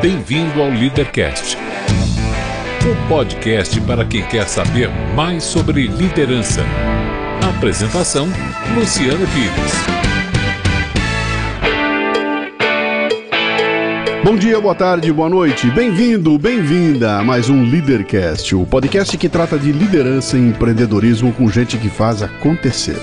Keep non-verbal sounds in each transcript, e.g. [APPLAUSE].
Bem-vindo ao Leadercast, um podcast para quem quer saber mais sobre liderança. Apresentação: Luciano Pires. Bom dia, boa tarde, boa noite. Bem-vindo, bem-vinda a mais um Leadercast, o podcast que trata de liderança e empreendedorismo com gente que faz acontecer.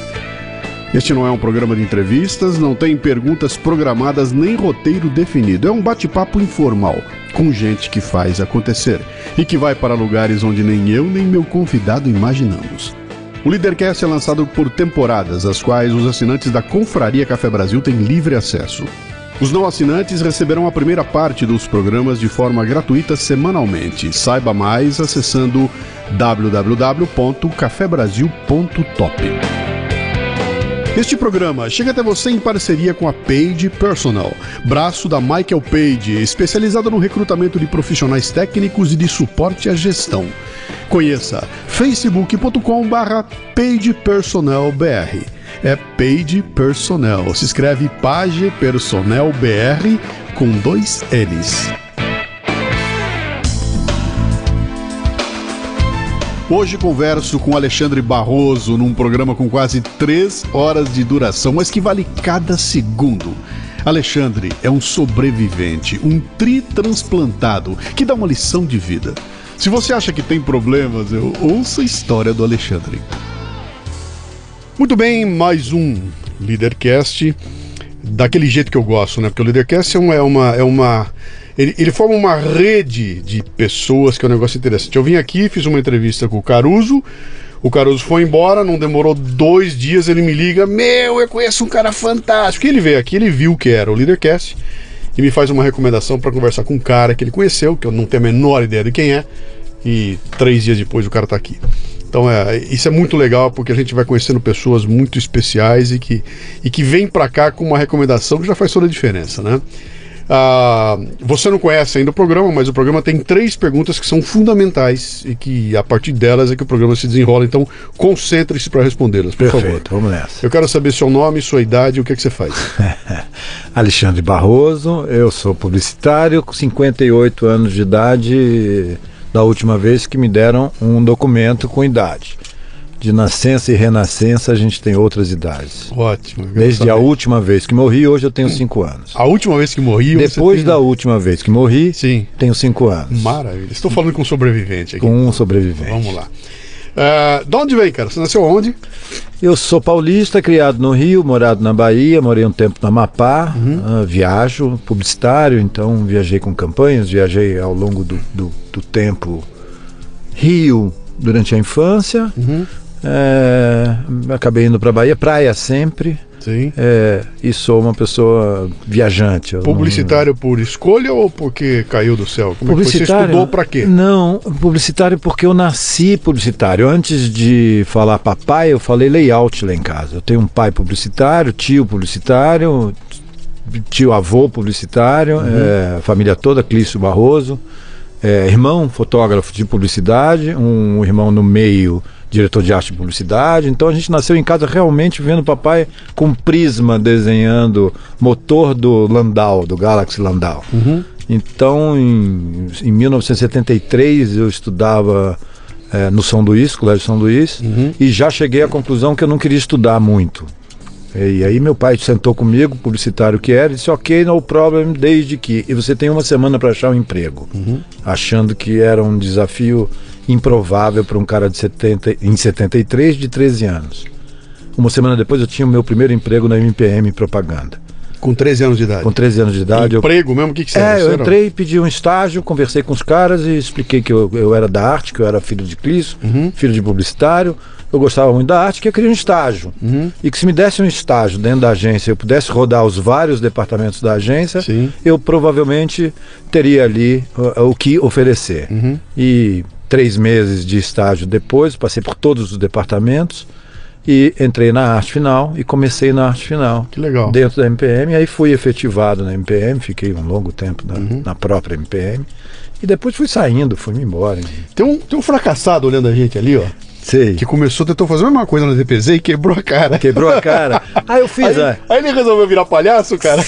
Este não é um programa de entrevistas, não tem perguntas programadas nem roteiro definido. É um bate-papo informal com gente que faz acontecer e que vai para lugares onde nem eu nem meu convidado imaginamos. O Leadercast é lançado por temporadas, as quais os assinantes da Confraria Café Brasil têm livre acesso. Os não assinantes receberão a primeira parte dos programas de forma gratuita semanalmente. Saiba mais acessando www.cafebrasil.top. Este programa chega até você em parceria com a Page Personal, braço da Michael Page, especializada no recrutamento de profissionais técnicos e de suporte à gestão. Conheça facebook.com/barra pagepersonelbr. É Page Personnel, se escreve Page Personnel BR com dois L's. Hoje converso com Alexandre Barroso num programa com quase três horas de duração, mas que vale cada segundo. Alexandre é um sobrevivente, um tritransplantado que dá uma lição de vida. Se você acha que tem problemas, eu ouça a história do Alexandre. Muito bem, mais um Leadercast daquele jeito que eu gosto, né? Porque o Leadercast é uma, é uma, é uma ele, ele, forma uma rede de pessoas que é um negócio interessante. Eu vim aqui, fiz uma entrevista com o Caruso. O Caruso foi embora, não demorou dois dias, ele me liga: Meu, eu conheço um cara fantástico. E ele veio aqui, ele viu que era o Leadercast e me faz uma recomendação para conversar com um cara que ele conheceu, que eu não tenho a menor ideia de quem é. E três dias depois o cara está aqui. Então é, isso é muito legal porque a gente vai conhecendo pessoas muito especiais e que, e que vêm para cá com uma recomendação que já faz toda a diferença, né? Ah, você não conhece ainda o programa, mas o programa tem três perguntas que são fundamentais e que a partir delas é que o programa se desenrola. Então, concentre-se para respondê-las, por Perfeito, favor. vamos nessa. Eu quero saber seu nome, sua idade e o que, é que você faz. [LAUGHS] Alexandre Barroso, eu sou publicitário, com 58 anos de idade, da última vez que me deram um documento com idade de nascença e renascença a gente tem outras idades. Ótimo. Desde a última vez que morri, hoje eu tenho cinco anos. A última vez que morri? Depois tem... da última vez que morri, Sim. tenho cinco anos. Maravilha. Estou falando com um sobrevivente aqui. Com um sobrevivente. Vamos lá. Uh, de onde vem, cara? Você nasceu onde? Eu sou paulista, criado no Rio, morado na Bahia, morei um tempo no Amapá, uhum. uh, viajo, publicitário, então viajei com campanhas, viajei ao longo do, do, do tempo Rio durante a infância, uhum. É, acabei indo para Bahia, praia sempre. Sim. É, e sou uma pessoa viajante. Publicitário não... por escolha ou porque caiu do céu? Como publicitário, é você estudou para quê? Não, publicitário porque eu nasci publicitário. Antes de falar papai, eu falei layout lá em casa. Eu tenho um pai publicitário, tio publicitário, tio avô publicitário, uhum. é, família toda, Clício Barroso. É, irmão fotógrafo de publicidade, um irmão no meio diretor de arte e publicidade. Então a gente nasceu em casa realmente vendo o papai com prisma desenhando motor do Landau, do Galaxy Landau. Uhum. Então em, em 1973 eu estudava é, no São Luís, Colégio São Luís, uhum. e já cheguei à conclusão que eu não queria estudar muito. E aí meu pai sentou comigo, publicitário que era, e disse, ok, no problem, desde que... E você tem uma semana para achar um emprego. Uhum. Achando que era um desafio improvável para um cara de 70, em 73 de 13 anos. Uma semana depois eu tinha o meu primeiro emprego na MPM Propaganda. Com 13 anos de idade? Com 13 anos de idade. Emprego eu... mesmo? O que, que você É, eu entrei, pedi um estágio, conversei com os caras e expliquei que eu, eu era da arte, que eu era filho de Clício, uhum. filho de publicitário. Eu gostava muito da arte, que eu queria um estágio. Uhum. E que se me desse um estágio dentro da agência, eu pudesse rodar os vários departamentos da agência, Sim. eu provavelmente teria ali o, o que oferecer. Uhum. E três meses de estágio depois, passei por todos os departamentos e entrei na arte final e comecei na arte final. Que legal. Dentro da MPM, aí fui efetivado na MPM, fiquei um longo tempo na, uhum. na própria MPM e depois fui saindo, fui embora. Tem um, tem um fracassado olhando a gente ali, ó. Sei. que começou, tentou fazer a mesma coisa na DPZ e quebrou a cara. Quebrou a cara. Aí [LAUGHS] eu fiz, Aí, ah, aí ele resolveu virar palhaço, cara.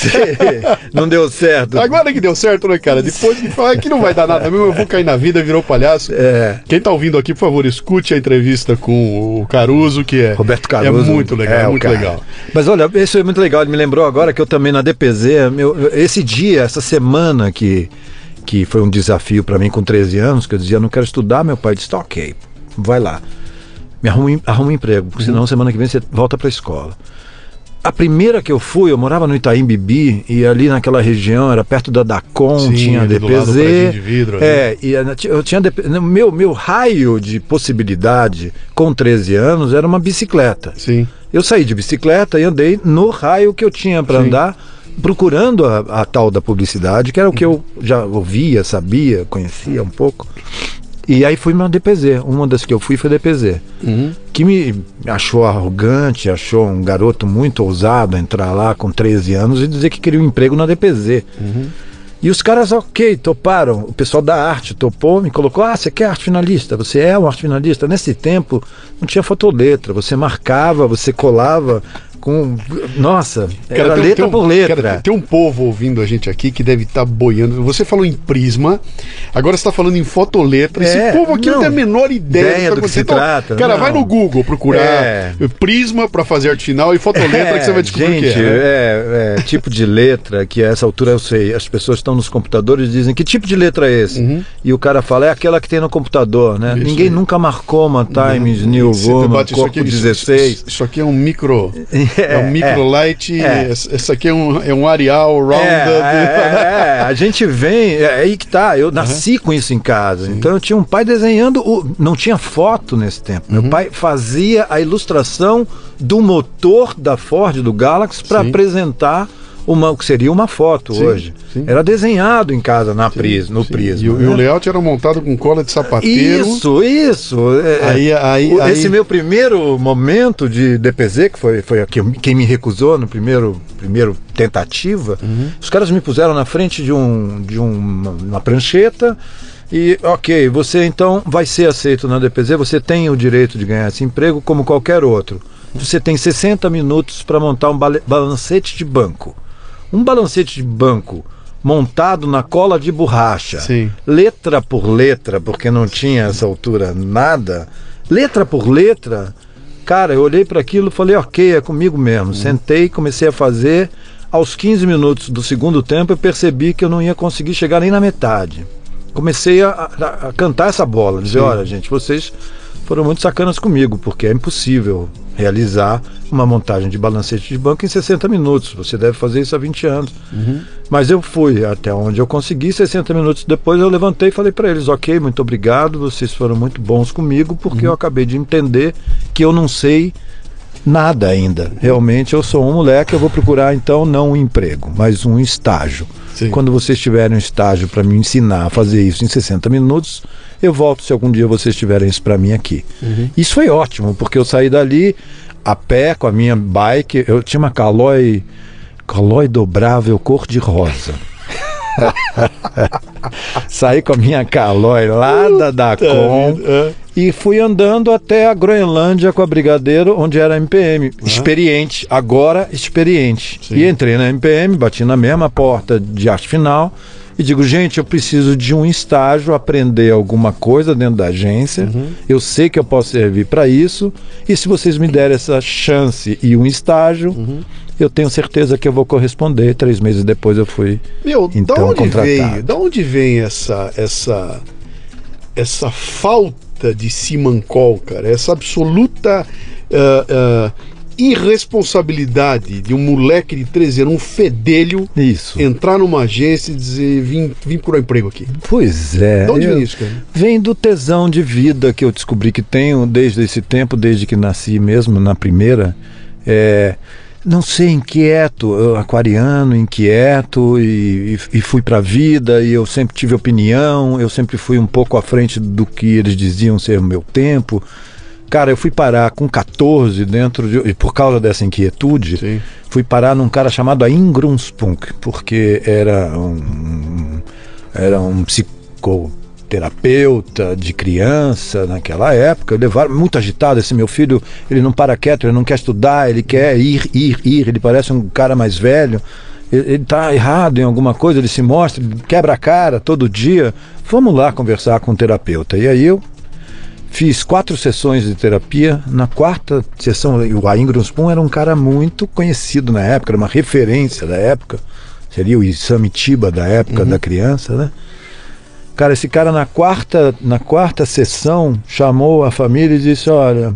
não deu certo. Agora que deu certo, né, cara? Depois que falar que não vai dar nada mesmo, eu vou cair na vida, virou palhaço. É. Quem tá ouvindo aqui, por favor, escute a entrevista com o Caruso, que é, Roberto Caruso. é muito legal, é muito cara. legal. Mas olha, isso é muito legal. Ele me lembrou agora que eu também na DPZ, meu, esse dia, essa semana que, que foi um desafio para mim com 13 anos, que eu dizia, não quero estudar, meu pai disse, tá ok, vai lá. Me arruma, um- arruma um emprego, porque Uhum. senão semana que vem você volta para a escola. A primeira que eu fui, eu morava no Itaim Bibi, e ali naquela região, era perto da Dacom, Sim, tinha DPZ. de vidro ali. é, e eu tinha meu meu raio de possibilidade com 13 anos era uma bicicleta. Sim. Eu saí de bicicleta e andei no raio que eu tinha para andar, procurando a, a tal da publicidade, que era o que eu já ouvia, sabia, conhecia um pouco. E aí fui na DPZ. Uma das que eu fui foi DPZ. Uhum. Que me achou arrogante, achou um garoto muito ousado entrar lá com 13 anos e dizer que queria um emprego na DPZ. E os caras, ok, toparam. O pessoal da arte topou, me colocou. Ah, você quer arte finalista? Você é um arte finalista? Nesse tempo não tinha fotoletra. Você marcava, você colava com. Nossa, era tem- letra tem um- por letra. cara, tem um povo ouvindo a gente aqui que deve estar boiando. Você falou em prisma, agora você está falando em fotoletra. É, Esse povo aqui não, não. tem a menor ideia, Ideia do que se acontecendo. Então, trata, Cara, não. vai no Google procurar É. prisma para fazer arte final e fotoletra que você vai descobrir gente, o que é. né? é, é, tipo de letra que a essa altura eu sei. As pessoas estão nos computadores e dizem que tipo de letra é esse? E o cara fala, é aquela que tem no computador, né? Uhum. Isso Ninguém nunca marcou uma Times New Esse Roman, debate, isso corpo aqui, isso- 16. Isso, isso aqui é um micro. É, um É, micro é. light. É. Esse aqui é um, é um Arial rounded. É, é, é, a gente vem, é aí que tá. Eu nasci com isso em casa. Então eu tinha um pai desenhando, o, não tinha foto nesse tempo. Uhum. Meu pai fazia a ilustração do motor da Ford do Galaxy para Sim. apresentar uma, o que seria uma foto Sim, hoje. sim. Era desenhado em casa na pris, no Sim. prisma. E, o- e o né? layout era montado com cola de sapateiro. Isso, isso. é, Aí, aí, o- aí, Esse meu primeiro momento de DPZ, que foi, foi aqui, quem me recusou no primeiro, primeiro tentativa, Uhum. os caras me puseram na frente de, um, de um- uma prancheta e, ok, você então vai ser aceito na DPZ, você tem o direito de ganhar esse emprego como qualquer outro. Você tem 60 minutos para montar um balancete de banco. Um balancete de banco montado na cola de borracha Sim. letra por letra, porque não tinha essa altura nada, letra por letra, cara, eu olhei para aquilo e falei, ok, é comigo mesmo. Sentei, comecei a fazer. Aos 15 minutos do segundo tempo, eu percebi que eu não ia conseguir chegar nem na metade. Comecei a, a- a cantar essa bola, dizer, olha, gente, vocês foram muito sacanas comigo, porque é impossível realizar uma montagem de balancete de banco em 60 minutos. Você deve fazer isso há 20 anos. Mas eu fui até onde eu consegui. 60 minutos depois eu levantei e falei para eles: Ok, muito obrigado, vocês foram muito bons comigo, porque eu acabei de entender que eu não sei nada ainda. Realmente eu sou um moleque, eu vou procurar então não um emprego, mas um estágio. Sim. Quando vocês tiverem um estágio para me ensinar a fazer isso em 60 minutos, eu volto se algum dia vocês tiverem isso para mim aqui. Isso foi ótimo, porque eu saí dali a pé com a minha bike, eu tinha uma Caloi, Caloi dobrável cor de rosa. [LAUGHS] Saí com a minha Caloi lá da Dacom é. e fui andando até a Groenlândia com a Brigadeiro, onde era MPM. Experiente, agora experiente. Sim. E entrei na MPM, bati na mesma porta de arte final e digo, gente, eu preciso de um estágio, aprender alguma coisa dentro da agência. Uhum. Eu sei que eu posso servir para isso. E se vocês me derem essa chance e um estágio, Uhum. eu tenho certeza que eu vou corresponder. Três meses depois eu fui. Meu, da Então, onde contratado. vem, da onde vem essa essa essa falta de simancol, cara? Essa absoluta ah, ah, irresponsabilidade de um moleque de 13 anos, um fedelho, Isso. entrar numa agência e dizer vim, vim procurar emprego aqui. Pois é. De onde eu- vem isso, cara? Vem do tesão de vida que eu descobri que tenho desde esse tempo, desde que nasci mesmo, na primeira. É, não sei, inquieto, aquariano, inquieto, e, e, e fui pra vida, e eu sempre tive opinião, eu sempre fui um pouco à frente do que eles diziam ser o meu tempo. Cara, eu fui parar com 14 dentro de. E por causa dessa inquietude, Sim. fui parar num cara chamado Ingrunspunk, porque era um, era um psico, terapeuta de criança naquela época, levaram muito agitado esse meu filho, ele não para quieto, ele não quer estudar, ele quer ir, ir, ir, ele parece um cara mais velho. Ele está errado em alguma coisa, ele se mostra, ele quebra a cara todo dia. Vamos lá conversar com o terapeuta. E aí eu Fiz quatro sessões de terapia. Na quarta sessão, o Ingram Spoon era um cara muito conhecido na época, era uma referência da época. Seria o Isamitiba da época uhum. da criança, né? Cara, esse cara na quarta, na quarta sessão chamou a família e disse: Olha,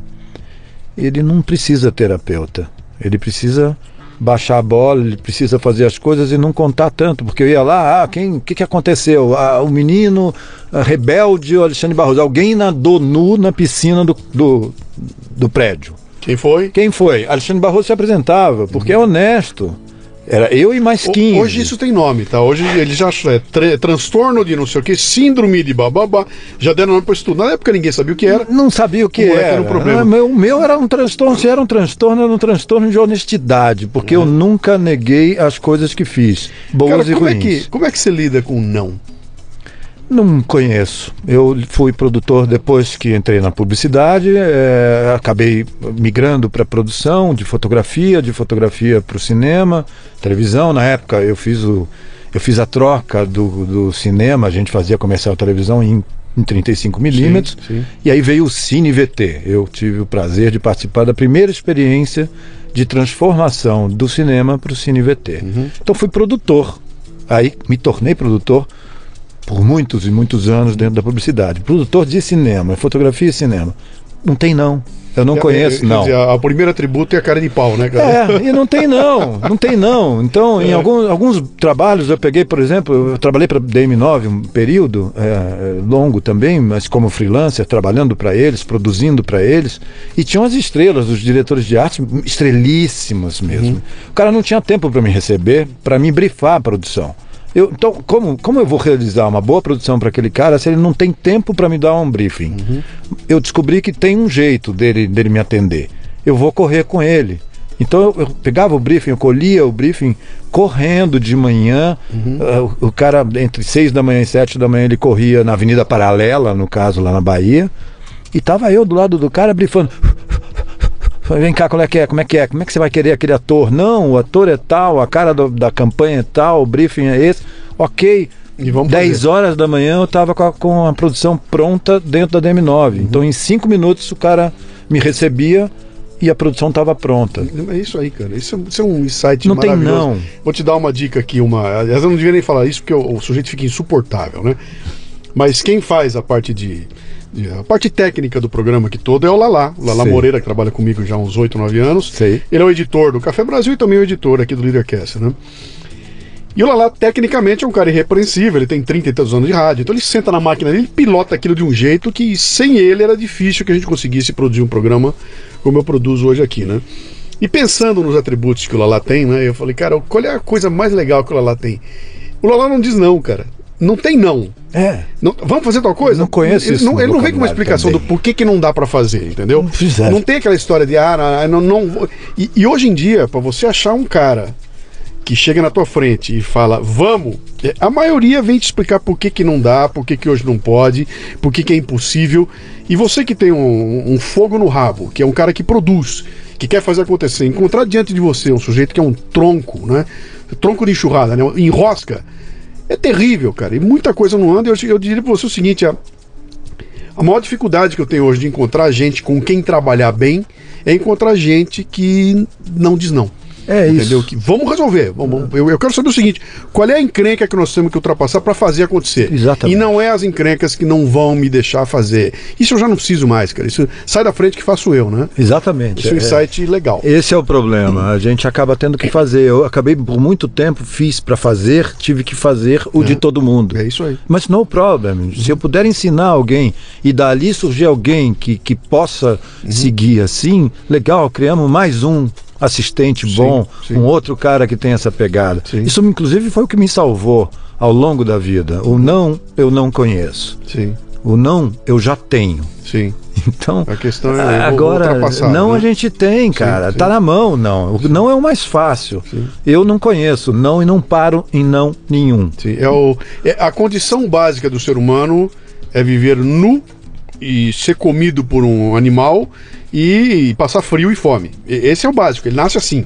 ele não precisa terapeuta, ele precisa baixar a bola, ele precisa fazer as coisas e não contar tanto, porque eu ia lá, ah, quem, o que, que aconteceu? Ah, o menino ah, rebelde, o Alexandre Barroso, alguém nadou nu na piscina do, do, do prédio. Quem foi? Quem foi? Alexandre Barroso se apresentava, porque uhum. é honesto. Era eu e mais 15. Hoje isso tem nome, tá? Hoje ele já é transtorno de não sei o que, síndrome de bababá. Já deram nome para isso tudo. Na época ninguém sabia o que era. Não sabia o que era. era um problema. O meu, meu era um transtorno, se era um transtorno, era um transtorno de honestidade, porque eu nunca neguei as coisas que fiz, boas Cara, e como ruins. É que, como é que você lida com não? Não conheço. Eu fui produtor depois que entrei na publicidade, é, acabei migrando para produção de fotografia, de fotografia para o cinema, televisão. Na época eu fiz, o, eu fiz a troca do, do cinema, a gente fazia comercial televisão em, em 35 milímetros. E aí veio o Cine VT. Eu tive o prazer de participar da primeira experiência de transformação do cinema para o Cine VT. Uhum. Então fui produtor. Aí me tornei produtor por muitos e muitos anos dentro da publicidade. Produtor de cinema, fotografia e cinema. Não tem não. Eu não conheço, não. Dizer, a primeira tributo é a cara de pau, né, cara? É, e não tem não, não tem não. Então, é. em alguns, alguns trabalhos eu peguei, por exemplo, eu trabalhei para DM9 um período é, longo também, mas como freelancer, trabalhando para eles, produzindo para eles, e tinham as estrelas, os diretores de arte, estrelíssimas mesmo. Uhum. O cara não tinha tempo para me receber, para me brifar a produção. Eu, então, como, como eu vou realizar uma boa produção para aquele cara se ele não tem tempo para me dar um briefing? Uhum. Eu descobri que tem um jeito dele, dele me atender. Eu vou correr com ele. Então eu, eu pegava o briefing, eu colhia o briefing correndo de manhã. Uhum. Uh, o, cara, entre seis da manhã e sete da manhã, ele corria na Avenida Paralela, no caso, lá na Bahia. E tava eu do lado do cara brifando. Vem cá, como é que é? Como é que é? Como é que você vai querer aquele ator? Não, o ator é tal, a cara do, da campanha é tal, o briefing é esse. Ok. E vamos 10 fazer. horas da manhã eu estava com, com, a produção pronta dentro da DM9. Uhum. Então em 5 minutos o cara me recebia e a produção estava pronta. É isso aí, cara. Isso, isso é um insight não maravilhoso. Tem não. Vou te dar uma dica aqui, uma. Aliás, eu não devia nem falar isso porque o, o sujeito fica insuportável, né? Mas quem faz a parte de a parte técnica do programa aqui todo é o Lala. O Lala Sei. Moreira, que trabalha comigo já há uns 8, 9 anos. Sei. Ele é o editor do Café Brasil e também o editor aqui do Leadercast, né? E o Lala, tecnicamente, é um cara irrepreensível, ele tem 30 e tantos anos de rádio, então ele senta na máquina dele e pilota aquilo de um jeito que sem ele era difícil que a gente conseguisse produzir um programa como eu produzo hoje aqui, né? E pensando nos atributos que o Lala tem, né? Eu falei, cara, qual é a coisa mais legal que o Lala tem? O Lala não diz não, cara. Não tem não. É. Não, vamos fazer tal coisa? Não conheço ele, isso. Não, ele não vem com uma explicação também. do porquê que não dá para fazer, entendeu? Não, não tem aquela história de, ah, não. não e, e hoje em dia, para você achar um cara que chega na tua frente e fala, vamos, é, a maioria vem te explicar por que, que não dá, por que, que hoje não pode, por que, que é impossível. E você que tem um, um fogo no rabo, que é um cara que produz, que quer fazer acontecer, encontrar diante de você um sujeito que é um tronco, né? Tronco de enxurrada, né? Enrosca é terrível, cara. E muita coisa não anda. Eu, eu diria para você o seguinte: a, a maior dificuldade que eu tenho hoje de encontrar gente com quem trabalhar bem é encontrar gente que não diz não. É Entendeu? isso. Que vamos resolver. Vamos, eu, eu, quero saber o seguinte: qual é a encrenca que nós temos que ultrapassar para fazer acontecer? Exatamente. E não é as encrencas que não vão me deixar fazer. Isso eu já não preciso mais, cara. Isso sai da frente que faço eu, né? Exatamente. Isso é um insight legal. Esse é o problema. A gente acaba tendo que fazer. Eu acabei por muito tempo, fiz para fazer, tive que fazer o é. de todo mundo. É isso aí. Mas no problem. Se eu puder ensinar alguém e dali surgir alguém que, que possa uhum. seguir assim, legal, criamos mais um assistente bom, sim, sim. um outro cara que tem essa pegada. Sim. Isso, inclusive, foi o que me salvou ao longo da vida. O não, eu não conheço. Sim. O não, eu já tenho. Sim. [LAUGHS] Então, a questão é agora não né? a gente tem, cara. Sim, tá na mão, não. O não é o mais fácil. Sim. Eu não conheço não e não paro em não nenhum. Sim. É, o, é a condição básica do ser humano é viver nu e ser comido por um animal e passar frio e fome. Esse é o básico, ele nasce assim.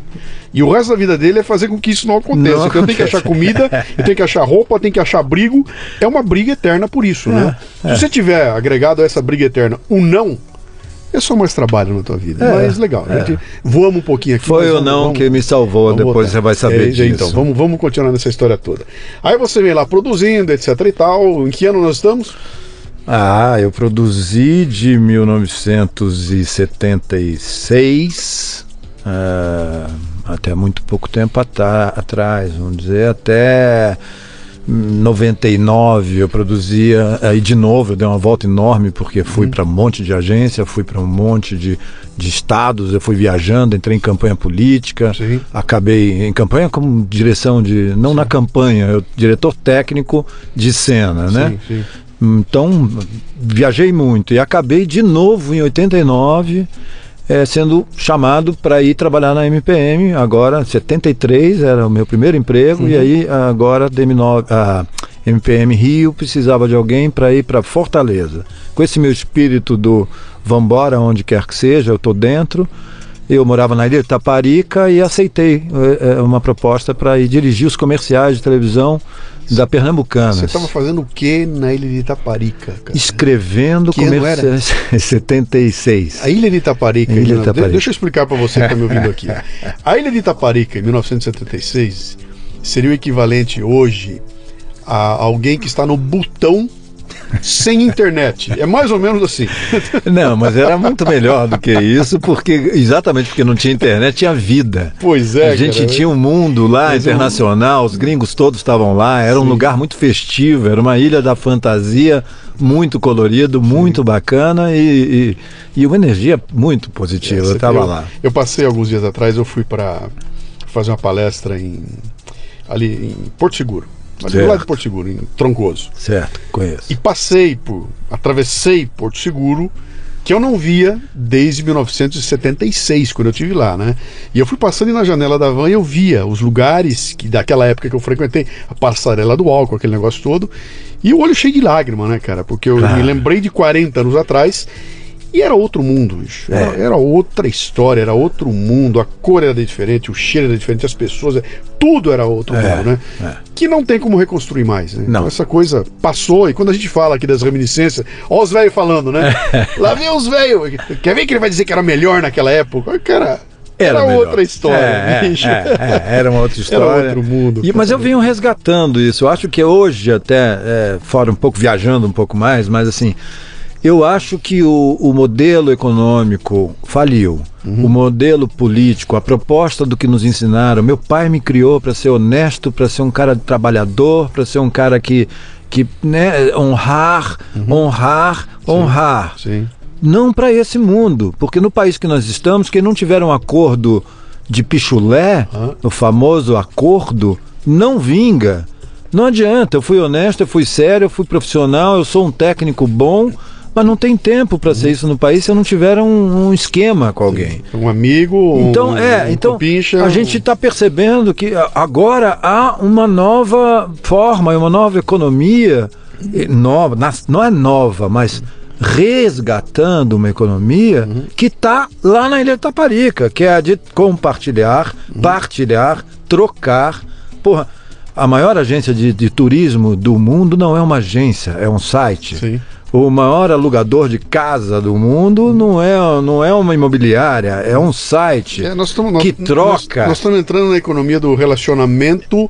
E o resto da vida dele é fazer com que isso não aconteça. Não então eu tenho que achar comida, eu tenho que achar roupa, eu tenho que achar abrigo. É uma briga eterna por isso, né? É, Se você tiver agregado a essa briga eterna um não, é só mais trabalho na tua vida. É, Mas legal, a gente voamos um pouquinho aqui. Foi mas o vamos- não vamos- que me salvou, depois voltar. você vai saber É, disso. Então, vamos, vamos continuar nessa história toda. Aí você vem lá produzindo, etc e tal. Em que ano nós estamos? Ah, eu produzi de 1976 ah, até muito pouco tempo atrás, vamos dizer, até 99 eu produzia, aí de novo eu dei uma volta enorme porque fui para um monte de agência, fui para um monte de, de estados, eu fui viajando, entrei em campanha política, Sim. acabei em campanha como direção de, não na campanha, eu diretor técnico de cena, né? Sim, sim. Então, viajei muito e acabei de novo em 89 eh, sendo chamado para ir trabalhar na MPM. Agora, 73 era o meu primeiro emprego e aí agora DM9, a MPM Rio precisava de alguém para ir para Fortaleza. Com esse meu espírito do vambora onde quer que seja, eu tô dentro. Eu morava na ilha de Taparica e aceitei eh, uma proposta para ir dirigir os comerciais de televisão da Pernambucana. Você estava fazendo o que na ilha de Itaparica, cara? Escrevendo Que ano era? comerciais. [LAUGHS] 76. A ilha de Itaparica. A Ilha de- Itaparica. Deixa eu explicar para você que está me ouvindo aqui. A ilha de Itaparica, em 1976, seria o equivalente hoje a alguém que está no botão sem internet. É mais ou menos assim. Não, mas era muito melhor do que isso, porque exatamente porque não tinha internet, tinha vida. Pois é. a gente cara. tinha um mundo lá Mas um- internacional, os gringos todos estavam lá, era um Sim. lugar muito festivo, era uma ilha da fantasia, muito colorido, muito bacana e, e, e uma energia muito positiva. É, eu estava viu? lá. Eu passei alguns dias atrás, eu fui para fazer uma palestra em ali em Porto Seguro. Ali do lado de Porto Seguro, em Troncoso. Certo, conheço. E passei por. atravessei Porto Seguro, que eu não via desde 1976, quando eu estive lá, né? E eu fui passando na janela da van e eu via os lugares que daquela época que eu frequentei, a passarela do álcool, aquele negócio todo. E o olho cheio de lágrima, né, cara? Porque eu Claro. me lembrei de 40 anos atrás. E era outro mundo, bicho. Era, É. era outra história, era outro mundo. A cor era diferente, o cheiro era diferente, as pessoas, tudo era outro É, mundo, né? é. Que não tem como reconstruir mais, né? Não. Então, essa coisa passou. E quando a gente fala aqui das reminiscências, ó os velhos falando, né? Lá vem os velhos. Quer ver que ele vai dizer que era melhor naquela época? Cara, era, melhor. outra história, É, bicho. é, é, era uma outra Era história. outro mundo. E- mas eu venho resgatando isso. Eu acho que hoje, até é, fora um pouco, viajando um pouco mais, mas assim, eu acho que o, o modelo econômico faliu. O modelo político, a proposta do que nos ensinaram. Meu pai me criou para ser honesto, para ser um cara trabalhador, para ser um cara que, que né, honrar, honrar, honrar Sim. não para esse mundo, porque no país que nós estamos, quem não tiver um acordo de pichulé, Hã? o famoso acordo, não vinga. Não adianta, eu fui honesto, eu fui sério, eu fui profissional, eu sou um técnico bom, mas não tem tempo para ser isso no país se eu não tiver um, um esquema com alguém. Um amigo, Então, um, é, um então a gente está percebendo que agora há uma nova forma, uma nova economia, nova, não é nova, mas resgatando uma economia que está lá na Ilha de Taparica, que é a de compartilhar, partilhar, trocar. Porra, a maior agência de, de turismo do mundo não é uma agência, é um site. Sim. O maior alugador de casa do mundo não é, não é uma imobiliária, é um site É, nós estamos, nós- que troca. Nós, estamos entrando na economia do relacionamento,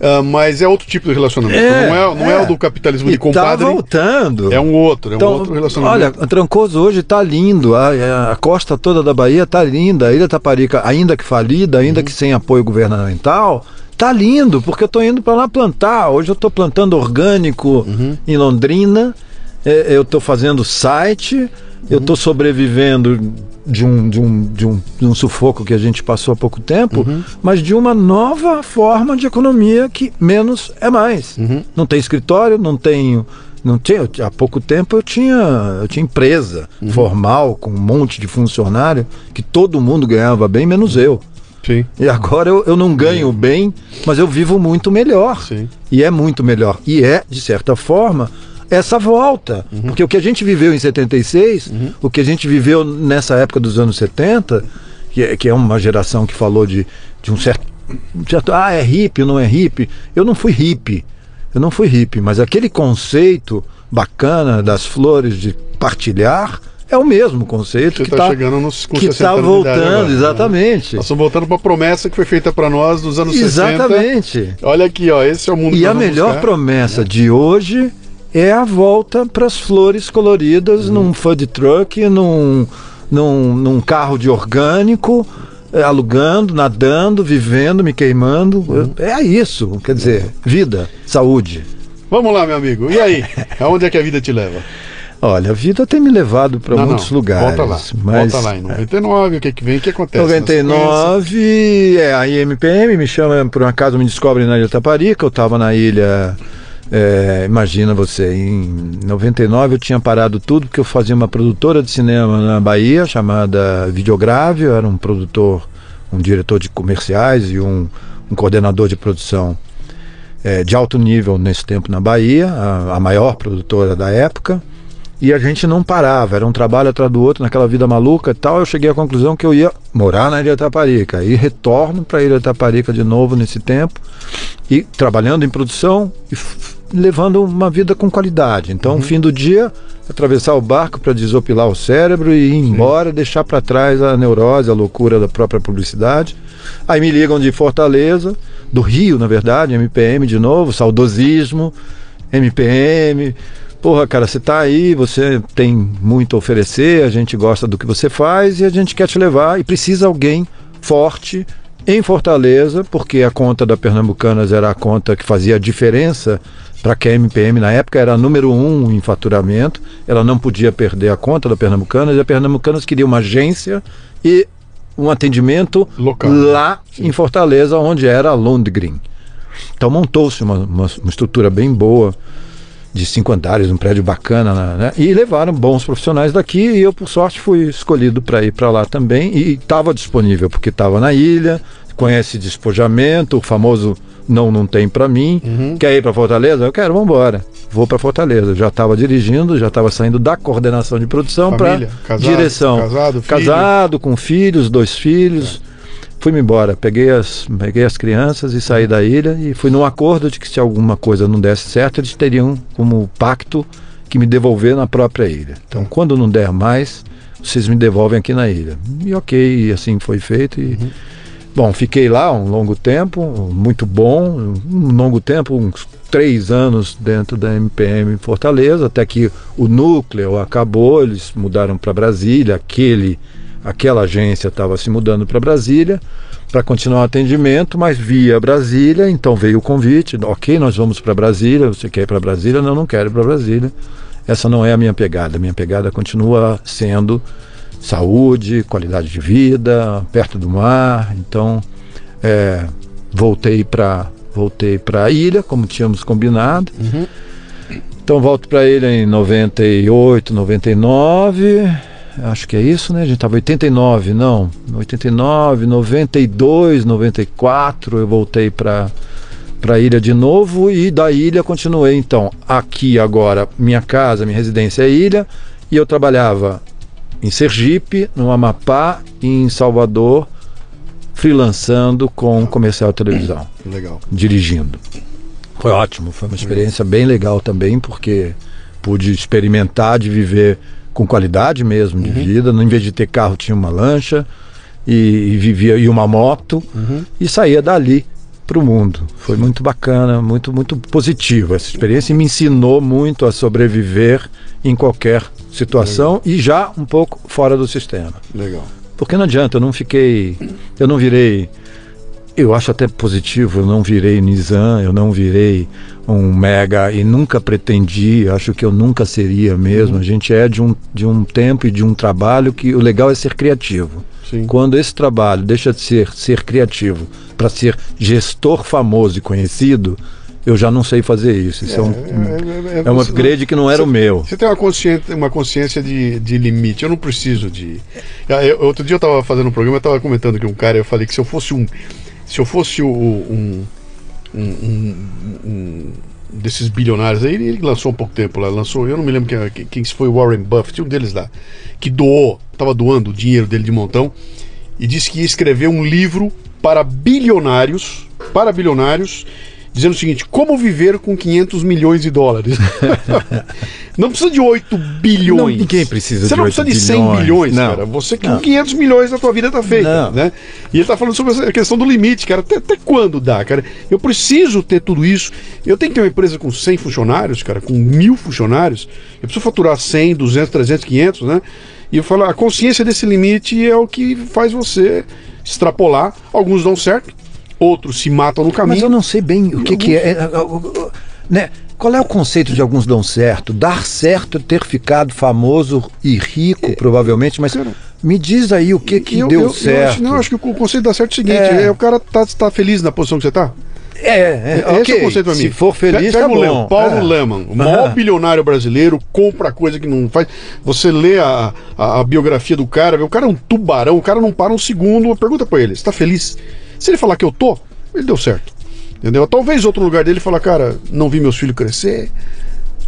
ah, mas é outro tipo de relacionamento. É, não é, não é. é. o do capitalismo e de tá compadre. voltando. É um outro, é um Então, outro relacionamento. olha, Trancoso hoje está lindo, a, a costa toda da Bahia está linda, a Ilha Taparica, ainda que falida, ainda Uhum. que sem apoio governamental, tá lindo, porque eu estou indo para lá plantar. Hoje eu estou plantando orgânico Uhum. em Londrina, é, eu estou fazendo site, eu estou sobrevivendo de um, de, um, de, um, de um sufoco que a gente passou há pouco tempo, Uhum. mas de uma nova forma de economia que menos é mais. Uhum. Não tem escritório, não tenho. Não tinha- há pouco tempo eu tinha, eu tinha empresa Uhum. formal com um monte de funcionário que todo mundo ganhava bem, menos eu. Sim, E agora eu, eu não ganho bem, mas eu vivo muito melhor. sim. E é muito melhor. E é, de certa forma, essa volta. Uhum. Porque o que a gente viveu em 76, uhum. o que a gente viveu nessa época dos anos 70, que é, que é uma geração que falou de, de um certo, um certo. Ah, é hippie, não é hippie. Eu não fui hippie. Eu não fui hippie, mas aquele conceito bacana das flores de partilhar é o mesmo conceito Você que está tá chegando nos que está voltando, exatamente. Nós estamos voltando para a promessa que foi feita para nós nos anos exatamente. 60. Exatamente. Olha aqui, ó, esse é o mundo. E a melhor buscar. promessa é. de hoje é a volta para as flores coloridas hum. num food truck, num, num, num carro de orgânico, é, alugando, nadando, vivendo, me queimando. Uhum. É isso, quer dizer, vida, saúde. Vamos lá, meu amigo. E aí? Aonde é que a vida te leva? Olha, a vida tem me levado para muitos não, lugares. Volta lá, mas... volta lá. Em 99, o que que vem? O que acontece? 99, é, a IMPM me chama, por um acaso me descobre na Ilha Taparica, eu estava na ilha... É, imagina você, em 99 eu tinha parado tudo porque eu fazia uma produtora de cinema na Bahia chamada Videograve, eu era um produtor, um diretor de comerciais e um, um coordenador de produção é, de alto nível nesse tempo na Bahia, a, a maior produtora da época e a gente não parava, era um trabalho atrás do outro, naquela vida maluca e tal. Eu cheguei à conclusão que eu ia morar na Ilha Taparica. E retorno para a Ilha Taparica de novo nesse tempo, e trabalhando em produção e levando uma vida com qualidade. Então, uhum. fim do dia, atravessar o barco para desopilar o cérebro e ir embora, Sim. deixar para trás a neurose, a loucura da própria publicidade. Aí me ligam de Fortaleza, do Rio, na verdade, MPM de novo, saudosismo, MPM porra, cara, você tá aí, você tem muito a oferecer, a gente gosta do que você faz e a gente quer te levar e precisa alguém forte em Fortaleza, porque a conta da Pernambucanas era a conta que fazia a diferença para que a MPM na época era a número um em faturamento, ela não podia perder a conta da Pernambucanas e a Pernambucanas queria uma agência e um atendimento Local. lá Sim. em Fortaleza, onde era a Lundgren. Então montou-se uma, uma, uma estrutura bem boa de cinco andares, um prédio bacana, né? E levaram bons profissionais daqui e eu, por sorte, fui escolhido para ir para lá também e estava disponível, porque estava na ilha, conhece despojamento, o famoso não, não tem para mim. Uhum. Quer ir para Fortaleza? Eu quero, vamos embora. Vou para Fortaleza. Já estava dirigindo, já estava saindo da coordenação de produção para direção. Casado, filho. casado, com filhos, dois filhos. É fui-me embora, peguei as, peguei as crianças e saí da ilha e fui num acordo de que se alguma coisa não desse certo, eles teriam como pacto que me devolver na própria ilha. Então, quando não der mais, vocês me devolvem aqui na ilha. E ok, assim foi feito. E, uhum. Bom, fiquei lá um longo tempo, muito bom, um longo tempo, uns três anos dentro da MPM em Fortaleza, até que o núcleo acabou, eles mudaram para Brasília, aquele aquela agência estava se mudando para Brasília para continuar o atendimento, mas via Brasília, então veio o convite, ok, nós vamos para Brasília, você quer ir para Brasília? Não, não quero ir para Brasília. Essa não é a minha pegada, minha pegada continua sendo saúde, qualidade de vida, perto do mar, então é, voltei para voltei para a ilha, como tínhamos combinado. Uhum. Então volto para a ilha em 98, 99 acho que é isso, né? A gente estava 89, não, 89, 92, 94, eu voltei para para a ilha de novo e da ilha continuei então aqui agora minha casa, minha residência é ilha e eu trabalhava em Sergipe, no Amapá e em Salvador, freelançando com comercial de televisão. [CLEARS THROAT] Legal. Dirigindo. Foi ótimo, foi uma experiência bem legal também, porque pude experimentar de viver com qualidade mesmo de uhum. vida. Em vez de ter carro, tinha uma lancha e, e vivia e uma moto uhum. e saía dali para o mundo. Foi muito bacana, muito muito positivo essa experiência e me ensinou muito a sobreviver em qualquer situação Legal. e já um pouco fora do sistema. Legal. Porque não adianta, eu não fiquei, eu não virei eu acho até positivo, eu não virei Nizam, eu não virei um mega e nunca pretendi, acho que eu nunca seria mesmo. Uhum. A gente é de um, de um tempo e de um trabalho que o legal é ser criativo. Sim. Quando esse trabalho deixa de ser ser criativo para ser gestor famoso e conhecido, eu já não sei fazer isso. Isso é, é um, é, é, é um upgrade que não era você, o meu. Você tem uma consciência, uma consciência de, de limite. Eu não preciso de. Eu, outro dia eu estava fazendo um programa, eu estava comentando que um cara, eu falei que se eu fosse um se eu fosse o, um, um, um, desses bilionários aí, ele lançou um pouco tempo lá, lançou, eu não me lembro quem, quem foi o Warren Buffett, um deles lá, que doou, estava doando o dinheiro dele de montão e disse que ia escrever um livro para bilionários, para bilionários, dizendo o seguinte: como viver com 500 milhões de dólares? [LAUGHS] não precisa de 8 bilhões. Não, ninguém precisa Você de não precisa de 100 bilhões, bilhões não. cara. Você com 500 milhões a tua vida tá feita, né? E ele tá falando sobre a questão do limite, cara. Até, até quando dá, cara? Eu preciso ter tudo isso. Eu tenho que ter uma empresa com 100 funcionários, cara, com mil funcionários. Eu preciso faturar 100, 200, 300, 500, né? E eu falo, a consciência desse limite é o que faz você extrapolar. Alguns dão certo, outros se matam no caminho. Mas eu não sei bem o que, alguns... que é, é, é. Né? Qual é o conceito de alguns dão certo? Dar certo é ter ficado famoso e rico, é, provavelmente, mas cara, me diz aí o que, que eu, deu eu, certo. Eu acho, não, acho que o conceito dá certo é o seguinte: é. é o cara tá, tá feliz na posição que você tá. É, é, Esse okay. é o conceito pra mim. Se for feliz, Pega tá. Lema, Paulo é. Leman, o maior bilionário brasileiro, compra coisa que não faz. Você lê a, a, a, biografia do cara, o cara é um tubarão, o cara não para um segundo, pergunta pra ele, você tá feliz? Se ele falar que eu tô, ele deu certo. Entendeu? Talvez outro lugar dele falar, cara, não vi meus filhos crescer,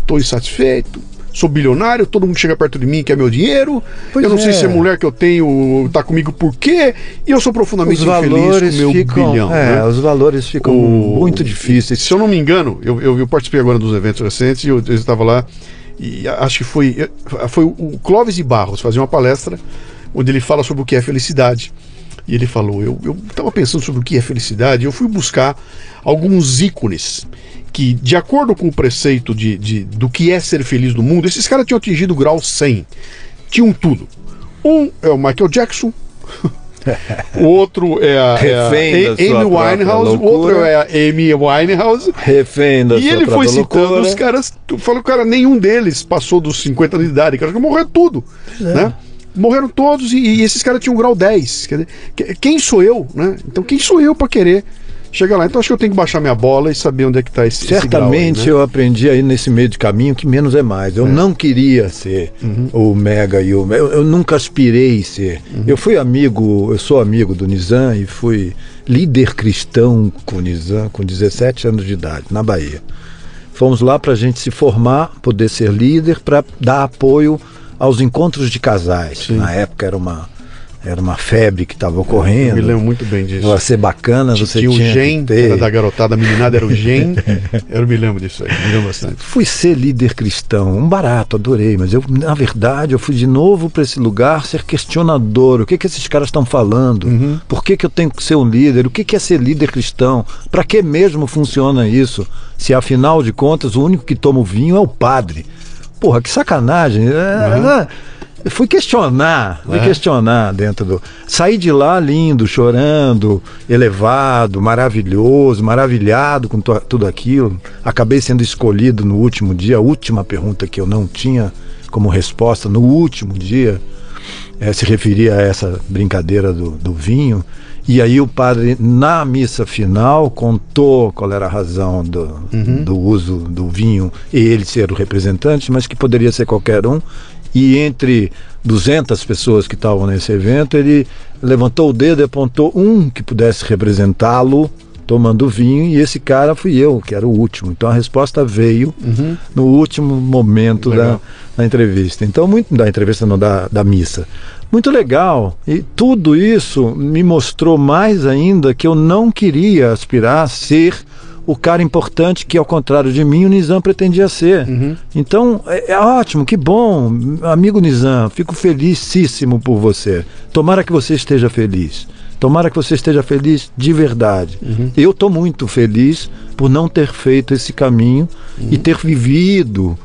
tô insatisfeito, sou bilionário, todo mundo chega perto de mim quer meu dinheiro, pois eu não é. sei se a mulher que eu tenho tá comigo por quê, e eu sou profundamente os infeliz com meu ficam, bilhão. É, né? os valores ficam o, muito difíceis. Se eu não me engano, eu, eu, eu participei agora dos eventos recentes e eu, eu estava lá, e acho que foi, foi o Clóvis de Barros fazer uma palestra onde ele fala sobre o que é felicidade. E ele falou: Eu estava pensando sobre o que é felicidade, eu fui buscar alguns ícones que, de acordo com o preceito de, de, do que é ser feliz no mundo, esses caras tinham atingido o grau 100. Tinham tudo. Um é o Michael Jackson. [LAUGHS] o outro é a, é a Amy Winehouse, o outro é a Amy Winehouse. Refém da e ele foi citando loucura. os caras, falou, cara, nenhum deles passou dos 50 anos de idade, cara, que morreu tudo, é. né? Morreram todos e, e esses caras tinham um grau 10. Quer dizer, quem sou eu, né? Então quem sou eu para querer chegar lá. Então acho que eu tenho que baixar minha bola e saber onde é que está esse Certamente esse grau aí, né? eu aprendi aí nesse meio de caminho que menos é mais. Eu é. não queria ser uhum. o Mega e o eu, eu nunca aspirei ser. Uhum. Eu fui amigo, eu sou amigo do Nizam e fui líder cristão com o Nizam com 17 anos de idade, na Bahia. Fomos lá para a gente se formar, poder ser líder, para dar apoio aos encontros de casais. Sim. Na época era uma era uma febre que estava ocorrendo. Eu me lembro muito bem disso. Ia ser bacana, você tinha, tinha o gen, ter... era da garotada, a meninada era o gen. [LAUGHS] eu me lembro disso aí, me lembro bastante. Fui ser líder cristão, um barato, adorei, mas eu, na verdade, eu fui de novo para esse lugar ser questionador. O que que esses caras estão falando? Uhum. Por que que eu tenho que ser um líder? O que que é ser líder cristão? Para que mesmo funciona isso? Se afinal de contas o único que toma o vinho é o padre. Porra, que sacanagem. É, uhum. Fui questionar, fui é. questionar dentro do. Saí de lá lindo, chorando, elevado, maravilhoso, maravilhado com tudo aquilo. Acabei sendo escolhido no último dia, a última pergunta que eu não tinha como resposta no último dia é, se referia a essa brincadeira do, do vinho. E aí o padre, na missa final, contou qual era a razão do, uhum. do uso do vinho e ele ser o representante, mas que poderia ser qualquer um. E entre 200 pessoas que estavam nesse evento, ele levantou o dedo e apontou um que pudesse representá-lo tomando vinho e esse cara fui eu, que era o último. Então a resposta veio uhum. no último momento da, da, entrevista. Então, muito da entrevista não da, da missa. Muito legal. E tudo isso me mostrou mais ainda que eu não queria aspirar a ser o cara importante que, ao contrário de mim, o Nizam pretendia ser. Uhum. Então, é, é, ótimo, que bom, amigo Nizam, fico felicíssimo por você. Tomara que você esteja feliz. Tomara que você esteja feliz de verdade. Uhum. Eu estou muito feliz por não ter feito esse caminho uhum. e ter vivido.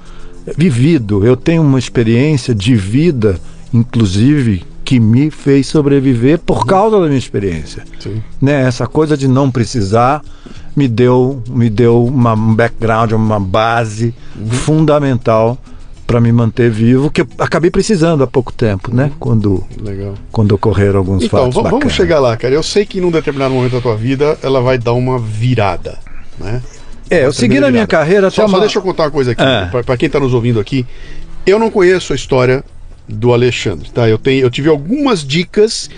Vivido. Eu tenho uma experiência de vida, inclusive, que me fez sobreviver por causa da minha experiência. Sim. Né? Essa coisa de não precisar me deu, me deu uma, um background, uma base uhum. fundamental para me manter vivo, que eu acabei precisando há pouco tempo, né? Uhum. Quando, Legal. quando ocorreram alguns então, fatos. Então, vamos chegar lá, cara. Eu sei que num determinado momento da tua vida ela vai dar uma virada, né? É, eu segui na minha carreira. Só, uma... só deixa eu contar uma coisa aqui, é. para quem está nos ouvindo aqui. Eu não conheço a história do Alexandre, tá? Eu, tenho, eu tive algumas dicas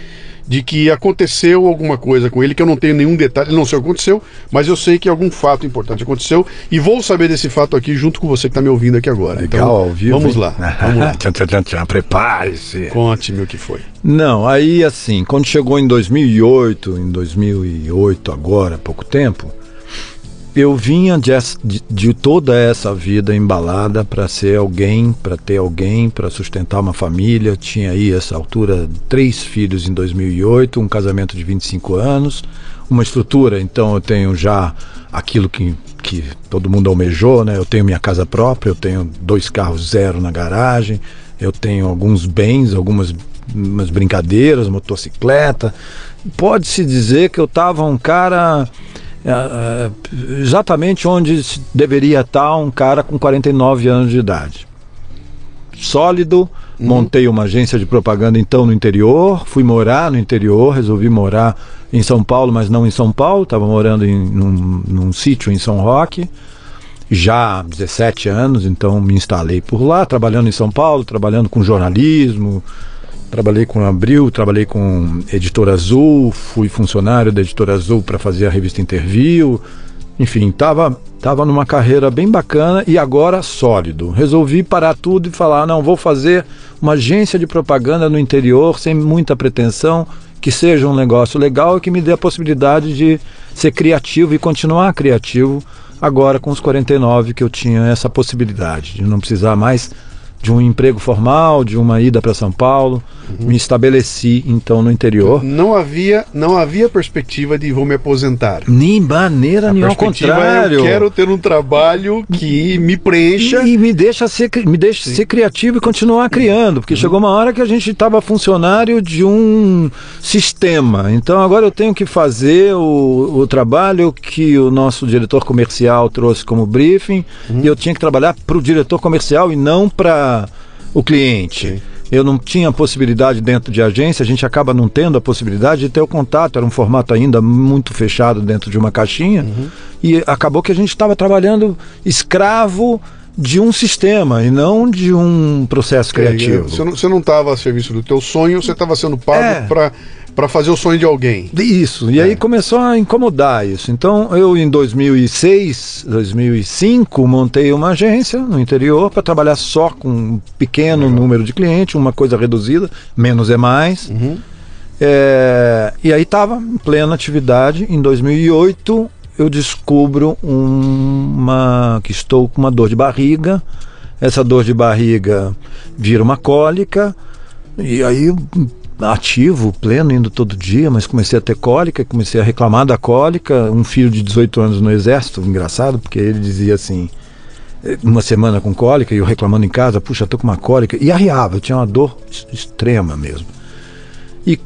de que aconteceu alguma coisa com ele que eu não tenho nenhum detalhe, não sei o que aconteceu, mas eu sei que algum fato importante aconteceu e vou saber desse fato aqui junto com você que está me ouvindo aqui agora. Legal, então, ao vivo. Vamos lá. Vamos lá. [LAUGHS] Prepare-se. Conte-me o que foi. Não, aí assim, quando chegou em 2008, em 2008 agora, pouco tempo, eu vinha de, de- toda essa vida embalada para ser alguém, para ter alguém, para sustentar uma família. Tinha aí essa altura três filhos em 2008, um casamento de 25 anos, uma estrutura. Então eu tenho já aquilo que, que todo mundo almejou, né? Eu tenho minha casa própria, eu tenho dois carros zero na garagem, eu tenho alguns bens, algumas umas brincadeiras, motocicleta. Pode-se dizer que eu estava um cara exatamente onde deveria estar um cara com 49 anos de idade. Sólido, montei uma agência de propaganda então no interior, fui morar no interior, resolvi morar em São Paulo, mas não em São Paulo, estava morando em, num, num sítio em São Roque, já há 17 anos, então me instalei por lá, trabalhando em São Paulo, trabalhando com jornalismo, Trabalhei com Abril, trabalhei com Editora Azul, fui funcionário da Editora Azul para fazer a revista Interview. Enfim, estava tava numa carreira bem bacana e agora sólido. Resolvi parar tudo e falar: não, vou fazer uma agência de propaganda no interior, sem muita pretensão, que seja um negócio legal e que me dê a possibilidade de ser criativo e continuar criativo agora com os 49 que eu tinha essa possibilidade de não precisar mais de um emprego formal, de uma ida para São Paulo. Me estabeleci então no interior. Não havia, não havia perspectiva de vou me aposentar. Nem maneira nenhuma, ao contrário. é eu quero ter um trabalho que me preencha. E, e me deixa ser, me deixa ser criativo e continuar criando, porque chegou uma hora que a gente estava funcionário de um sistema. Então agora eu tenho que fazer o, o trabalho que o nosso diretor comercial trouxe como briefing, e eu tinha que trabalhar para o diretor comercial e não para o cliente. Sim. Eu não tinha possibilidade dentro de agência, a gente acaba não tendo a possibilidade de ter o contato, era um formato ainda muito fechado dentro de uma caixinha, e acabou que a gente estava trabalhando escravo de um sistema e não de um processo criativo. Você não- Você não estava a serviço do teu sonho, você estava sendo pago É. para para fazer o sonho de alguém. Isso, e aí começou a incomodar isso. Então eu em 2006, 2005 montei uma agência no interior para trabalhar só com um pequeno número de clientes, uma coisa reduzida, menos é mais. É, e aí estava em plena atividade. Em 2008 eu descubro uma que estou com uma dor de barriga. Essa dor de barriga vira uma cólica e aí ativo, pleno, indo todo dia, mas comecei a ter cólica, comecei a reclamar da cólica. Um filho de 18 anos no exército, engraçado, porque ele dizia assim, eh, uma semana com cólica e eu reclamando em casa, puxa, tô com uma cólica e arriava, eu tinha uma dor extrema mesmo. E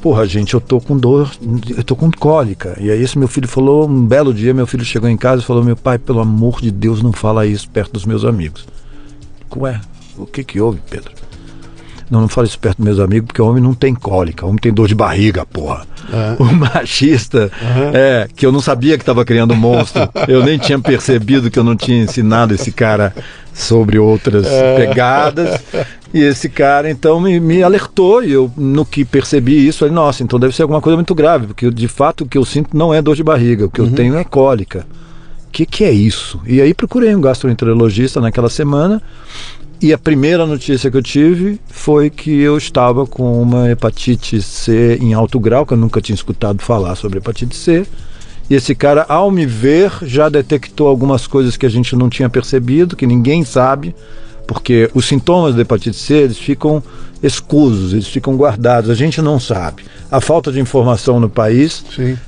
porra, gente, eu tô com dor, eu tô com cólica. E aí esse meu filho falou, um belo dia, meu filho chegou em casa e falou: "Meu pai, pelo amor de Deus, não fala isso perto dos meus amigos". Ué, o que que houve, Pedro? Não, não fala isso perto dos meus amigos, porque o homem não tem cólica, o homem tem dor de barriga, porra. O machista, é, que eu não sabia que estava criando um monstro, eu nem tinha percebido que eu não tinha ensinado esse cara sobre outras pegadas. E esse cara, então, me, me alertou, e eu, no que percebi isso, falei, nossa, então deve ser alguma coisa muito grave, porque de fato o que eu sinto não é dor de barriga, o que eu tenho é cólica. O que, que é isso? E aí procurei um gastroenterologista naquela semana, e a primeira notícia que eu tive foi que eu estava com uma hepatite C em alto grau, que eu nunca tinha escutado falar sobre hepatite C. E esse cara, ao me ver, já detectou algumas coisas que a gente não tinha percebido, que ninguém sabe, porque os sintomas da hepatite C eles ficam escusos, eles ficam guardados, a gente não sabe. A falta de informação no país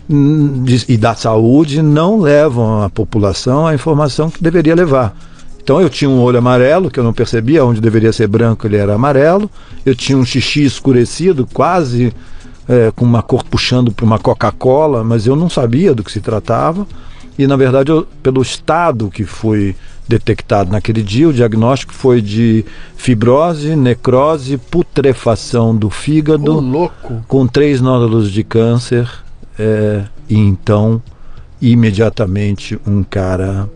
de- e da saúde não levam a população à informação que deveria levar. Então eu tinha um olho amarelo que eu não percebia, onde deveria ser branco ele era amarelo. Eu tinha um xixi escurecido, quase é, com uma cor puxando para uma Coca-Cola, mas eu não sabia do que se tratava. E na verdade, eu, pelo estado que foi detectado naquele dia, o diagnóstico foi de fibrose, necrose, putrefação do fígado louco. com três nódulos de câncer é, e então imediatamente um cara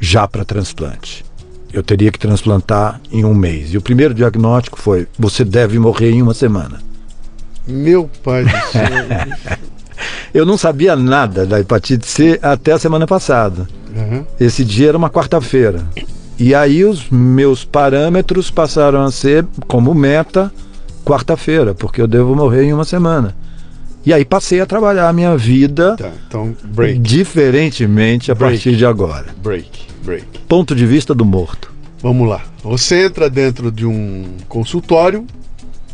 já para transplante. Eu teria que transplantar em um mês. E o primeiro diagnóstico foi: você deve morrer em uma semana. Meu pai do céu. [LAUGHS] Eu não sabia nada da hepatite C até a semana passada. Uhum. Esse dia era uma quarta-feira. E aí os meus parâmetros passaram a ser como meta quarta-feira, porque eu devo morrer em uma semana. E aí passei a trabalhar a minha vida Tá, então, break, diferentemente a Break. partir de agora. break, break. Ponto de vista do morto. Vamos lá. Você entra dentro de um consultório,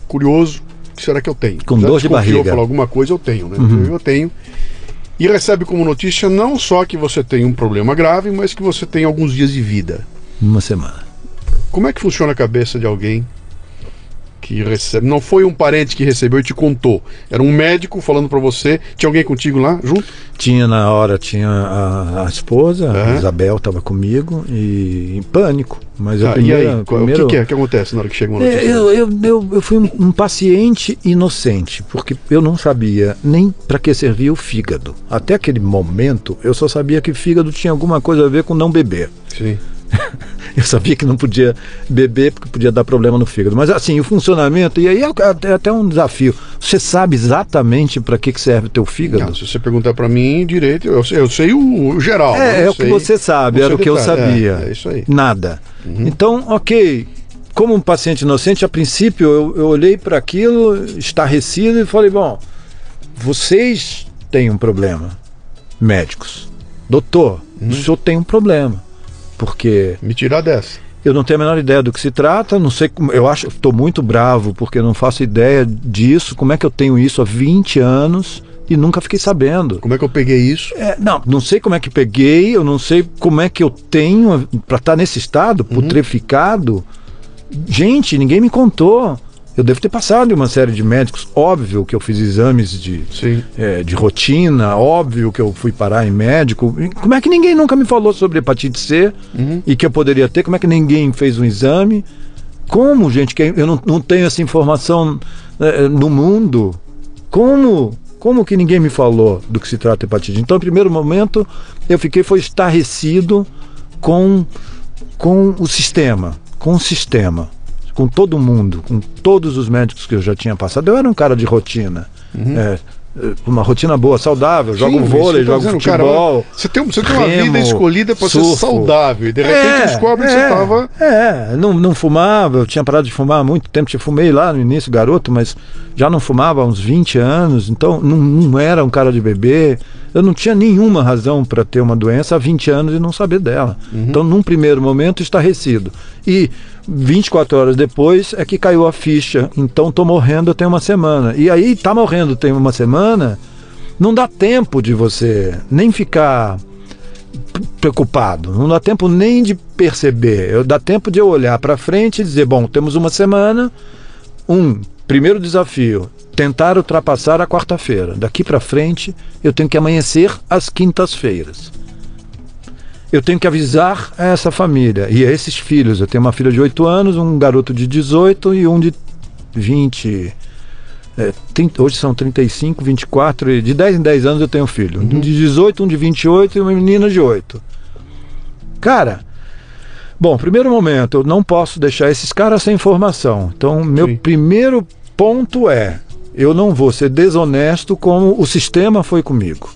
curioso, o que será que eu tenho? Com Já dor de barriga. falou alguma coisa, eu tenho, né? Uhum. Eu tenho. E recebe como notícia não só que você tem um problema grave, mas que você tem alguns dias de vida. Uma semana. Como é que funciona a cabeça de alguém que recebe? Não foi um parente que recebeu e te contou. Era um médico falando pra você. Tinha alguém contigo lá junto? Tinha na hora, tinha a, a esposa, a Aham. Isabel estava comigo e em pânico. Mas a Tá, primeira, e aí, primeiro- o que, que é que acontece na hora que chega uma É, notícia? eu, eu, eu, eu fui um, um paciente inocente, porque eu não sabia nem para que servia o fígado. Até aquele momento, eu só sabia que fígado tinha alguma coisa a ver com não beber. Sim. [LAUGHS] Eu sabia que não podia beber porque podia dar problema no fígado. Mas assim, o funcionamento, e aí é até, até um desafio. Você sabe exatamente para que, que serve o teu fígado? Não, se você perguntar pra mim direito, eu sei, eu sei o, o geral. né? É, é Eu o que você sabe, era o que eu detalha. sabia. É, é isso aí. Nada. Então, ok. Como um paciente inocente, a princípio eu, eu olhei para aquilo, estarrecido, e falei: bom, vocês têm um problema, médicos. Doutor, o senhor tem um problema. Porque Me tirar dessa. eu não tenho a menor ideia do que se trata, não sei como. Eu acho, estou muito bravo porque eu não faço ideia disso. Como é que eu tenho isso há 20 anos e nunca fiquei sabendo? Como é que eu peguei isso? É, não, não sei como é que peguei, eu não sei como é que eu tenho para estar nesse estado, putreficado. Gente, ninguém me contou. Eu devo ter passado em uma série de médicos. Óbvio que eu fiz exames de, é, de rotina, óbvio que eu fui parar em médico. Como é que ninguém nunca me falou sobre hepatite C e que eu poderia ter? Como é que ninguém fez um exame? Como, gente, que eu não, não tenho essa informação eh, no mundo? Como? Como que ninguém me falou do que se trata hepatite? Então, no primeiro momento, eu fiquei foi estarrecido com, com o sistema, com o sistema, com todo mundo, com todos os médicos que eu já tinha passado. Eu era um cara de rotina. É, é, uma rotina boa, saudável, jogo Sim, vôlei, tô jogo dizendo, cara, futebol. você tem, você tem uma remo, vida escolhida pra ser saudável. E de repente descobre que você tava. É, não, não fumava, eu tinha parado de fumar há muito tempo, eu fumei lá no início, garoto, mas já não fumava há uns 20 anos, então não, não era um cara de bebê. Eu não tinha nenhuma razão para ter uma doença há 20 anos e não saber dela. Então, num primeiro momento, estarrecido. E 24 horas depois é que caiu a ficha. Então, tô morrendo tem uma semana. E aí, tá morrendo tem uma semana, não dá tempo de você nem ficar preocupado. Não dá tempo nem de perceber. Eu dá tempo de eu olhar para frente e dizer, bom, temos uma semana. Um, primeiro desafio, tentar ultrapassar a quarta-feira. Daqui para frente, eu tenho que amanhecer às quintas-feiras. Eu tenho que avisar a essa família e a esses filhos. Eu tenho uma filha de 8 anos, um garoto de 18 e um de 20. é, 30 hoje são 35, 24, e de 10 em 10 anos eu tenho um filho. Um de 18, um de 28 e uma menina de 8. Cara, bom, primeiro momento, eu não posso deixar esses caras sem informação. Então, meu Sim. primeiro ponto é: eu não vou ser desonesto como o sistema foi comigo.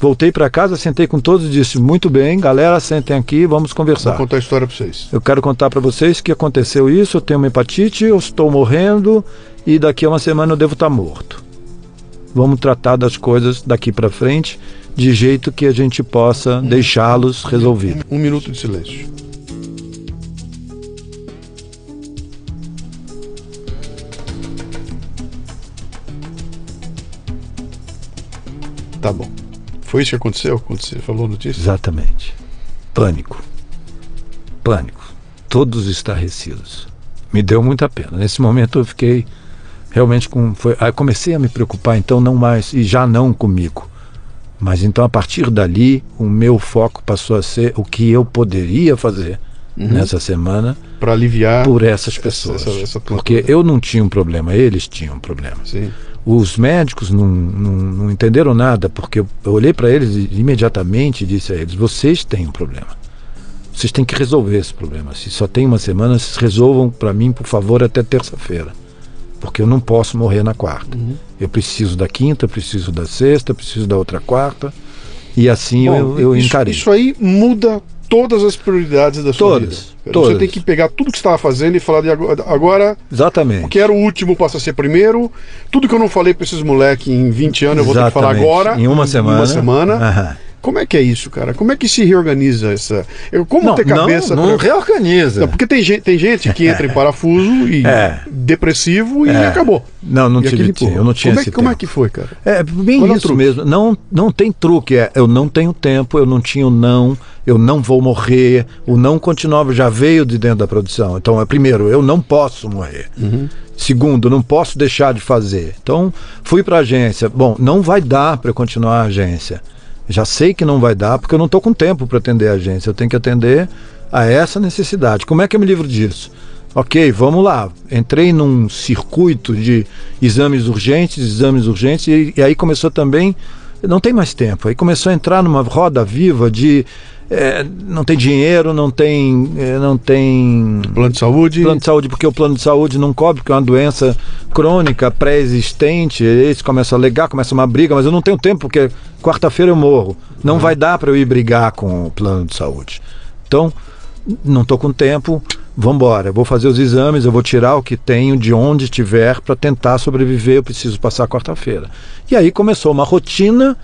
Voltei para casa, sentei com todos e disse: muito bem, galera, sentem aqui, vamos Vou conversar. contar a história pra vocês. Eu quero contar para vocês que aconteceu isso, eu tenho uma hepatite, eu estou morrendo e daqui a uma semana eu devo estar morto. Vamos tratar das coisas daqui para frente de jeito que a gente possa deixá-los resolvidos. Um minuto de silêncio. Tá bom. Foi isso que aconteceu? Quando você falou a notícia? Exatamente. Pânico. Pânico. Todos estarrecidos. Me deu muita pena. Nesse momento eu fiquei realmente com. Foi, aí comecei a me preocupar, então não mais, e já não comigo. Mas então a partir dali, o meu foco passou a ser o que eu poderia fazer nessa semana Para aliviar. por essas pessoas. essa- essa turma Porque toda. eu não tinha um problema, eles tinham um problema. Sim. Os médicos não, não, não entenderam nada, porque eu, eu olhei para eles e imediatamente disse a eles: vocês têm um problema. Vocês têm que resolver esse problema. Se só tem uma semana, vocês resolvam para mim, por favor, até terça-feira. porque eu não posso morrer na quarta. Eu preciso da quinta, preciso da sexta, preciso da outra quarta. E assim Bom, eu, eu isso, encarei. Isso aí muda todas as prioridades da sua Todas, vida. Você todas. tem que pegar tudo que você estava fazendo e falar de agora, agora Exatamente. o que era o último passa a ser primeiro. Tudo que eu não falei para esses moleques em 20 anos eu vou ter que falar Exatamente. agora. Em uma semana. Uma semana. Aham. Como é que é isso, cara? Como é que se reorganiza essa. Eu, como Não, ter cabeça não, não pra- reorganiza. Não, porque tem gente, tem gente que entra em parafuso e É. depressivo e É. acabou. Não, não E tive aquele. Eu não tinha como é, como é que foi, cara? É bem Qual é isso mesmo. Não, não tem truque. É, eu não tenho tempo, eu não tinha o não, eu não vou morrer. O não continuava, já veio de dentro da produção. Então, é, primeiro, eu não posso morrer. Segundo, não posso deixar de fazer. Então, fui para a agência. Bom, não vai dar para continuar a agência. Já sei que não vai dar porque eu não estou com tempo para atender a agência. Eu tenho que atender a essa necessidade. Como é que eu me livro disso? Ok, vamos lá. Entrei num circuito de exames urgentes, exames urgentes, e, e aí começou também. Não tem mais tempo. Aí começou a entrar numa roda viva de. Eh, não tem dinheiro, não tem. eh, não tem Plano de saúde. plano de saúde, porque o plano de saúde não cobre, porque é uma doença crônica, pré-existente. Eles começam a alegar, começa uma briga, mas eu não tenho tempo, porque quarta-feira eu morro. Não vai dar para eu ir brigar com o plano de saúde. Então, não estou com tempo, vamos embora. Vou fazer os exames, eu vou tirar o que tenho de onde tiver para tentar sobreviver. Eu preciso passar quarta-feira. E aí começou uma rotina,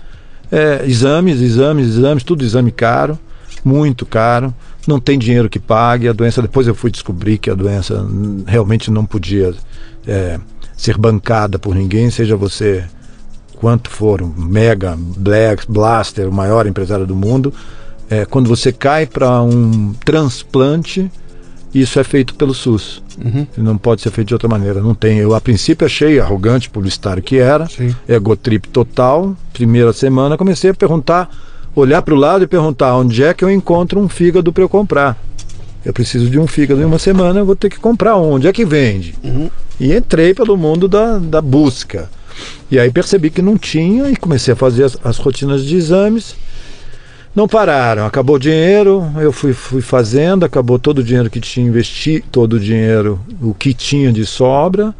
é, exames, exames, exames, tudo exame caro, muito caro. Não tem dinheiro que pague. A doença, depois eu fui descobrir que a doença realmente não podia é, ser bancada por ninguém, seja você quanto for um mega black blaster, o maior empresário do mundo, é, quando você cai para um transplante, isso é feito pelo SUS. E Não pode ser feito de outra maneira. Não tem. Eu a princípio achei arrogante publicitário que era, Sim. egotrip total. Primeira semana comecei a perguntar, olhar para o lado e perguntar onde é que eu encontro um fígado para eu comprar. Eu preciso de um fígado em uma semana, eu vou ter que comprar onde é que vende. E entrei pelo mundo da, da busca. E aí percebi que não tinha e comecei a fazer as, as rotinas de exames. Não pararam, acabou o dinheiro, eu fui, fui fazendo, acabou todo o dinheiro que tinha investi, todo o dinheiro, o que tinha de sobra.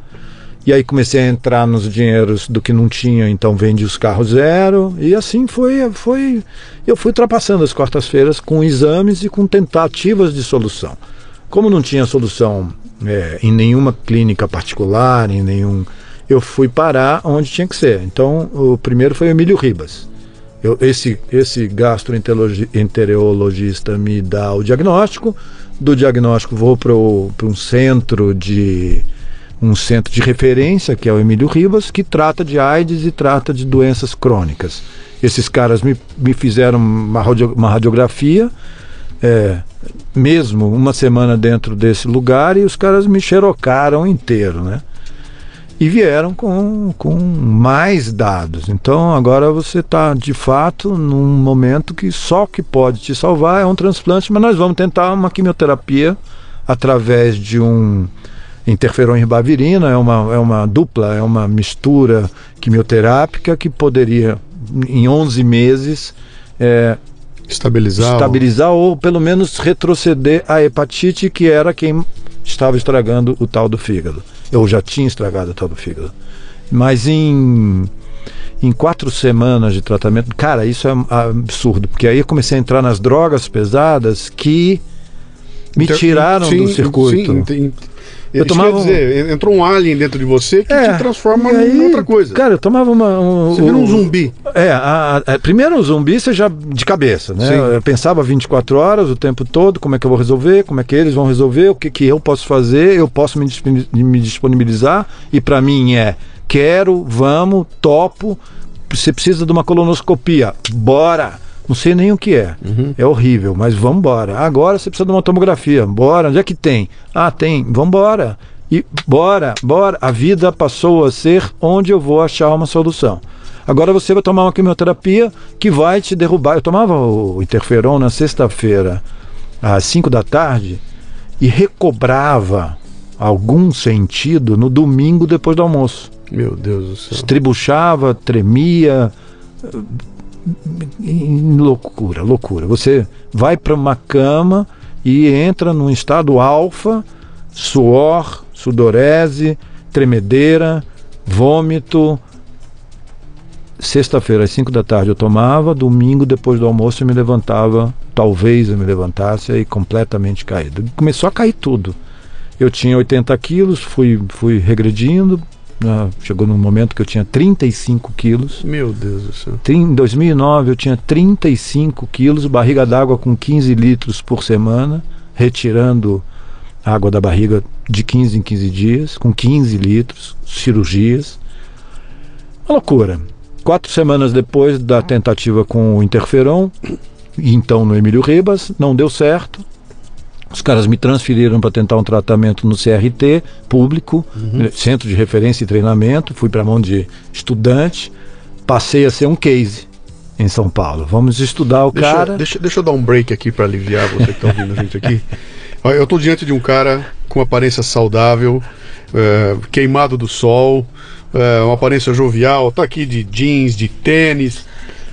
E aí comecei a entrar nos dinheiros do que não tinha, então vendi os carros zero. E assim foi, foi. Eu fui ultrapassando as quartas-feiras com exames e com tentativas de solução. Como não tinha solução é, em nenhuma clínica particular, em nenhum. Eu fui parar onde tinha que ser. Então, o primeiro foi o Emílio Ribas. Eu, esse, esse gastroenterologista me dá o diagnóstico. Do diagnóstico vou para um centro de um centro de referência, que é o Emílio Ribas, que trata de AIDS e trata de doenças crônicas. Esses caras me, me fizeram uma, radio- uma radiografia, é, mesmo uma semana dentro desse lugar, e os caras me xerocaram inteiro, né? E vieram com, com mais dados. Então agora você está de fato num momento que só o que pode te salvar é um transplante, mas nós vamos tentar uma quimioterapia através de um interferon ribavirina, é uma, é uma dupla, é uma mistura quimioterápica que poderia, em 11 meses, é, Estabilizar. estabilizar ou pelo menos retroceder a hepatite, que era quem estava estragando o tal do fígado. Eu já tinha estragado o tal do fígado. Mas em, em quatro semanas de tratamento, cara, isso é absurdo, porque aí eu comecei a entrar nas drogas pesadas que me Inter- tiraram sim, do circuito. Sim, Eu Isso tomava quer dizer, entrou um alien dentro de você que É, te transforma aí, em outra coisa. Cara, eu tomava uma. Um, você vira um zumbi. É, a, a- primeiro um zumbi você já de cabeça, né? Sim. Eu pensava 24 horas o tempo todo, como é que eu vou resolver, como é que eles vão resolver, o que, que eu posso fazer, eu posso me, me disponibilizar, e para mim é quero, vamos, topo, você precisa de uma colonoscopia, bora! Não sei nem o que é. É horrível, mas vamos embora. Agora você precisa de uma tomografia. Bora. Onde é que tem? Ah, tem. Vamos embora. E bora, bora. A vida passou a ser onde eu vou achar uma solução. Agora você vai tomar uma quimioterapia que vai te derrubar. Eu tomava o interferon na sexta-feira, às 5 da tarde, e recobrava algum sentido no domingo depois do almoço. Meu Deus do céu. Estribuchava, tremia. Em loucura, loucura. Você vai para uma cama e entra num estado alfa, suor, sudorese, tremedeira, vômito. Sexta-feira, às 5 da tarde, eu tomava, domingo, depois do almoço, eu me levantava. Talvez eu me levantasse aí completamente caído. Começou a cair tudo. Eu tinha 80 quilos, fui, fui regredindo. Né, chegou num momento que eu tinha 35 quilos. Meu Deus do céu. Em 2009 eu tinha 35 quilos, barriga d'água com 15 litros por semana, retirando água da barriga de 15 em 15 dias, com 15 litros, cirurgias. Uma loucura. Quatro semanas depois da tentativa com o interferon, então no Emílio Ribas, não deu certo. Os caras me transferiram para tentar um tratamento no CRT público, Uhum. Centro de Referência e Treinamento. Fui para a mão de estudante, passei a ser um case em São Paulo. Vamos estudar o Deixa, cara. deixa, deixa eu dar um break aqui para aliviar você que está ouvindo a gente aqui. [LAUGHS] Eu estou diante de um cara com aparência saudável, é, queimado do sol, é, uma aparência jovial, tá aqui de jeans, de tênis,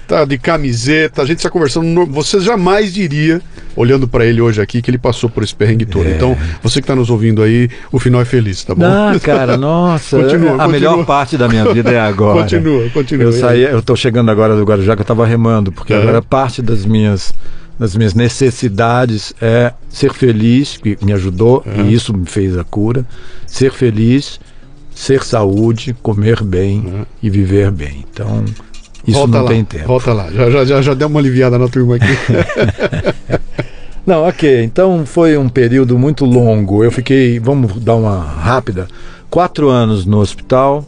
tá de camiseta. A gente está conversando. no- Você jamais diria, olhando para ele hoje aqui, que ele passou por esse perrengue todo. Então, você que está nos ouvindo aí, o final é feliz, tá bom? Ah, [LAUGHS] cara, nossa, Continua, a continua. melhor parte da minha vida é [LAUGHS] agora. Continua, continua. Eu aí? saí, eu tô chegando agora do Guarujá que eu tava remando, porque Aham. agora parte das minhas das minhas necessidades é ser feliz, que me ajudou e isso me fez a cura. Ser feliz, ser saúde, comer bem e viver bem. Então, isso volta não lá, tem tempo. Volta lá, já, já, já, já deu uma aliviada na turma aqui. [LAUGHS] Não, ok. Então foi um período muito longo. Eu fiquei, vamos dar uma rápida, quatro anos no hospital,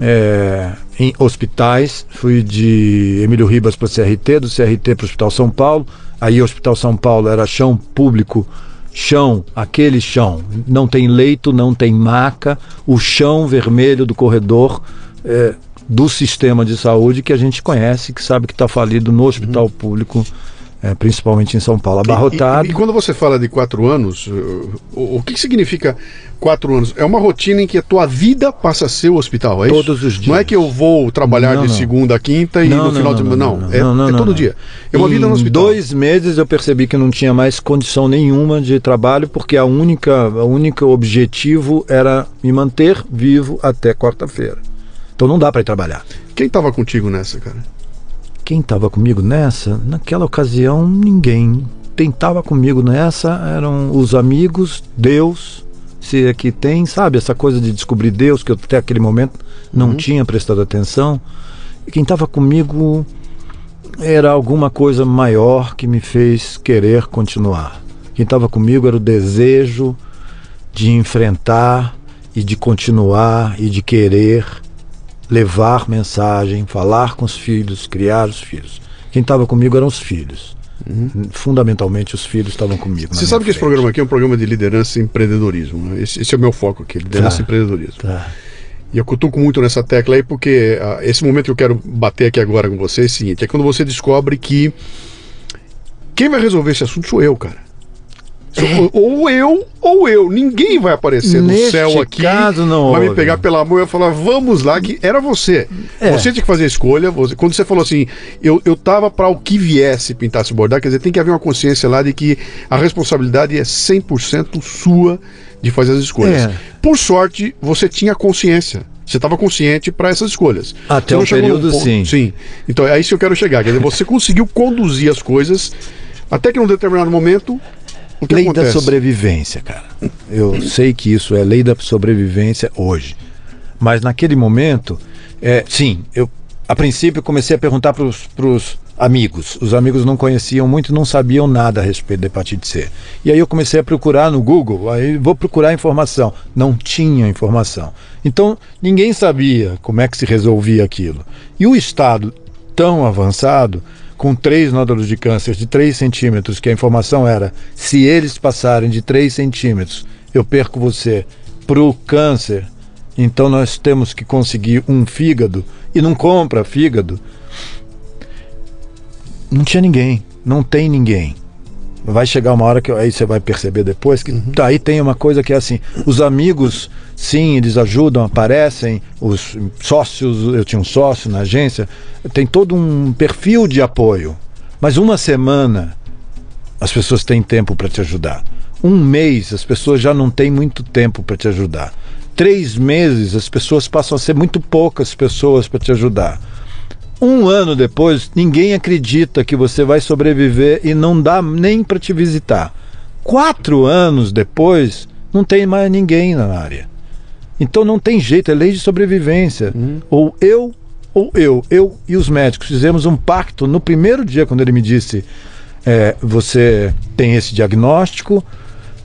é, em hospitais. Fui de Emílio Ribas para o CRT, do CRT para o Hospital São Paulo. Aí o Hospital São Paulo era chão público, chão, aquele chão. Não tem leito, não tem maca. O chão vermelho do corredor. é, do sistema de saúde que a gente conhece, que sabe que está falido no hospital público, é, principalmente em São Paulo, abarrotado. E, e- e quando você fala de quatro anos, uh, o, o que significa quatro anos? É uma rotina em que a tua vida passa a ser o hospital, é isso? Todos os Não é dias. que eu vou trabalhar Não, de não. segunda a quinta e no final de semana. Não, é, é todo dia. É uma em vida no hospital. dois meses eu percebi que não tinha mais condição nenhuma de trabalho, porque a única, a única objetivo era me manter vivo até quarta-feira. Então não dá para ir trabalhar. Quem estava contigo nessa, cara? Quem estava comigo nessa? Naquela ocasião, ninguém. Quem estava comigo nessa eram os amigos, Deus. Se aqui tem, sabe, essa coisa de descobrir Deus, que eu até aquele momento não tinha prestado atenção. E quem estava comigo era alguma coisa maior que me fez querer continuar. Quem estava comigo era o desejo de enfrentar e de continuar e de querer levar mensagem, falar com os filhos, criar os filhos. Quem estava comigo eram os filhos. Fundamentalmente os filhos estavam comigo. Você sabe que esse programa aqui é um programa de liderança e empreendedorismo. né? Esse, esse é o meu foco aqui, liderança Tá. e empreendedorismo. Tá. E eu cutuco muito nessa tecla aí porque ah, esse momento que eu quero bater aqui agora com você é o seguinte: é quando você descobre que quem vai resolver esse assunto sou eu, cara. Sou- Ou eu, ou eu. Ninguém vai aparecer no Neste céu aqui. caso, não vai me pegar pela mão e falar, vamos lá, que era você. É. Você tinha que fazer a escolha. Você, quando você falou assim, eu, eu tava para o que viesse pintar se bordar, quer dizer, tem que haver uma consciência lá de que a responsabilidade é 100% sua de fazer as escolhas. É. Por sorte, você tinha consciência. Você estava consciente para essas escolhas. Até um num período, ponto- sim. Sim. Então é isso que eu quero chegar. Quer dizer, você [LAUGHS] conseguiu conduzir as coisas até que num determinado momento. Lei acontece? da sobrevivência, cara. Eu sei que isso é lei da sobrevivência hoje. Mas naquele momento, é, sim, eu a princípio comecei a perguntar para os amigos. Os amigos não conheciam muito, não sabiam nada a respeito da hepatite C. E aí eu comecei a procurar no Google, aí vou procurar informação. Não tinha informação. Então ninguém sabia como é que se resolvia aquilo. E o estado tão avançado, com três nódulos de câncer de 3 centímetros, que a informação era: se eles passarem de 3 centímetros, eu perco você para o câncer. Então nós temos que conseguir um fígado e não compra fígado. Não tinha ninguém, não tem ninguém. Vai chegar uma hora que aí você vai perceber depois que aí tem uma coisa que é assim: os amigos, sim, eles ajudam, aparecem, os sócios, eu tinha um sócio na agência, tem todo um perfil de apoio. Mas uma semana as pessoas têm tempo para te ajudar. Um mês as pessoas já não têm muito tempo para te ajudar. três meses as pessoas passam a ser muito poucas pessoas para te ajudar. Um ano depois, ninguém acredita que você vai sobreviver e não dá nem para te visitar. Quatro anos depois, não tem mais ninguém na área. Então não tem jeito, é lei de sobrevivência. Uhum. Ou eu, ou eu. Eu e os médicos fizemos um pacto no primeiro dia, quando ele me disse: é, você tem esse diagnóstico.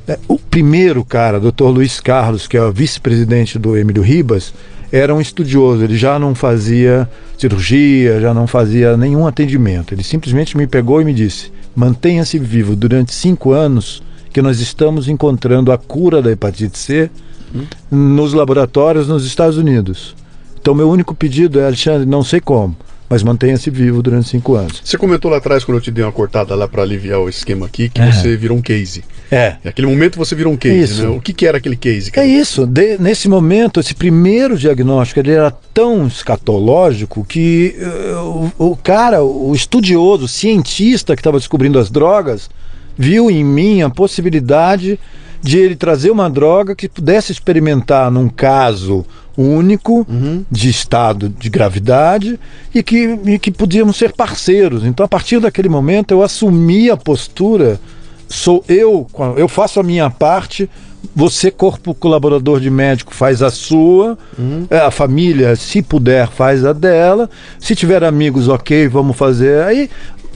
É, o primeiro cara, doutor Luiz Carlos, que é o vice-presidente do Emílio Ribas, era um estudioso, ele já não fazia cirurgia, já não fazia nenhum atendimento. Ele simplesmente me pegou e me disse: mantenha-se vivo durante cinco anos, que nós estamos encontrando a cura da hepatite C hum. nos laboratórios nos Estados Unidos. Então, meu único pedido é, Alexandre, não sei como, mas mantenha-se vivo durante cinco anos. Você comentou lá atrás, quando eu te dei uma cortada lá para aliviar o esquema aqui, que é. você virou um case. É. Naquele momento você virou um case, isso. né? O que, que era aquele case? Cara? É isso. De, nesse momento, esse primeiro diagnóstico ele era tão escatológico que uh, o, o, cara, o estudioso, o cientista que estava descobrindo as drogas, viu em mim a possibilidade de ele trazer uma droga que pudesse experimentar num caso único uhum. de estado de gravidade e que, e que podíamos ser parceiros. Então, a partir daquele momento, eu assumi a postura sou eu, eu faço a minha parte, você, corpo colaborador de médico, faz a sua, uhum. É, a família, se puder, faz a dela. Se tiver amigos, ok, vamos fazer. Aí,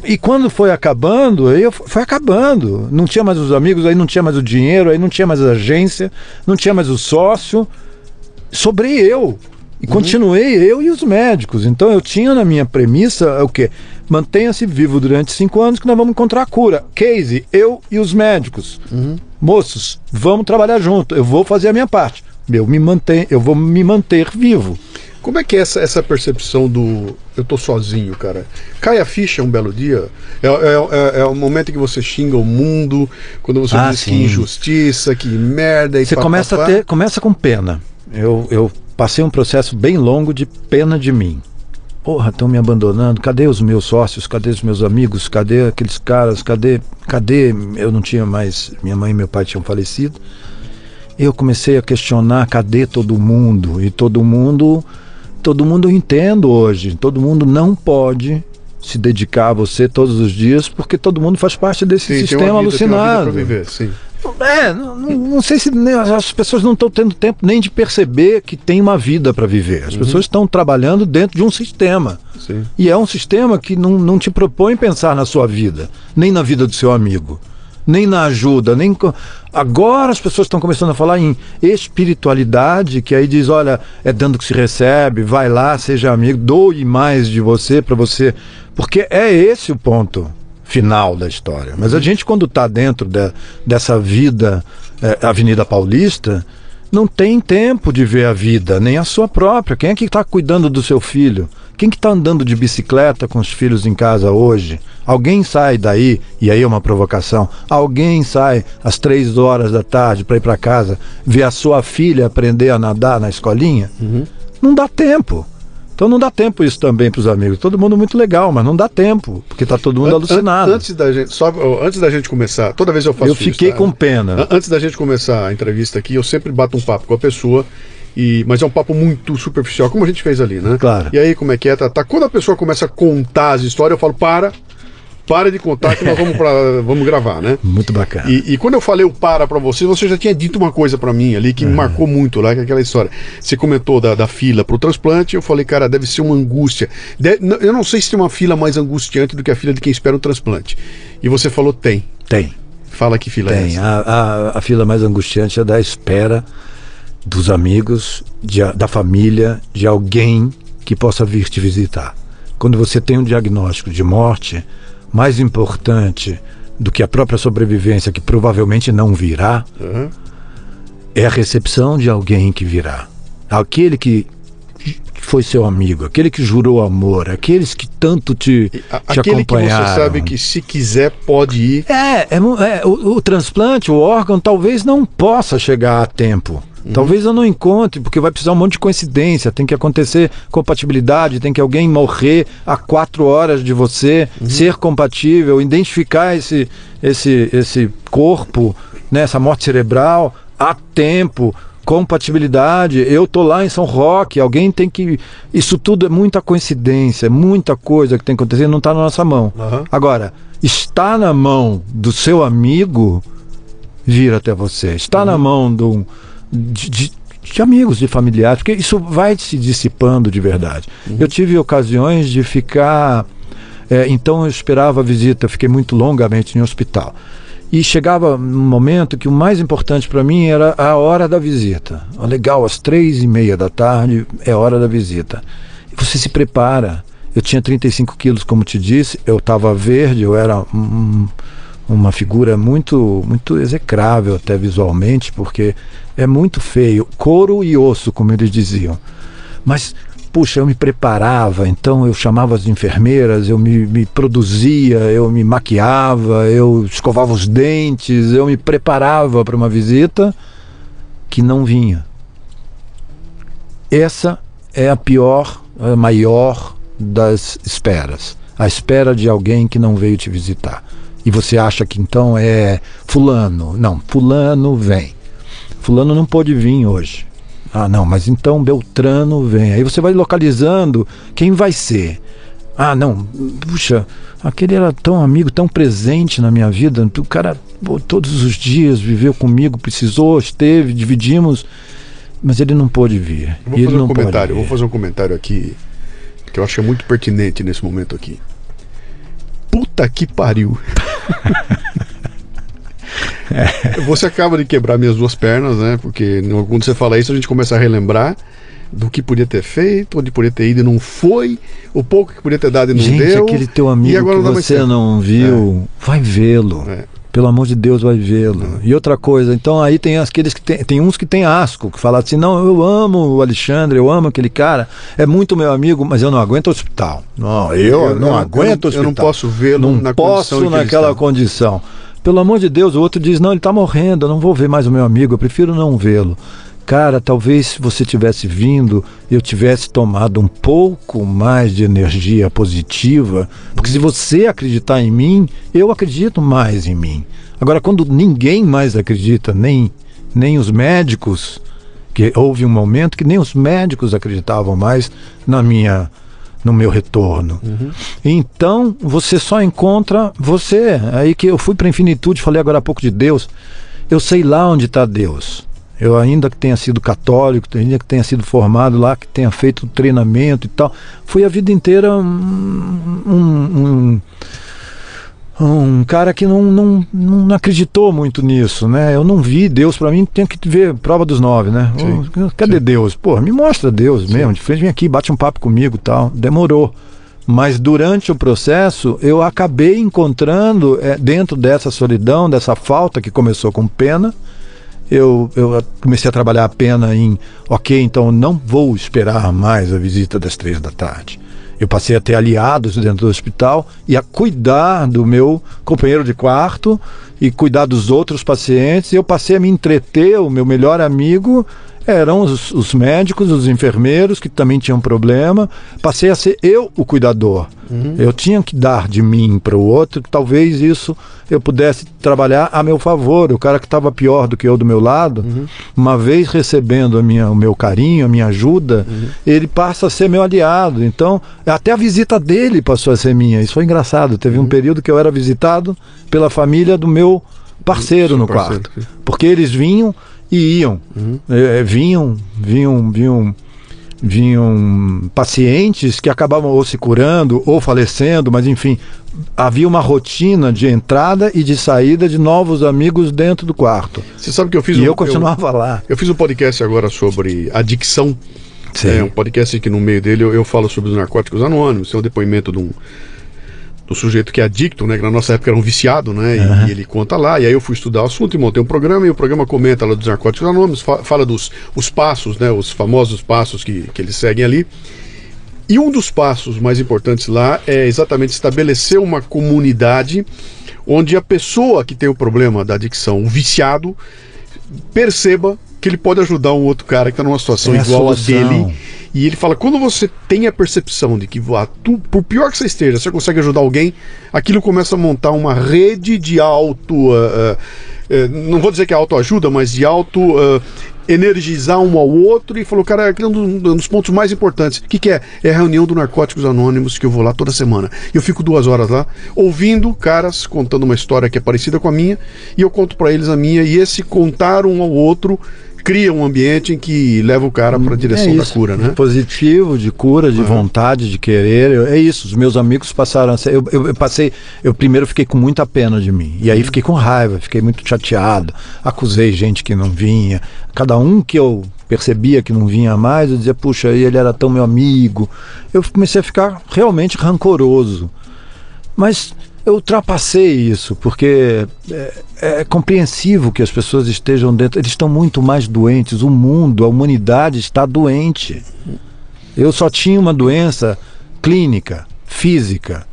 e quando foi acabando, aí foi acabando. Não tinha mais os amigos, aí não tinha mais o dinheiro, aí não tinha mais a agência, não tinha mais o sócio. Sobrei eu. E uhum. continuei eu e os médicos. Então eu tinha na minha premissa o quê? Mantenha-se vivo durante cinco anos que nós vamos encontrar a cura. Casey, eu e os médicos. Uhum. Moços, vamos trabalhar junto. Eu vou fazer a minha parte. Eu, me mantém, eu vou me manter vivo. Como é que é essa, essa percepção do eu tô sozinho, cara? Cai a ficha um belo dia? É, é, é, é o momento em que você xinga o mundo, quando você ah, diz sim. que injustiça, que merda e Você começa a ter, começa com pena. Eu, eu passei um processo bem longo de pena de mim. Porra, estão me abandonando. Cadê os meus sócios? Cadê os meus amigos? Cadê aqueles caras? Cadê? Cadê? Eu não tinha mais. Minha mãe e meu pai tinham falecido. Eu comecei a questionar cadê todo mundo? E todo mundo, todo mundo eu entendo hoje. Todo mundo não pode se dedicar a você todos os dias porque todo mundo faz parte desse sim, sistema vida, alucinado. Sim. É, não, não, sei se as pessoas não estão tendo tempo nem de perceber que tem uma vida para viver. As uhum. pessoas estão trabalhando dentro de um sistema. Sim. E é um sistema que não, não te propõe pensar na sua vida, nem na vida do seu amigo, nem na ajuda, nem. Agora as pessoas estão começando a falar em espiritualidade, que aí diz: olha, é dando que se recebe, vai lá, seja amigo, doe mais de você para você. Porque é esse o ponto final da história. Mas a gente, quando está dentro de, dessa vida é, Avenida Paulista, não tem tempo de ver a vida, nem a sua própria. Quem é que está cuidando do seu filho? Quem que está andando de bicicleta com os filhos em casa hoje? Alguém sai daí, e aí é uma provocação, alguém sai às três horas da tarde para ir para casa ver a sua filha aprender a nadar na escolinha? Uhum. Não dá tempo. Então não dá tempo isso também para os amigos. Todo mundo muito legal, mas não dá tempo, porque está todo mundo alucinado. Antes da gente, só antes da gente começar, toda vez eu faço Eu fiquei isso, tá? com pena. Antes da gente começar a entrevista aqui, eu sempre bato um papo com a pessoa e, mas é um papo muito superficial, como a gente fez ali, né? Claro. E aí, como é que é? Tá, tá, quando a pessoa começa a contar as histórias, eu falo, para, para de contar que nós vamos, pra, [LAUGHS] vamos gravar, né? Muito bacana. E, e, quando eu falei o para para você, você já tinha dito uma coisa para mim ali que me marcou muito lá, que é aquela história. Você comentou da, da fila para o transplante, eu falei, cara, deve ser uma angústia. De, eu não sei se tem uma fila mais angustiante do que a fila de quem espera o transplante. E você falou, tem. Tem. Fala que fila tem. é essa. A, a, a fila mais angustiante é da espera dos amigos, de, da família, de alguém que possa vir te visitar. Quando você tem um diagnóstico de morte, mais importante do que a própria sobrevivência, que provavelmente não virá, uhum. é a recepção de alguém que virá. Aquele que foi seu amigo, aquele que jurou amor, aqueles que tanto te, a, te aquele acompanharam. que você sabe que se quiser pode ir. É, é, é o, o, transplante, o órgão talvez não possa chegar a tempo. Uhum. Talvez eu não encontre, porque vai precisar um monte de coincidência, tem que acontecer compatibilidade, tem que alguém morrer a quatro horas de você, uhum. ser compatível, identificar esse, esse, esse corpo, né, essa morte cerebral a tempo, compatibilidade. Eu tô lá em São Roque, alguém tem que. Isso tudo é muita coincidência, é muita coisa que tem que acontecer, não está na nossa mão. Aham. Agora, está na mão do seu amigo vir até você. Está na mão do, de, de- de amigos, de familiares, porque isso vai se dissipando de verdade. Eu tive ocasiões de ficar. é, então eu esperava a visita, fiquei muito longamente em hospital. E chegava um momento que o mais importante para mim era a hora da visita. Legal, às três e meia da tarde é a hora da visita. Você se prepara. Eu tinha 35 quilos, como te disse, eu estava verde, eu era um- uma figura muito, muito execrável até visualmente, porque é muito feio. Couro e osso, como eles diziam. Mas, puxa, eu me preparava, então eu chamava as enfermeiras, eu me, me produzia, eu me maquiava, eu escovava os dentes, eu me preparava para uma visita que não vinha. Essa é a pior, a maior das esperas. A espera de alguém que não veio te visitar. E você acha que então é fulano. Não, fulano vem. Fulano não pôde vir hoje. Ah, não, mas então Beltrano vem. Aí você vai localizando quem vai ser. Ah, não, puxa, aquele era tão amigo, tão presente na minha vida. O cara todos os dias viveu comigo, precisou, esteve, dividimos, mas ele não pôde vir. Eu vou E ele fazer um comentário. Vou fazer um comentário aqui que eu acho que é muito pertinente nesse momento aqui. Puta que pariu. [LAUGHS] Você acaba de quebrar minhas duas pernas, né? Porque quando você fala isso, a gente começa a relembrar do que podia ter feito, onde podia ter ido e não foi, o pouco que podia ter dado e não Gente, deu. aquele teu e amigo agora que não você não viu, vai vê-lo. É. Pelo amor de Deus, vai vê-lo. E outra coisa, então aí tem aqueles que tem, tem uns que tem asco, que falam assim, não, eu amo o Alexandre, eu amo aquele cara, é muito meu amigo, mas eu não aguento o hospital. Não, eu, não aguento o eu hospital. não posso vê-lo Não na condição posso ele naquela condição. Pelo amor de Deus, o outro diz, não, ele está morrendo, eu não vou ver mais o meu amigo, eu prefiro não vê-lo. Cara, talvez se você tivesse vindo, eu tivesse tomado um pouco mais de energia positiva, porque se você acreditar em mim, eu acredito mais em mim. Agora, quando ninguém mais acredita, nem, nem os médicos, que houve um momento que nem os médicos acreditavam mais na minha no meu retorno. Então, você só encontra você. Aí que eu fui para a infinitude, falei agora há pouco de Deus. Eu sei lá onde está Deus. Eu ainda que tenha sido católico, ainda que tenha sido formado lá, que tenha feito treinamento e tal, fui a vida inteira um, um, um, um cara que não, não, não acreditou muito nisso, né? Eu não vi Deus, para mim tem que ver prova dos nove, né? Sim, Cadê Deus? Pô, me mostra Deus mesmo, de frente, vem aqui, bate um papo comigo e tal. Demorou. Mas durante o processo eu acabei encontrando, eh, dentro dessa solidão, dessa falta que começou com pena, eu, eu comecei a trabalhar a pena em, ok, então não vou esperar mais a visita das três da tarde. Eu passei a ter aliados dentro do hospital e a cuidar do meu companheiro de quarto e cuidar dos outros pacientes. Eu passei a me entreter, o meu melhor amigo eram os, os médicos, os enfermeiros que também tinham problema. Passei a ser eu o cuidador. Eu tinha que dar de mim para o outro, talvez isso eu pudesse trabalhar a meu favor. O cara que estava pior do que eu do meu lado, uma vez recebendo a minha, o meu carinho, a minha ajuda, ele passa a ser meu aliado. Então, até a visita dele passou a ser minha. Isso foi engraçado. Teve um período que eu era visitado pela família do meu parceiro no parceiro, quarto. Porque eles vinham e iam. Eh, vinham, vinham, vinham, vinham pacientes que acabavam ou se curando ou falecendo, mas enfim, havia uma rotina de entrada e de saída de novos amigos dentro do quarto. Você sabe que eu fiz E um, eu continuava lá. Eu, fiz um podcast agora sobre adicção. É um podcast que no meio dele eu, eu falo sobre os narcóticos anônimos. É um depoimento de um, do sujeito que é adicto, né? Que na nossa época era um viciado, né? E, e ele conta lá. E aí eu fui estudar o assunto e montei um programa. E o programa comenta lá dos narcóticos anônimos, fa- fala dos os passos, né? Os famosos passos que, que eles seguem ali. E um dos passos mais importantes lá é exatamente estabelecer uma comunidade onde a pessoa que tem o problema da adicção, o viciado, perceba que ele pode ajudar um outro cara que está numa situação É a igual a solução. dele. E ele fala: quando você tem a percepção de que, ah, tu, por pior que você esteja, você consegue ajudar alguém, aquilo começa a montar uma rede de auto. ah, eh, não vou dizer que é autoajuda, mas de auto. ah, energizar um ao outro e falou, cara, aquele é um dos pontos mais importantes. O que, que é? É a reunião do Narcóticos Anônimos que eu vou lá toda semana. Eu fico duas horas lá, ouvindo caras contando uma história que é parecida com a minha, e eu conto para eles a minha, e esse contar um ao outro cria um ambiente em que leva o cara para a direção é da cura, né? Positivo, de cura, de uhum. vontade, de querer. É isso. Os meus amigos passaram a ser. Eu, eu, eu, passei. Eu primeiro fiquei com muita pena de mim. E aí fiquei com raiva, fiquei muito chateado. Acusei gente que não vinha. Cada um que eu percebia que não vinha mais, eu dizia, puxa, ele era tão meu amigo. Eu comecei a ficar realmente rancoroso. Mas eu ultrapassei isso, porque é, é, compreensivo que as pessoas estejam dentro. Eles estão muito mais doentes. O mundo, a humanidade está doente. Eu só tinha uma doença clínica, física.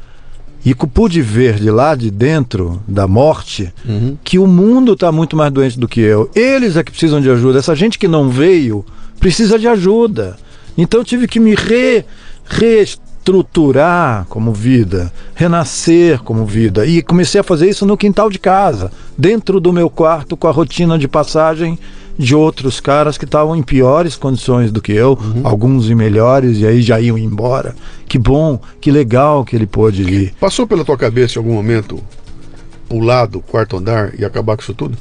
E pude ver de lá de dentro da morte uhum. que o mundo está muito mais doente do que eu. Eles é que precisam de ajuda. Essa gente que não veio precisa de ajuda. Então eu tive que me re, re estruturar como vida, renascer como vida. E comecei a fazer isso no quintal de casa, dentro do meu quarto, com a rotina de passagem de outros caras que estavam em piores condições do que eu, uhum. alguns em melhores, e aí já iam embora. Que bom, que legal que ele pôde ir. Passou pela tua cabeça em algum momento pular do quarto andar e acabar com isso tudo?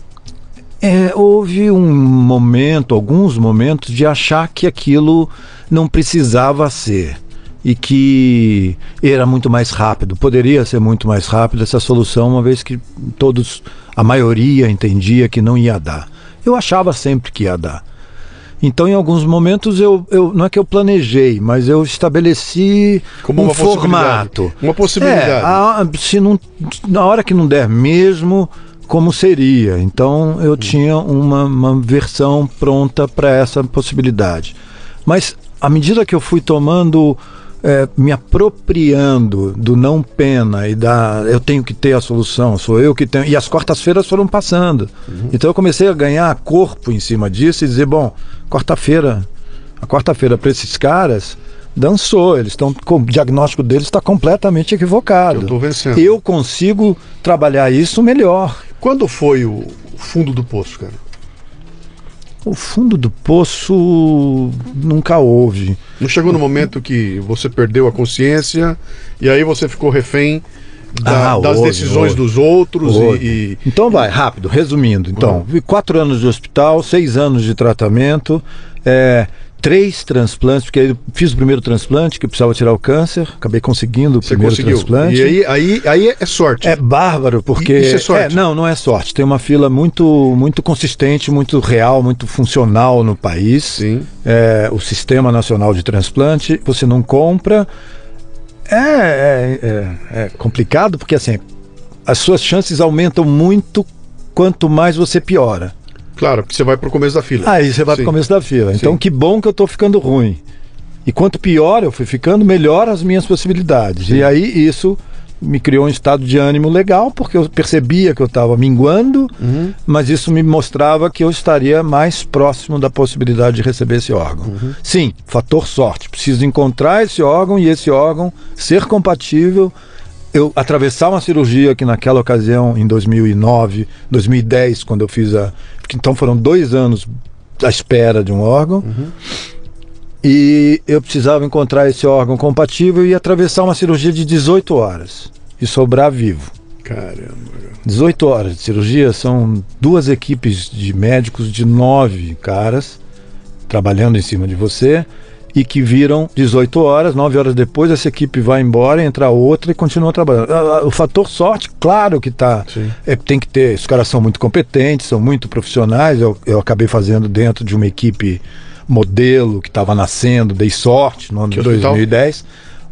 É, houve um momento, alguns momentos, de achar que aquilo não precisava ser e que era muito mais rápido, poderia ser muito mais rápido essa solução, uma vez que todos, a maioria entendia que não ia dar. Eu achava sempre que ia dar. Então, em alguns momentos, eu, eu não é que eu planejei, mas eu estabeleci Como um formato. Uma possibilidade. É, a, se não, na hora que não der mesmo, como seria. Então, eu hum. tinha uma, uma versão pronta para essa possibilidade. Mas, à medida que eu fui tomando é, me apropriando do não pena e da eu tenho que ter a solução, sou eu que tenho. E as quartas-feiras foram passando. Uhum. Então eu comecei a ganhar corpo em cima disso e dizer: bom, quarta-feira, a quarta-feira para esses caras dançou, eles estão com o diagnóstico deles está completamente equivocado. Eu tô vencendo. Eu consigo trabalhar isso melhor. Quando foi o fundo do poço, cara? O fundo do poço nunca houve. Não chegou no momento que você perdeu a consciência e aí você ficou refém da, ah, das decisões dos outros e, e, Então vai, rápido, resumindo. Então, uhum. quatro anos de hospital, seis anos de tratamento. É, três transplantes, porque eu fiz o primeiro transplante, que precisava tirar o câncer, acabei conseguindo o Você primeiro conseguiu. transplante. E aí, aí, aí é sorte. É bárbaro, porque. Isso é sorte? É, não, não é sorte. Tem uma fila muito, muito consistente, muito real, muito funcional no país. Sim. É, o Sistema Nacional de Transplante, você não compra. É, é, é, é complicado, porque assim, as suas chances aumentam muito quanto mais você piora. Claro, porque você vai para o começo da fila. Aí você vai para o começo da fila. Então, Sim. que bom que eu estou ficando ruim. E quanto pior eu fui ficando, melhor as minhas possibilidades. Sim. E aí isso me criou um estado de ânimo legal, porque eu percebia que eu estava minguando, uhum. mas isso me mostrava que eu estaria mais próximo da possibilidade de receber esse órgão. Uhum. Sim, fator sorte. Preciso encontrar esse órgão e esse órgão ser compatível eu atravessar uma cirurgia que naquela ocasião, em 2009, 2010, quando eu fiz a. Então foram dois anos à espera de um órgão. Uhum. E eu precisava encontrar esse órgão compatível e atravessar uma cirurgia de 18 horas e sobrar vivo. Caramba. 18 horas de cirurgia são duas equipes de médicos de nove caras trabalhando em cima de você e que viram 18 horas, 9 horas depois essa equipe vai embora, entra outra e continua trabalhando. Ah, ah, o fator sorte, claro que tá, é, tem que ter. Os caras são muito competentes, são muito profissionais. Eu, eu acabei fazendo dentro de uma equipe modelo que estava nascendo, dei sorte no ano de 2010,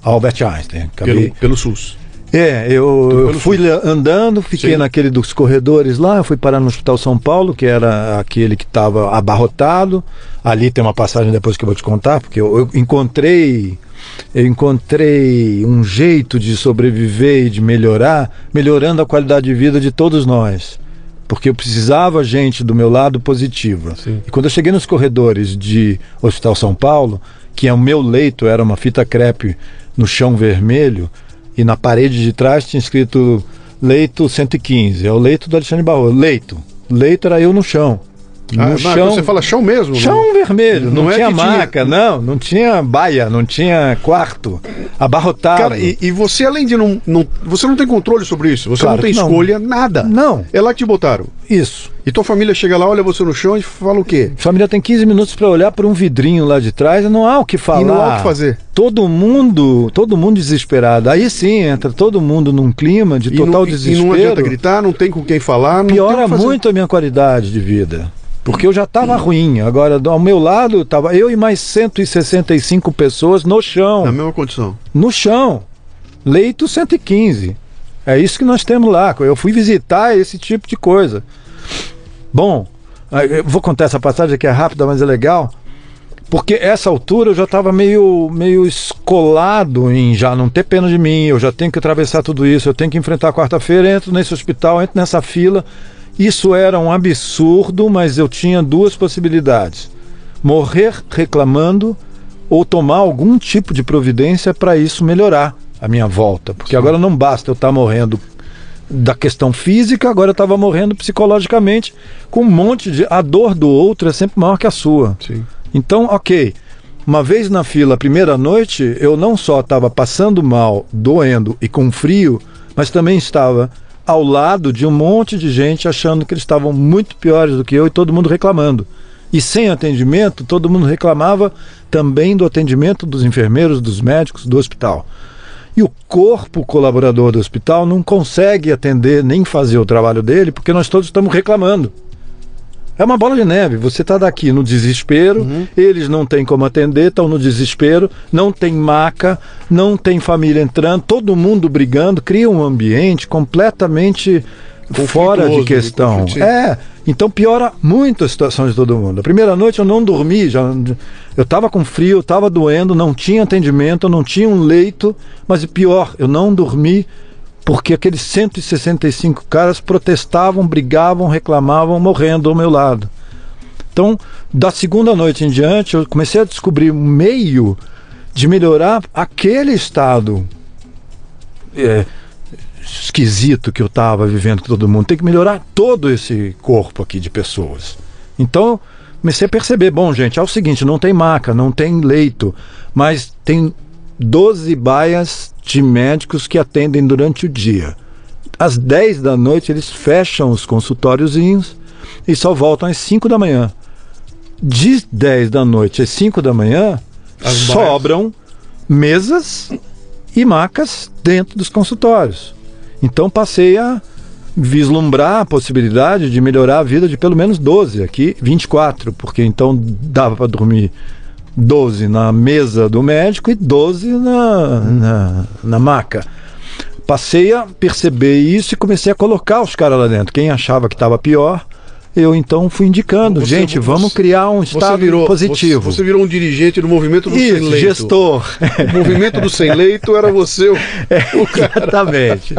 Albert Einstein. Acabei... Pelo, pelo SUS. É, eu, eu fui andando, fiquei Sim. naquele dos corredores lá, fui parar no Hospital São Paulo, que era aquele que estava abarrotado. Ali tem uma passagem depois que eu vou te contar, porque eu, eu encontrei eu encontrei um jeito de sobreviver e de melhorar, melhorando a qualidade de vida de todos nós. Porque eu precisava gente do meu lado positiva. Sim. E quando eu cheguei nos corredores de Hospital São Paulo, que é o meu leito era uma fita crepe no chão vermelho, e na parede de trás tinha escrito leito 115. É o leito do Alexandre Barroso. Leito. Leito era eu no chão. Ah, no mas chão. Você fala chão mesmo? Chão vermelho, não, Não é tinha que tinha- maca, não, não tinha baia, não tinha quarto, abarrotado. Cara, e, e você, além de não, não. Você não tem controle sobre isso. Você Claro não tem não. escolha, nada. Não. É lá que te botaram. Isso. E tua família chega lá, olha você no chão e fala o quê? Família tem 15 minutos para olhar por um vidrinho lá de trás e não há o que falar. E não há o que fazer. Todo mundo, todo mundo desesperado. Aí sim entra todo mundo num clima de E total não, e- desespero. E não adianta gritar, não tem com quem falar. Não Piora muito a minha qualidade de vida. Porque eu já estava ruim. Agora, ao meu lado, estava eu e mais 165 pessoas no chão. Na mesma condição. No chão. Leito 115. É isso que nós temos lá. Eu fui visitar esse tipo de coisa. Bom, vou contar essa passagem que é rápida, mas é legal. Porque essa altura eu já estava meio, meio escolado em já não ter pena de mim, eu já tenho que atravessar tudo isso, eu tenho que enfrentar quarta-feira, entro nesse hospital, entro nessa fila. Isso era um absurdo, mas eu tinha duas possibilidades: morrer reclamando ou tomar algum tipo de providência para isso melhorar a minha volta. Porque agora não basta eu estar morrendo da questão física, agora eu estava morrendo psicologicamente com um monte de. A dor do outro é sempre maior que a sua. Sim. Então, ok. Uma vez na fila, a primeira noite, eu não só estava passando mal, doendo e com frio, mas também estava ao lado de um monte de gente achando que eles estavam muito piores do que eu e todo mundo reclamando. E sem atendimento, todo mundo reclamava também do atendimento dos enfermeiros, dos médicos, do hospital. E o corpo colaborador do hospital não consegue atender nem fazer o trabalho dele porque nós todos estamos reclamando. É uma bola de neve. Você está daqui no desespero, eles não têm como atender, estão no desespero, não tem maca, não tem família entrando, todo mundo brigando, cria um ambiente completamente fora de questão. É, então piora muito a situação de todo mundo. A primeira noite eu não dormi, já, eu estava com frio, estava doendo, não tinha atendimento, não tinha um leito, mas pior, eu não dormi porque aqueles 165 caras protestavam, brigavam, reclamavam, morrendo ao meu lado. Então, da segunda noite em diante, eu comecei a descobrir um meio de melhorar aquele estado é, esquisito que eu estava vivendo com todo mundo. Tem que melhorar todo esse corpo aqui de pessoas. Então, comecei a perceber: bom, gente, é o seguinte: não tem maca, não tem leito, mas tem 12 baias de médicos que atendem durante o dia. Às 10 da noite, eles fecham os consultóriozinhos e só voltam às 5 da manhã. De 10 da noite às 5 da manhã, As sobram mesas e macas dentro dos consultórios. Então passei a vislumbrar a possibilidade de melhorar a vida de pelo menos 12, aqui 24, porque então dava para dormir 12 na mesa do médico e 12 na, na, na maca. Passei a perceber isso e comecei a colocar os caras lá dentro. Quem achava que estava pior, eu então fui indicando, Você- gente, você- vamos criar um estado virou, positivo. Você, você virou um dirigente do movimento do sem Isso, leito. gestor. O movimento do sem leito era você. o- [LAUGHS] Exatamente.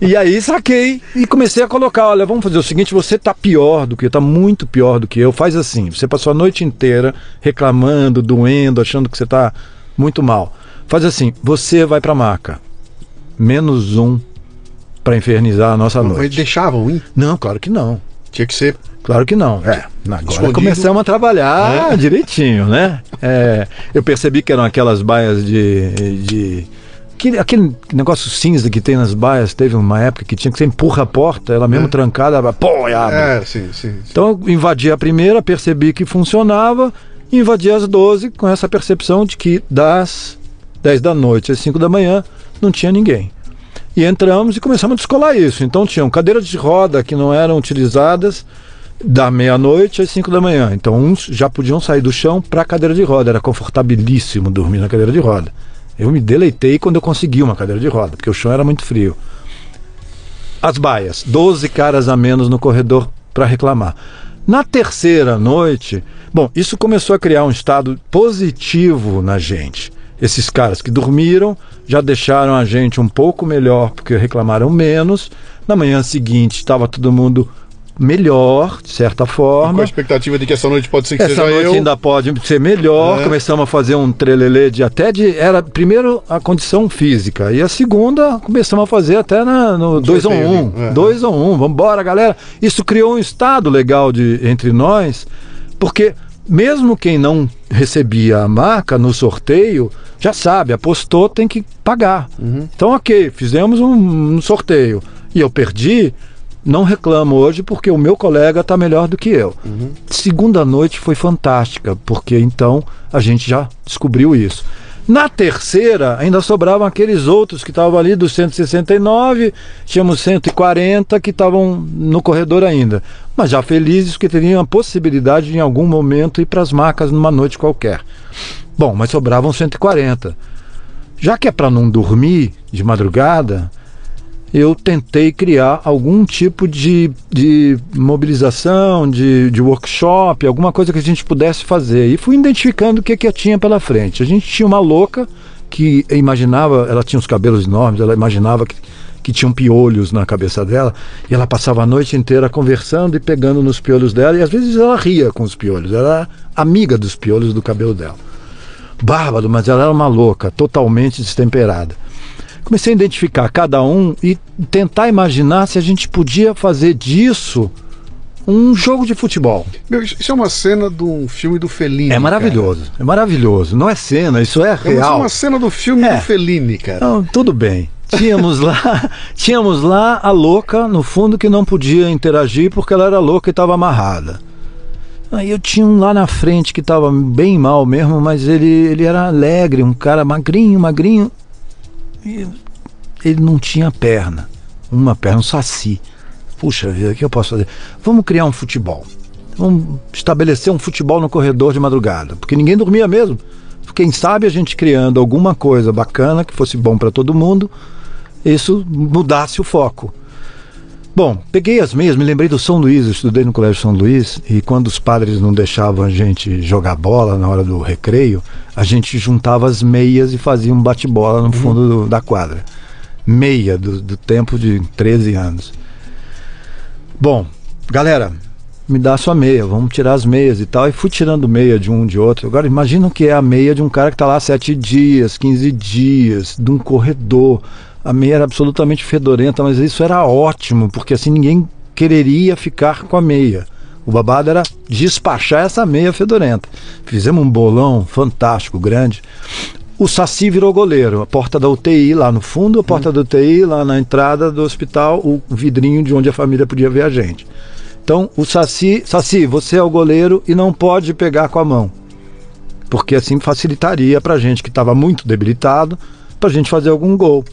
E aí saquei e comecei a colocar, olha, vamos fazer o seguinte, você tá pior do que eu, tá muito pior do que eu. Faz assim, você passou a noite inteira reclamando, doendo, achando que você tá muito mal. Faz assim, você vai pra maca. Menos um pra infernizar a nossa Mas noite. deixavam ir. Não, claro que não. Tinha que ser. Claro que não. É, agora Escondido. começamos a trabalhar direitinho, né? [LAUGHS] É, eu percebi que eram aquelas baias de. de aquele, aquele negócio cinza que tem nas baias, teve uma época que tinha que você empurra a porta, ela mesmo É. trancada, pô, e abre. É, sim, sim. sim. Então eu invadi a primeira, percebi que funcionava, e invadi as 12 com essa percepção de que das 10 da noite às 5 da manhã não tinha ninguém. E entramos e começamos a descolar isso. Então tinham cadeiras de roda que não eram utilizadas da meia-noite às 5 da manhã. Então uns já podiam sair do chão para a cadeira de roda. Era confortabilíssimo dormir na cadeira de roda. Eu me deleitei quando eu consegui uma cadeira de roda, porque o chão era muito frio. As baias, 12 caras a menos no corredor para reclamar. Na terceira noite, bom, isso começou a criar um estado positivo na gente. Esses caras que dormiram já deixaram a gente um pouco melhor porque reclamaram menos. Na manhã seguinte estava todo mundo melhor, de certa forma. Com a expectativa de que essa noite pode ser que essa seja noite eu. ainda pode ser melhor. É. Começamos a fazer um trelelê de até de. Era primeiro a condição física. E a segunda começamos a fazer até na, no 2 a 1 sorteio um. ali, é. 2 a 1 um. Vambora, galera. Isso criou um estado legal de, entre nós, porque mesmo quem não recebia a marca no sorteio, já sabe, apostou, tem que pagar. Uhum. Então, ok, fizemos um, um sorteio e eu perdi. Não reclamo hoje porque o meu colega está melhor do que eu. Segunda noite foi fantástica, porque então a gente já descobriu isso. Na terceira, ainda sobravam aqueles outros que estavam ali dos 169, tínhamos 140 que estavam no corredor ainda. Mas já felizes que teriam a possibilidade de em algum momento ir para as marcas numa noite qualquer. Bom, mas sobravam 140. Já que é para não dormir de madrugada, eu tentei criar algum tipo de, de mobilização, de, de workshop, alguma coisa que a gente pudesse fazer. E fui identificando o que, que eu tinha pela frente. A gente tinha uma louca que imaginava, ela tinha os cabelos enormes, ela imaginava que, que tinham piolhos na cabeça dela, e ela passava a noite inteira conversando e pegando nos piolhos dela, e às vezes ela ria com os piolhos, ela era amiga dos piolhos do cabelo dela. Bárbaro, mas ela era uma louca, totalmente destemperada comecei a identificar cada um e tentar imaginar se a gente podia fazer disso um jogo de futebol. Meu, isso é uma cena de um filme do Fellini. É maravilhoso, é maravilhoso. Não é cena, isso é Cara. É, mas é real. uma cena do filme É. do Fellini, cara. Não, tudo bem. Tínhamos lá, [LAUGHS] tínhamos lá a louca no fundo que não podia interagir porque ela era louca e estava amarrada. Aí eu tinha um lá na frente que estava bem mal mesmo, mas ele, ele era alegre, um cara magrinho, magrinho. Ele não tinha perna, uma perna, um saci. Puxa vida, o que eu posso fazer? Vamos criar um futebol. Vamos estabelecer um futebol no corredor de madrugada, porque ninguém dormia mesmo. Quem sabe a gente criando alguma coisa bacana que fosse bom para todo mundo, isso mudasse o foco. Bom, peguei as meias, me lembrei do São Luís, eu estudei no Colégio São Luís, e quando os padres não deixavam a gente jogar bola na hora do recreio, a gente juntava as meias e fazia um bate-bola no fundo do- da quadra. Meia do, do tempo de 13 anos. Bom, galera, me dá a sua meia, vamos tirar as meias e tal. E fui tirando meia de um de outro. Agora imagina o que é a meia de um cara que está lá sete dias, 15 dias, de um corredor. A meia era absolutamente fedorenta, mas isso era ótimo, porque assim ninguém quereria ficar com a meia. O babado era despachar essa meia fedorenta. Fizemos um bolão fantástico, grande. O Saci virou goleiro, a porta da UTI lá no fundo, a porta da UTI lá na entrada do hospital, o vidrinho de onde a família podia ver a gente. Então, o Saci, Saci, você é o goleiro e não pode pegar com a mão. Porque assim facilitaria pra gente que estava muito debilitado, pra gente fazer algum gol.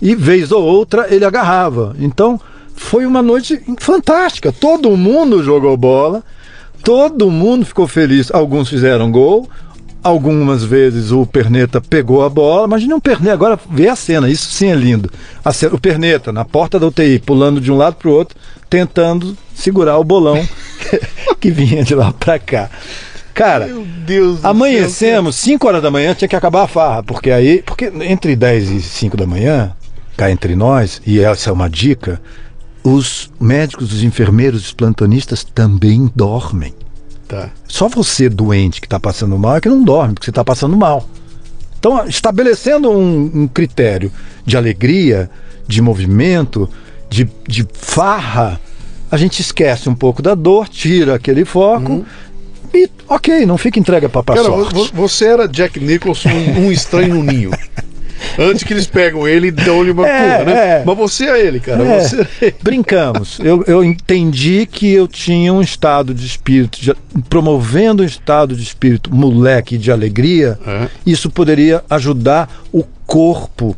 E vez ou outra ele agarrava. Então, foi uma noite fantástica. Todo mundo jogou bola, todo mundo ficou feliz. Alguns fizeram gol, algumas vezes o Perneta pegou a bola. Imagina um Perneta, agora vê a cena, isso sim é lindo. Cena- o Perneta na porta da UTI, pulando de um lado para o outro, tentando segurar o bolão [LAUGHS] que vinha de lá para cá. Cara, Meu Deus do Amanhecemos, 5 horas da manhã tinha que acabar a farra, porque aí, porque entre 10 e 5 da manhã, cá entre nós, e essa é uma dica, os médicos, os enfermeiros, os plantonistas também dormem. Tá. Só você doente que está passando mal é que não dorme, porque você está passando mal. Então, estabelecendo um, um critério de alegria, de movimento, de, de farra, a gente esquece um pouco da dor, tira aquele foco e, ok, não fica entregue para Cara, sorte. vo- você era Jack Nicholson, um, um estranho no ninho. [LAUGHS] Antes que eles pegam ele e dão-lhe uma É, curva, né? é. Mas você é ele, cara. É, Você... brincamos. Eu, eu entendi que eu tinha um estado de espírito, de- promovendo um estado de espírito moleque de alegria, É. isso poderia ajudar o corpo,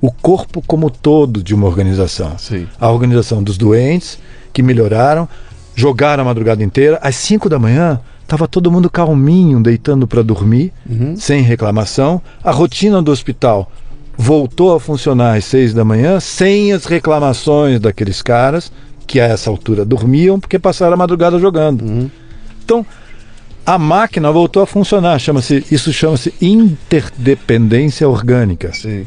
o corpo como todo de uma organização. Sim. A organização dos doentes que melhoraram, jogaram a madrugada inteira. Às 5 da manhã, estava todo mundo calminho, deitando para dormir, sem reclamação. A rotina do hospital voltou a funcionar às 6 da manhã, sem as reclamações daqueles caras que a essa altura dormiam porque passaram a madrugada jogando. Então, a máquina voltou a funcionar. Chama-se, isso chama-se interdependência orgânica. Sim.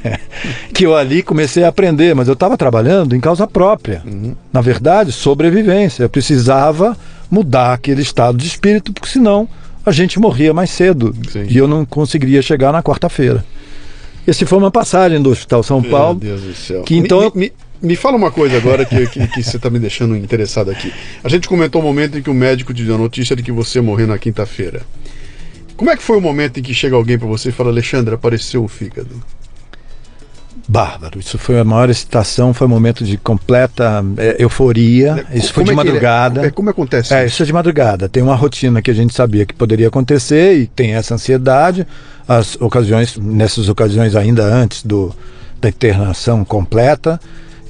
[LAUGHS] que eu ali comecei a aprender, mas eu estava trabalhando em causa própria. Uhum. Na verdade, sobrevivência. Eu precisava mudar aquele estado de espírito, porque senão a gente morria mais cedo Sim. e eu não conseguiria chegar na quarta-feira. Esse foi uma passagem do Hospital São Paulo. Meu Deus do céu. Que então me, me, me fala uma coisa agora que, que, que você está me deixando interessado aqui. A gente comentou o momento em que o médico te deu a notícia de que você morreu na quinta-feira. Como é que foi o momento em que chega alguém para você e fala, Alexandre, apareceu o fígado? Bárbaro. Isso foi a maior excitação, foi um momento de completa é, euforia. Isso foi de é ele- madrugada. é, como acontece É, isso? é de madrugada. Tem uma rotina que a gente sabia que poderia acontecer e tem essa ansiedade. As ocasiões, nessas ocasiões ainda antes do, da internação completa,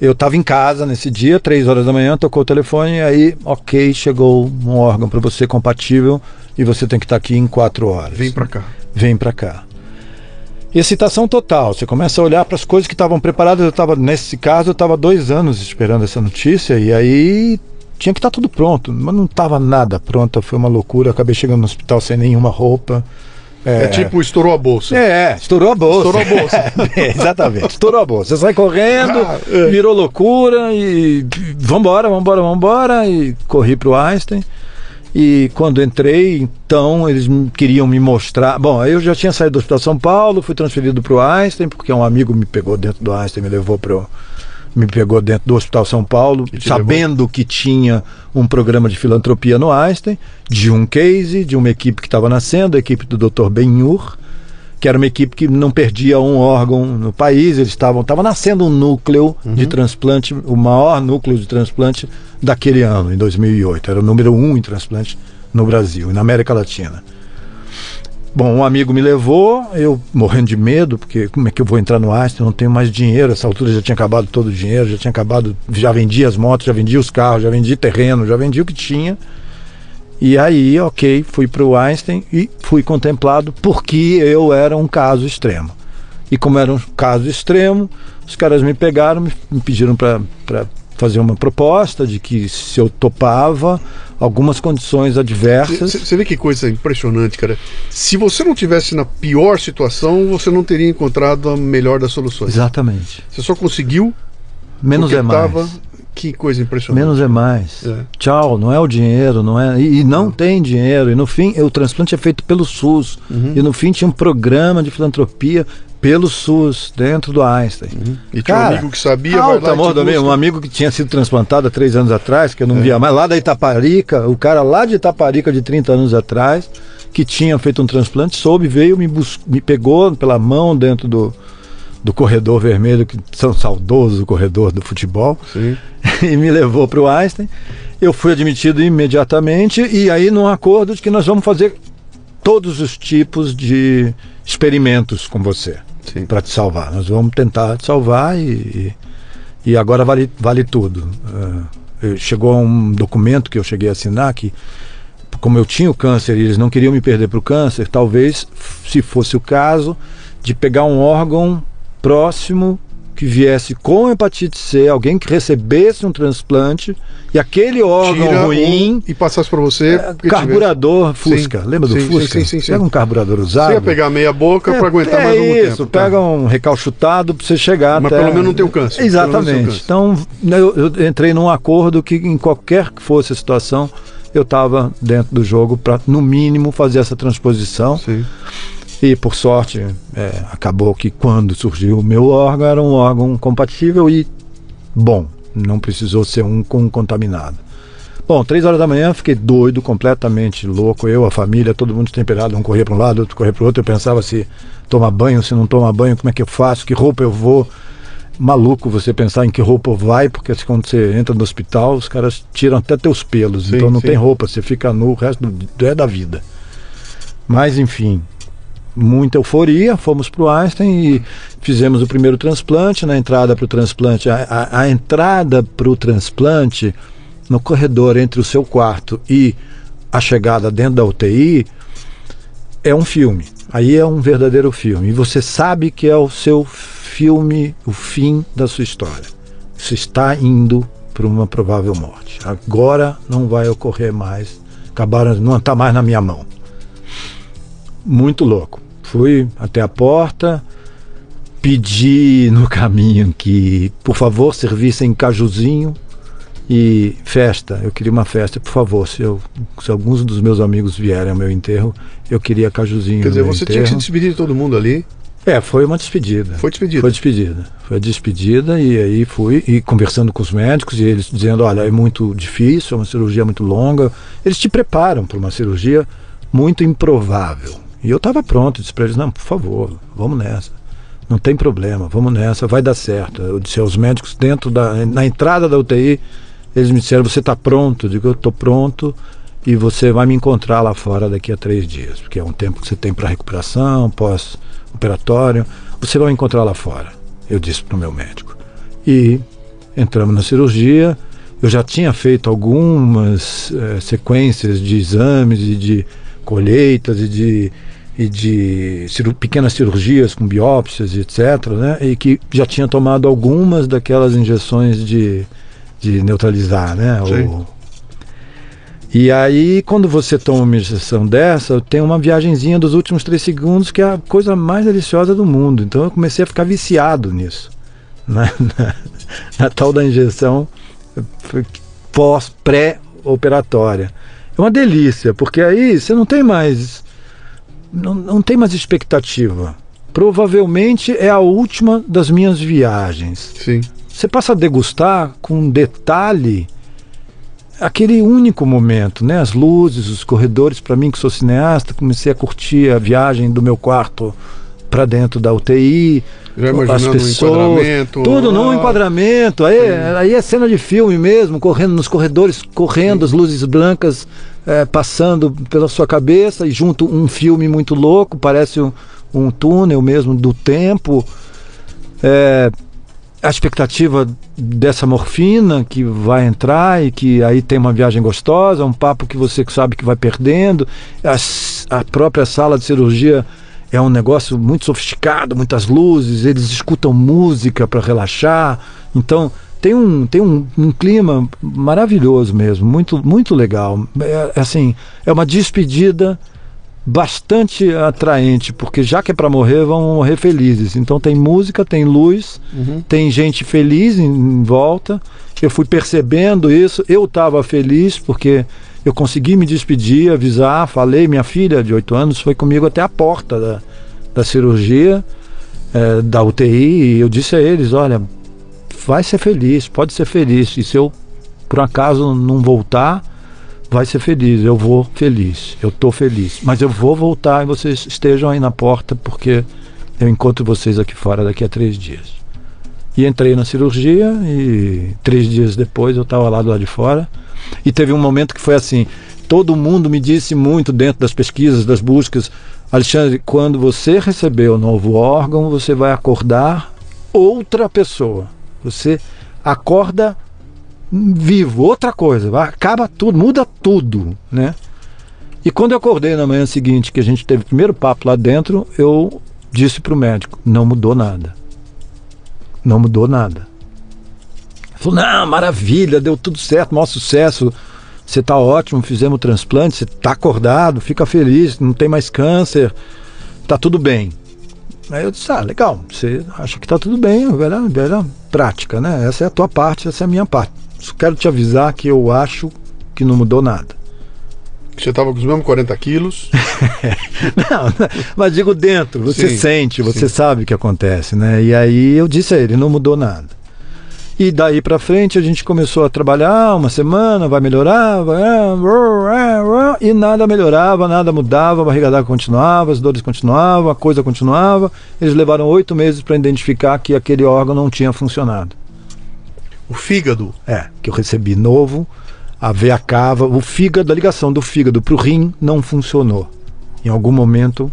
eu estava em casa nesse dia, três horas da manhã, tocou o telefone e aí, ok, chegou um órgão para você compatível e você tem que estar aqui em quatro horas. Vem para cá. Vem para cá. Excitação total. Você começa a olhar para as coisas que estavam preparadas. Eu estava nesse caso, eu estava dois anos esperando essa notícia e aí tinha que estar tudo pronto, mas não estava nada pronto. Foi uma loucura. Acabei chegando no hospital sem nenhuma roupa. É, tipo, estourou a bolsa. É, estourou a bolsa. Estourou a bolsa. [LAUGHS] É, exatamente, estourou a bolsa. Você sai correndo, Ah, é. virou loucura e vambora, vambora, vambora. E corri pro Einstein. E quando entrei, então, eles queriam me mostrar. Bom, eu já tinha saído do Hospital São Paulo, fui transferido para o Einstein, porque um amigo me pegou dentro do Einstein, me levou para me pegou dentro do Hospital São Paulo, sabendo que tinha um programa de filantropia no Einstein, de um case, de uma equipe que estava nascendo, a equipe do Dr. Benhur, que era uma equipe que não perdia um órgão no país, eles estavam estava nascendo um núcleo de transplante, o maior núcleo de transplante daquele ano, em 2008, era o número um em transplante no Brasil e na América Latina. Bom, um amigo me levou, eu morrendo de medo, porque como é que eu vou entrar no Einstein? Eu não tenho mais dinheiro. Essa altura já tinha acabado todo o dinheiro, já tinha acabado, já vendi as motos, já vendi os carros, já vendi terreno, já vendi o que tinha. E aí, ok, fui para o Einstein e fui contemplado porque eu era um caso extremo. E como era um caso extremo, os caras me pegaram, me, pediram para fazer uma proposta de que se eu topava algumas condições adversas. Você vê que coisa impressionante, cara. Se você não tivesse na pior situação, você não teria encontrado a melhor das soluções. Exatamente. Você só conseguiu Menos é mais. tava- Que coisa impressionante. Menos é mais. É. Tchau, não é o dinheiro, não é. E, e não tem dinheiro. E no fim, o transplante é feito pelo SUS. Uhum. E no fim tinha um programa de filantropia pelo SUS, dentro do Einstein. E tinha um Cara, amigo que sabia, vai alta lá te mordomia, busca. um amigo que tinha sido transplantado há três anos atrás, que eu É. não via mais, lá da Itaparica, o cara lá de Itaparica de 30 anos atrás, que tinha feito um transplante, soube, veio, me, me pegou pela mão dentro do, do corredor vermelho, que são saudoso corredor do futebol, Sim. [LAUGHS] e me levou para o Einstein. Eu fui admitido imediatamente, e aí num acordo de que nós vamos fazer todos os tipos de experimentos com você para te salvar. Nós vamos tentar te salvar e, e, e agora vale, vale tudo. Eu- chegou um documento que eu cheguei a assinar que, como eu tinha o câncer e eles não queriam me perder para o câncer, talvez, se fosse o caso, de pegar um órgão próximo que viesse com hepatite C, alguém que recebesse um transplante e aquele órgão Tira ruim. um e passasse para você. é, carburador Fusca, Sim, lembra do sim, Fusca? sim, sim, sim. Pega um carburador tivesse- usado. Você ia pegar meia boca para aguentar é mais algum isso, tempo. tá? pega um recalchutado para você chegar Mas até... pelo menos não tem o câncer, Exatamente. o Então, eu, eu entrei num acordo que em qualquer que fosse a situação, eu estava dentro do jogo para, no mínimo, fazer essa transposição. Sim. E, por sorte, é, acabou que quando surgiu o meu órgão, era um órgão compatível e bom. Não precisou ser um com contaminado. Bom, três horas da manhã, fiquei doido, completamente louco. Eu, a família, todo mundo temperado, um corria para um lado, outro corria para o outro. Eu pensava se tomar banho, se não tomar banho, como é que eu faço, que roupa eu vou. Maluco você pensar em que roupa vai, porque quando você entra no hospital, os caras tiram até teus pelos. Sim, então não sim. tem roupa, você fica nu o resto do, é da vida. Mas enfim, muita euforia, fomos para o Einstein e fizemos o primeiro transplante. Na entrada para o transplante, a, a- a entrada para o transplante no corredor entre o seu quarto e a chegada dentro da UTI é um filme. Aí é um verdadeiro filme. E você sabe que é o seu filme, o fim da sua história. Você está indo para uma provável morte. Agora não vai ocorrer mais. Acabaram, não está mais na minha mão muito louco. Fui até a porta, pedi no [LAUGHS] caminho que, por favor, servissem cajuzinho e festa. Eu queria uma festa, por favor. Se, eu, se alguns dos meus amigos vierem ao meu enterro, eu queria cajuzinho. Quer dizer, você enterro. tinha que se despedir de todo mundo ali. É, foi uma despedida. Foi despedida. Foi despedida. Foi despedida e aí fui e conversando com os médicos e eles dizendo, olha, é muito difícil, é uma cirurgia muito longa. Eles te preparam para uma cirurgia muito improvável. E eu estava pronto, disse para eles, não, por favor, vamos nessa. Não tem problema, vamos nessa, vai dar certo. Eu disse aos médicos dentro da na entrada da UTI, eles me disseram, você está pronto? Eu digo, eu estou pronto e você vai me encontrar lá fora daqui a três dias, porque é um tempo que você tem para recuperação, pós-operatório. Você vai me encontrar lá fora, eu disse para o meu médico. E entramos na cirurgia. Eu já tinha feito algumas eh, sequências de exames e de colheitas e de, e de ciru- pequenas cirurgias com biópsias e etc. Né? E que já tinha tomado algumas daquelas injeções de, de neutralizar, né? Sim. O- e aí, quando você toma uma injeção dessa, tem uma viagenzinha dos últimos três segundos que é a coisa mais deliciosa do mundo. Então eu comecei a ficar viciado nisso. [LAUGHS] Na, na- na tal da injeção pós, pré-operatória. É uma delícia, porque aí você não tem mais. Não, não tem mais expectativa. Provavelmente é a última das minhas viagens. Sim. Você passa a degustar com detalhe aquele único momento, né? As luzes, os corredores. Para mim, que sou cineasta, comecei a curtir a viagem do meu quarto para dentro da UTI. As um pessoas, enquadramento. tudo num ah, enquadramento. Aí, aí é cena de filme mesmo, correndo nos corredores, correndo, as luzes brancas eh, passando pela sua cabeça e junto um filme muito louco, parece um, um túnel mesmo do tempo. É, a expectativa dessa morfina que vai entrar e que aí tem uma viagem gostosa, um papo que você sabe que vai perdendo. A própria sala de cirurgia é um negócio muito sofisticado, muitas luzes, eles escutam música para relaxar. Então tem um, tem um, um clima maravilhoso mesmo, muito, muito legal. É, é assim, é uma despedida bastante atraente, porque já que é para morrer, vão morrer felizes. Então tem música, tem luz, Uhum. tem gente feliz em, em volta. Eu fui percebendo isso, eu estava feliz porque eu consegui me despedir, avisar, falei, minha filha de 8 anos foi comigo até a porta da, da cirurgia, eh, da UTI, e eu disse a eles, olha, vai ser feliz, pode ser feliz, e se eu por acaso não voltar, vai ser feliz, eu vou feliz, eu tô feliz, mas eu vou voltar e vocês estejam aí na porta porque eu encontro vocês aqui fora daqui a três dias. E entrei na cirurgia e três dias depois eu estava lá do lado de fora. E teve um momento que foi assim: todo mundo me disse muito dentro das pesquisas, das buscas, Alexandre, quando você receber o novo órgão, você vai acordar outra pessoa. Você acorda vivo, outra coisa, acaba tudo, muda tudo, né? E quando eu acordei na manhã seguinte, que a gente teve o primeiro papo lá dentro, eu disse para o médico: não mudou nada. Não mudou nada. Falou: não, maravilha, deu tudo certo, maior sucesso. Você está ótimo, fizemos o transplante, você está acordado, fica feliz, não tem mais câncer, tá tudo bem. Aí eu disse: ah, legal, você acha que tá tudo bem, velha, velha prática, né? Essa é a tua parte, essa é a minha parte. Só quero te avisar que eu acho que não mudou nada. Você estava com os mesmos 40 quilos. [LAUGHS] Não, mas digo dentro, você Sim, sente, você sim. sabe o que acontece, né? E aí eu disse a ele, não mudou nada. E daí pra frente a gente começou a trabalhar uma semana, vai melhorar, vai, ah, e nada melhorava, nada mudava, a barriga d'água continuava, as dores continuavam, a coisa continuava. Eles levaram oito meses para identificar que aquele órgão não tinha funcionado. O fígado. É, que eu recebi novo, a veia cava, o fígado, a ligação do fígado para o rim não funcionou. Em algum momento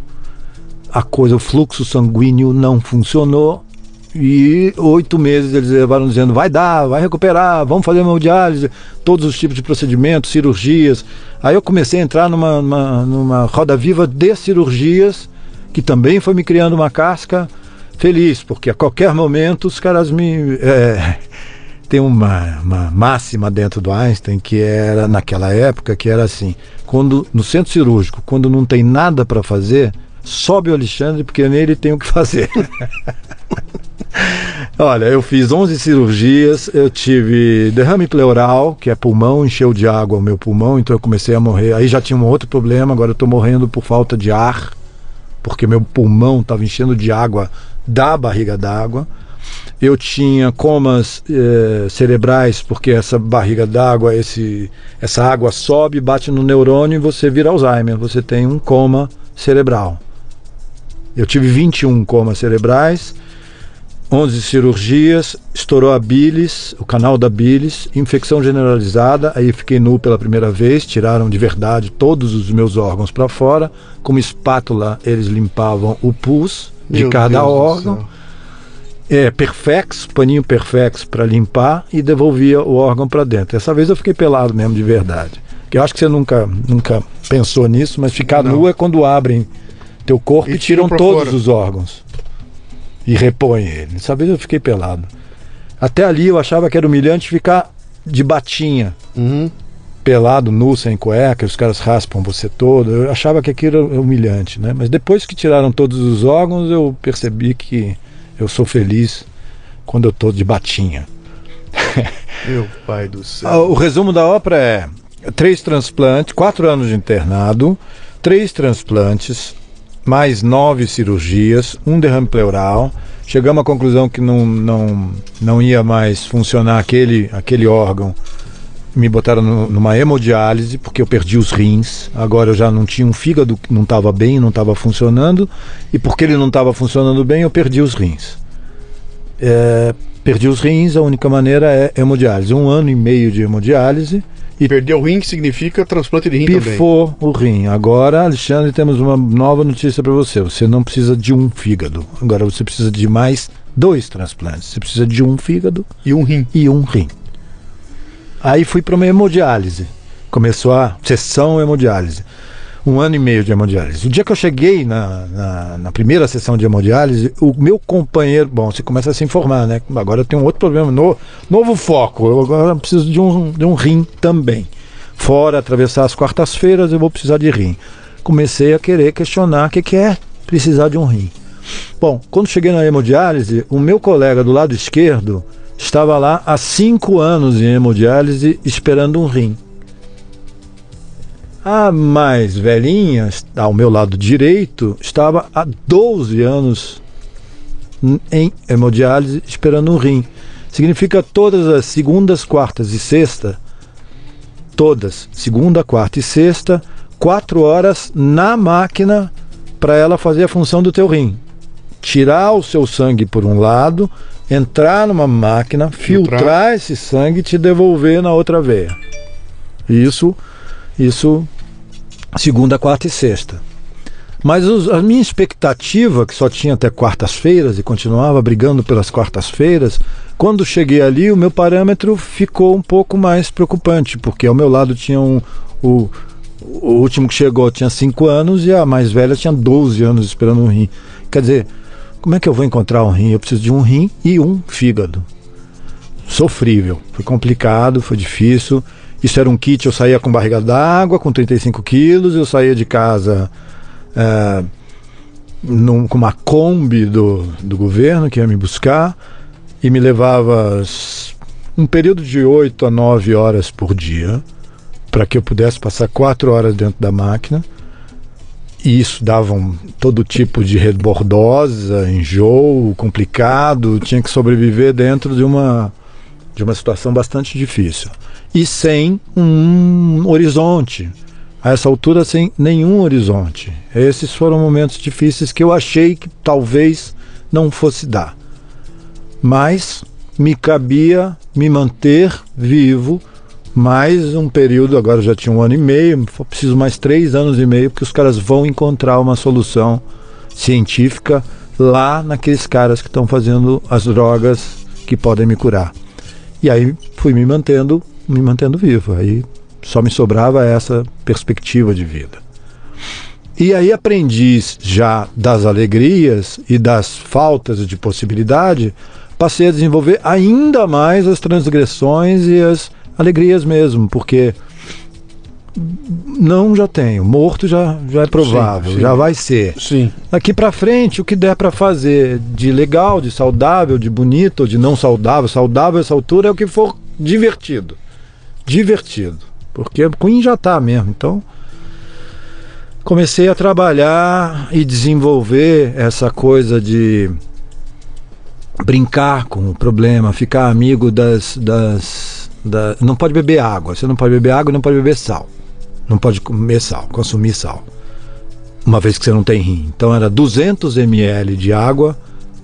a coisa, o fluxo sanguíneo não funcionou e oito meses eles levaram dizendo vai dar, vai recuperar, vamos fazer hemodiálise, todos os tipos de procedimentos, cirurgias. Aí eu comecei a entrar numa, numa, numa roda viva de cirurgias que também foi me criando uma casca feliz, porque a qualquer momento os caras me é, [LAUGHS] tem uma, uma máxima dentro do Einstein que era naquela época que era assim quando no centro cirúrgico quando não tem nada para fazer sobe o Alexandre, porque nele tem o que fazer. [LAUGHS] Olha, eu fiz 11 cirurgias, eu tive derrame pleural, que é pulmão, encheu de água o meu pulmão, então eu comecei a morrer. Aí já tinha um outro problema, agora eu estou morrendo por falta de ar, porque meu pulmão estava enchendo de água da barriga d'água. Eu tinha comas eh, cerebrais, porque essa barriga d'água, essa água sobe, bate no neurônio e você vira Alzheimer, você tem um coma cerebral. Eu tive 21 comas cerebrais 11 cirurgias, estourou a bilis, o canal da bilis, infecção generalizada, aí fiquei nu pela primeira vez, tiraram de verdade todos os meus órgãos para fora, com uma espátula eles limpavam o pus de Meu cada Deus órgão. É, perfex, paninho perfex para limpar e devolvia o órgão para dentro. Essa vez eu fiquei pelado mesmo de verdade. Que eu acho que você nunca, nunca pensou nisso, mas ficar Não. nu é quando abrem teu corpo e, e tiram todos fora. os órgãos e repõe ele. Dessa vez eu fiquei pelado. Até ali eu achava que era humilhante ficar de batinha. Uhum. Pelado, nu, sem cueca, os caras raspam você todo. Eu achava que aquilo era humilhante, né? Mas depois que tiraram todos os órgãos, eu percebi que eu sou feliz quando eu tô de batinha. [LAUGHS] Meu pai do céu. Ah, o resumo da ópera é três transplantes, quatro anos de internado, três transplantes, mais nove cirurgias, um derrame pleural. Chegamos à conclusão que não, não, não ia mais funcionar aquele, aquele órgão. Me botaram no, numa hemodiálise, porque eu perdi os rins. Agora eu já não tinha um fígado que não estava bem, não estava funcionando. E porque ele não estava funcionando bem, eu perdi os rins. É, perdi os rins, a única maneira é hemodiálise. Um ano e meio de hemodiálise e perder o rim que significa transplante de rim pifou também. o rim. Agora, Alexandre, temos uma nova notícia para você. Você não precisa de um fígado. Agora você precisa de mais dois transplantes. Você precisa de um fígado e um rim. E um rim. Aí fui para uma hemodiálise. Começou a sessão hemodiálise um ano e meio de hemodiálise. O dia que eu cheguei na, na, na, primeira sessão de hemodiálise, o meu companheiro, bom, você começa a se informar, né? Agora eu tenho outro problema, no, novo foco. Eu agora preciso de um, de um rim também. Fora atravessar as quartas-feiras, eu vou precisar de rim. Comecei a querer questionar o que, que é precisar de um rim. Bom, quando cheguei na hemodiálise, o meu colega do lado esquerdo estava lá há cinco anos em hemodiálise esperando um rim. A mais velhinha, ao meu lado direito, estava há 12 anos em hemodiálise esperando um rim. Significa todas as segundas, quartas e sexta, todas, segunda, quarta e sexta, quatro horas na máquina para ela fazer a função do teu rim. Tirar o seu sangue por um lado, entrar numa máquina, filtrar, filtrar esse sangue e te devolver na outra veia. Isso isso segunda, quarta e sexta. Mas os, a minha expectativa, que só tinha até quartas-feiras e continuava brigando pelas quartas-feiras, quando cheguei ali, o meu parâmetro ficou um pouco mais preocupante, porque ao meu lado tinha um. O, o último que chegou tinha 5 anos e a mais velha tinha 12 anos esperando um rim. Quer dizer, como é que eu vou encontrar um rim? Eu preciso de um rim e um fígado. Sofrível. Foi complicado, foi difícil. Isso era um kit, eu saía com barriga d'água, com 35 quilos, eu saía de casa é, num, com uma Kombi do, do governo que ia me buscar e me levava um período de 8 a 9 horas por dia para que eu pudesse passar 4 horas dentro da máquina. E isso dava um, todo tipo de rebordosa, enjoo, complicado, tinha que sobreviver dentro de uma, de uma situação bastante difícil e sem um horizonte. A essa altura, sem nenhum horizonte. Esses foram momentos difíceis que eu achei que talvez não fosse dar. Mas me cabia me manter vivo mais um período, agora já tinha um ano e meio, preciso mais três anos e meio, porque os caras vão encontrar uma solução científica lá naqueles caras que estão fazendo as drogas que podem me curar. E aí fui me mantendo me mantendo vivo. Aí só me sobrava essa perspectiva de vida. E aí aprendiz já das alegrias e das faltas de possibilidade, passei a desenvolver ainda mais as transgressões e as alegrias mesmo, porque Não, já tenho. Morto já, já é provável, Sim, sim. já vai ser. Sim. Daqui pra frente, o que der pra fazer de legal, de saudável, de bonito, ou de não saudável, saudável essa altura é o que for divertido. Divertido. Porque Queen já tá mesmo. Então, comecei a trabalhar e desenvolver essa coisa de brincar com o problema, ficar amigo das, das, da- não pode beber água, você não pode beber água, e não pode beber sal, não pode comer sal, consumir sal, uma vez que você não tem rim. Então era 200 ml de água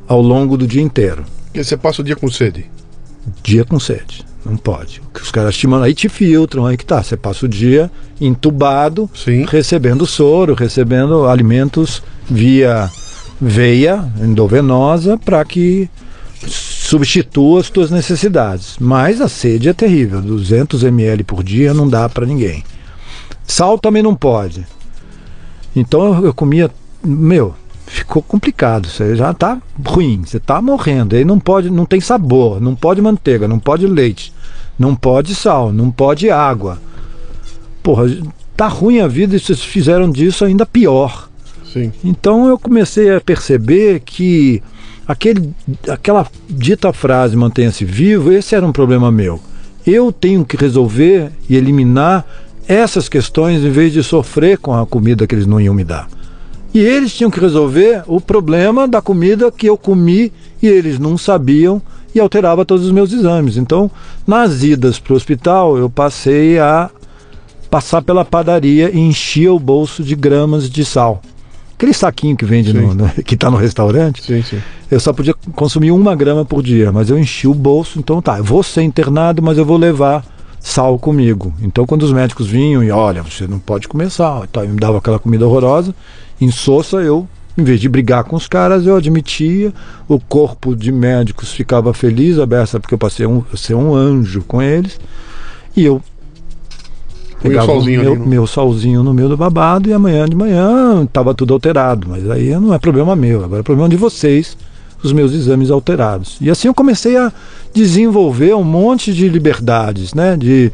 ao longo do dia inteiro, Porque você passa o dia com sede. dia com sede, não pode. Os caras te mandam aí te filtram, aí que tá, você passa o dia entubado, Sim. recebendo soro, recebendo alimentos via veia endovenosa para que substitua as tuas necessidades. Mas a sede é terrível, 200 ml por dia não dá para ninguém. Sal também não pode. Então eu, eu comia, meu, ficou complicado, você já tá ruim, você tá morrendo. Aí não pode, não tem sabor, não pode manteiga, não pode leite, não pode sal, não pode água. Porra, tá ruim a vida e vocês fizeram disso ainda pior. Sim. Então eu comecei a perceber que aquele, aquela dita frase mantenha-se vivo, esse era um problema meu. Eu tenho que resolver e eliminar essas questões em vez de sofrer com a comida que eles não iam me dar. E eles tinham que resolver o problema da comida que eu comi e eles não sabiam e alterava todos os meus exames. Então, nas idas para o hospital, eu passei a passar pela padaria e enchia o bolso de gramas de sal. Aquele saquinho que vende no, no- que está no restaurante, Sim, sim. eu só podia consumir uma grama por dia, mas eu enchi o bolso, então tá, eu vou ser internado, mas eu vou levar sal comigo. Então quando os médicos vinham e olha, você não pode comer sal, então, me dava aquela comida horrorosa, insossa, eu, em vez de brigar com os caras, eu admitia, o corpo de médicos ficava feliz, aberta, porque eu passei um- a ser um anjo com eles, e eu pegava o solzinho meu, no- meu salzinho no meio do babado e amanhã de manhã estava tudo alterado. Mas aí não é problema meu, agora é problema de vocês, os meus exames alterados. E assim eu comecei a desenvolver um monte de liberdades, né? De,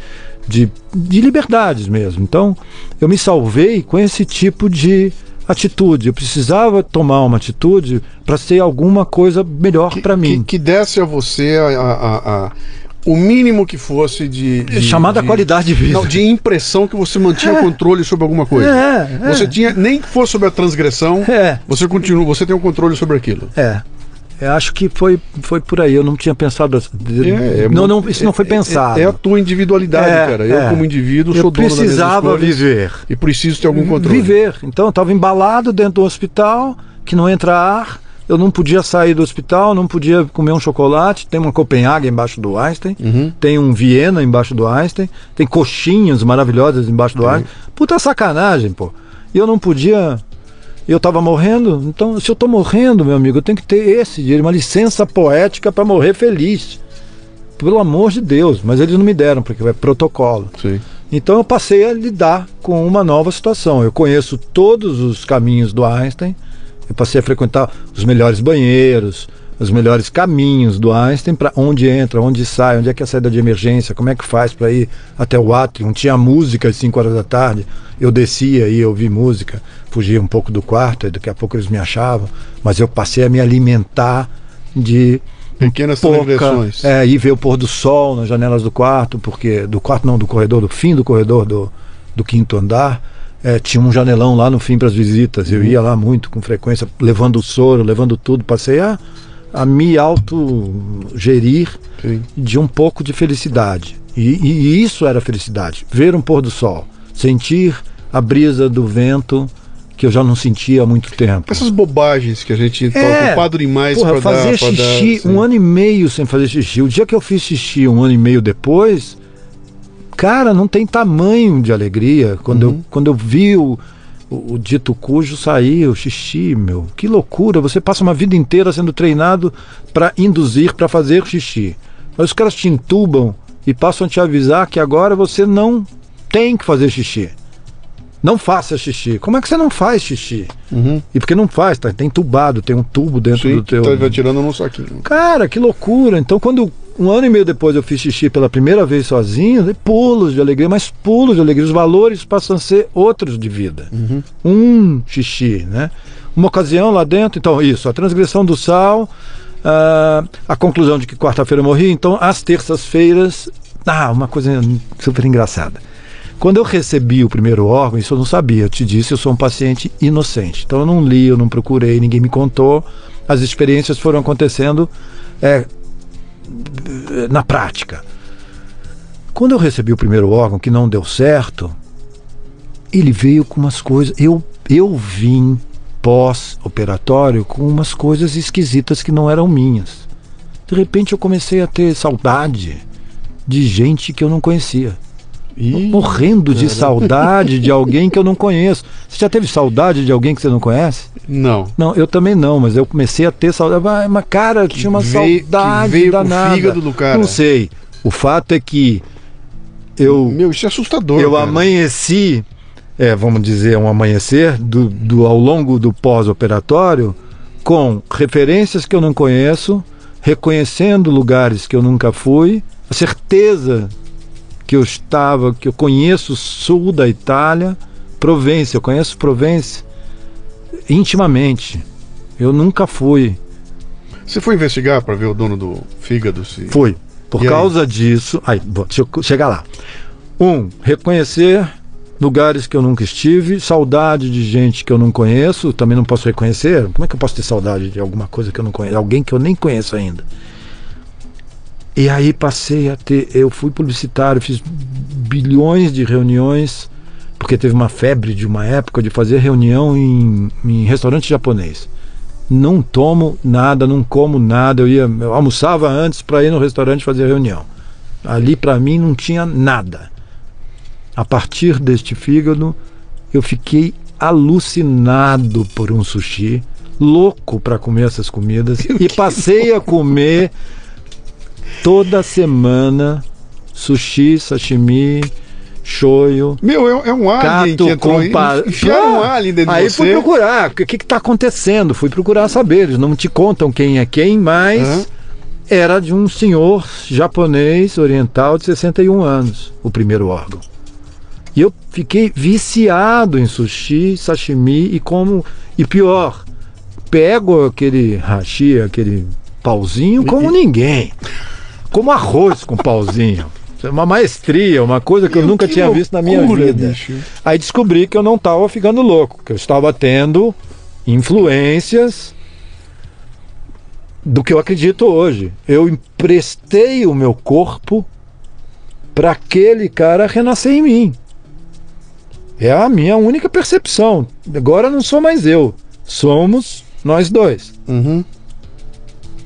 de, de liberdades mesmo. Então eu me salvei com esse tipo de atitude. Eu precisava tomar uma atitude para ser alguma coisa melhor para mim. Que, que desse a você a, a- a- o mínimo que fosse de. de Chamada de, qualidade de vida. Não, de impressão que você mantinha controle sobre alguma coisa. É, é. Você tinha, nem que fosse sobre a transgressão, É. você continua, você tem um controle sobre aquilo. É. Eu acho que foi, foi por aí. Eu não tinha pensado. assim. É, é não, não, isso não foi é- pensado. É, é a tua individualidade, É, cara. Eu, é. como indivíduo, Eu sou dono das minhas precisava viver. E preciso ter algum controle. Viver. Então eu estava embalado dentro do hospital, que não entra ar. Eu não podia sair do hospital, não podia comer um chocolate. Tem uma Copenhague embaixo do Einstein, Uhum. tem um Viena embaixo do Einstein, tem coxinhas maravilhosas embaixo do Einstein. Puta sacanagem, pô. E eu não podia. Eu estava morrendo, então se eu estou morrendo, meu amigo, eu tenho que ter esse dinheiro, uma licença poética para morrer feliz. Pelo amor de Deus, mas eles não me deram, porque é protocolo. Sim. Então eu passei a lidar com uma nova situação. Eu conheço todos os caminhos do Einstein. Eu passei a frequentar os melhores banheiros, os melhores caminhos do Einstein para onde entra, onde sai, onde é que é a saída de emergência, como é que faz para ir até o átrio. Tinha música às 5 horas da tarde. Eu descia e ouvia música, fugia um pouco do quarto, e daqui a pouco eles me achavam, mas eu passei a me alimentar de Pequenas transgressões. é, ir ver o pôr do sol nas janelas do quarto, porque do quarto não, do corredor, do fim do corredor do, do quinto andar, é, tinha um janelão lá no fim para as visitas. Eu ia lá muito com frequência, levando o soro, levando tudo. Passei a, a me autogerir de um pouco de felicidade. E, e isso era felicidade. Ver um pôr do sol, sentir a brisa do vento que eu já não sentia há muito tempo. Essas bobagens que a gente tá É, ocupado demais Porra, pra fazer dar. pra dar, xixi sim. um ano e meio sem fazer xixi. O dia que eu fiz xixi um ano e meio depois, cara, não tem tamanho de alegria. Quando, Uhum. eu, quando eu vi o, o, o dito cujo sair, o xixi, meu, que loucura. Você passa uma vida inteira sendo treinado para induzir, para fazer xixi. Mas os caras te entubam e passam a te avisar que agora você não tem que fazer xixi. Não faça xixi. Como é que você não faz xixi? Uhum. E porque não faz, tá? Tem entubado, tem um tubo dentro Sim, do teu. tá atirando num saquinho. Cara, que loucura. Então, quando um ano e meio depois eu fiz xixi pela primeira vez sozinho, dei pulos de alegria, mas pulos de alegria. Os valores passam a ser outros de vida. Um xixi, né? Uma ocasião lá dentro, então, isso, a transgressão do sal, ah, a conclusão de que quarta-feira eu morri, então, às terças-feiras, ah, uma coisa super engraçada. Quando eu recebi o primeiro órgão, isso eu não sabia, eu te disse, eu sou um paciente inocente. Então eu não li, eu não procurei, ninguém me contou. As experiências foram acontecendo é, na prática. Quando eu recebi o primeiro órgão que não deu certo, ele veio com umas coisas. Eu, eu vim pós-operatório com umas coisas esquisitas que não eram minhas. De repente eu comecei a ter saudade de gente que eu não conhecia. Ih, Morrendo de saudade de alguém que eu não conheço. Você já teve saudade de alguém que você não conhece? Não. Não, eu também não, mas eu comecei a ter saudade. Mas, cara, tinha uma veio- saudade veio com danada. fígado do cara. Não sei. O fato é que eu, Meu, isso é assustador. eu cara. amanheci, é, vamos dizer, um amanhecer do, do- ao longo do pós-operatório com referências que eu não conheço, reconhecendo lugares que eu nunca fui, a certeza que eu estava, que eu conheço o sul da Itália, Provença, eu conheço Provença intimamente. Eu nunca fui. Você foi investigar para ver o dono do fígado? Se... Fui. Por E aí? causa disso. Aí, bom, deixa eu chegar lá. Um, reconhecer lugares que eu nunca estive, saudade de gente que eu não conheço, também não posso reconhecer. Como é que eu posso ter saudade de alguma coisa que eu não conheço? Alguém que eu nem conheço ainda. E aí passei a ter. Eu fui publicitário, fiz bilhões de reuniões, porque teve uma febre de uma época de fazer reunião em, em restaurante japonês. Não tomo nada, não como nada. Eu ia, eu almoçava antes para ir no restaurante fazer reunião. Ali para mim não tinha nada. A partir deste fígado, eu fiquei alucinado por um sushi, louco para comer essas comidas [LAUGHS] e passei a comer toda semana sushi, sashimi, shoyu, Meu, é, é um alien Cato que entrou aí. compa... Enfiaram um alien dentro Aí de fui você. procurar, o que está acontecendo? Fui procurar saber. Eles não te contam quem é quem, mas era de um senhor japonês oriental de 61 anos, o primeiro órgão. E eu fiquei viciado em sushi, sashimi e como. E pior, pego aquele hashi, aquele pauzinho como ninguém. Como arroz com pauzinho. É Uma maestria, uma coisa que eu Meu, nunca que tinha visto na minha loucura, vida. bicho. Aí descobri que eu não estava ficando louco, que eu estava tendo influências do que eu acredito hoje. Eu emprestei o meu corpo para aquele cara renascer em mim. É a minha única percepção. Agora não sou mais eu, somos nós dois. Uhum.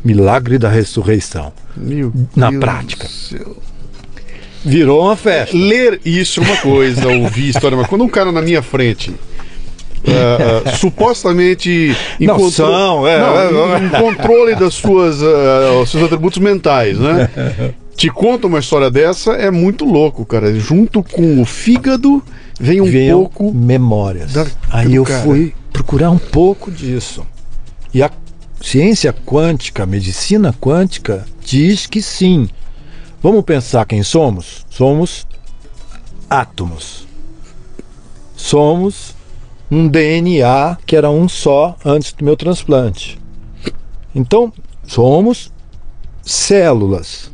Milagre da ressurreição. Meu Na Deus prática. Virou uma festa. Ler isso é uma coisa, ouvir história, mas quando um cara na minha frente. ah, ah, supostamente em Não, contro- são, é, Não, é, em controle das suas os seus atributos mentais, né? Te conta uma história dessa é muito louco, cara. Junto com o fígado vem um Veio pouco memórias. da- Aí eu cara. fui procurar um pouco disso. E a ciência quântica, a medicina quântica, diz que sim. Vamos pensar quem somos? Somos átomos. Somos um DNA que era um só antes do meu transplante. Então, somos células.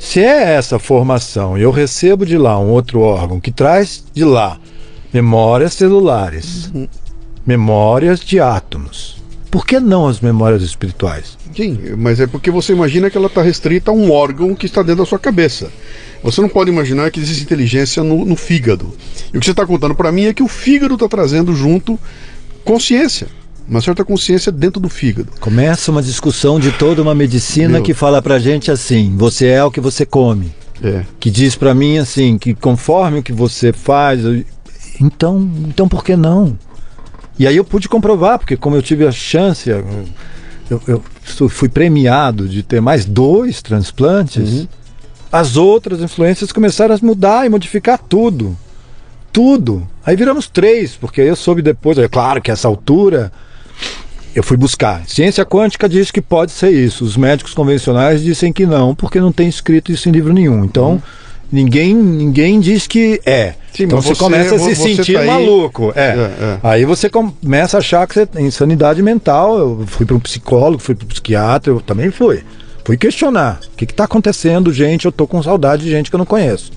Se é essa formação e eu recebo de lá um outro órgão que traz de lá memórias celulares, memórias de átomos, por que não as memórias espirituais? Sim, mas é porque você imagina que ela está restrita a um órgão que está dentro da sua cabeça. Você não pode imaginar que existe inteligência no, no fígado. E o que você está contando para mim é que o fígado está trazendo junto consciência, uma certa consciência dentro do fígado. Começa uma discussão de toda uma medicina Meu. que fala pra gente assim: você é o que você come. É. Que diz pra mim assim: que conforme o que você faz. eu- Então, então por que não? E aí eu pude comprovar, porque como eu tive a chance, eu, eu- fui premiado de ter mais dois transplantes, as outras influências começaram a mudar e modificar tudo. Tudo. Aí viramos três, porque eu soube depois, é claro que essa altura eu fui buscar. Ciência quântica diz que pode ser isso. Os médicos convencionais dizem que não, porque não tem escrito isso em livro nenhum. Então, uhum. ninguém, ninguém diz que é. Sim, então você, você, começa a se sentir tá maluco. É. É, é. Aí você começa a achar que você tem insanidade mental. Eu fui para um psicólogo, fui para um psiquiatra, eu também fui. Fui questionar. O que está acontecendo, gente? Eu estou com saudade de gente que eu não conheço.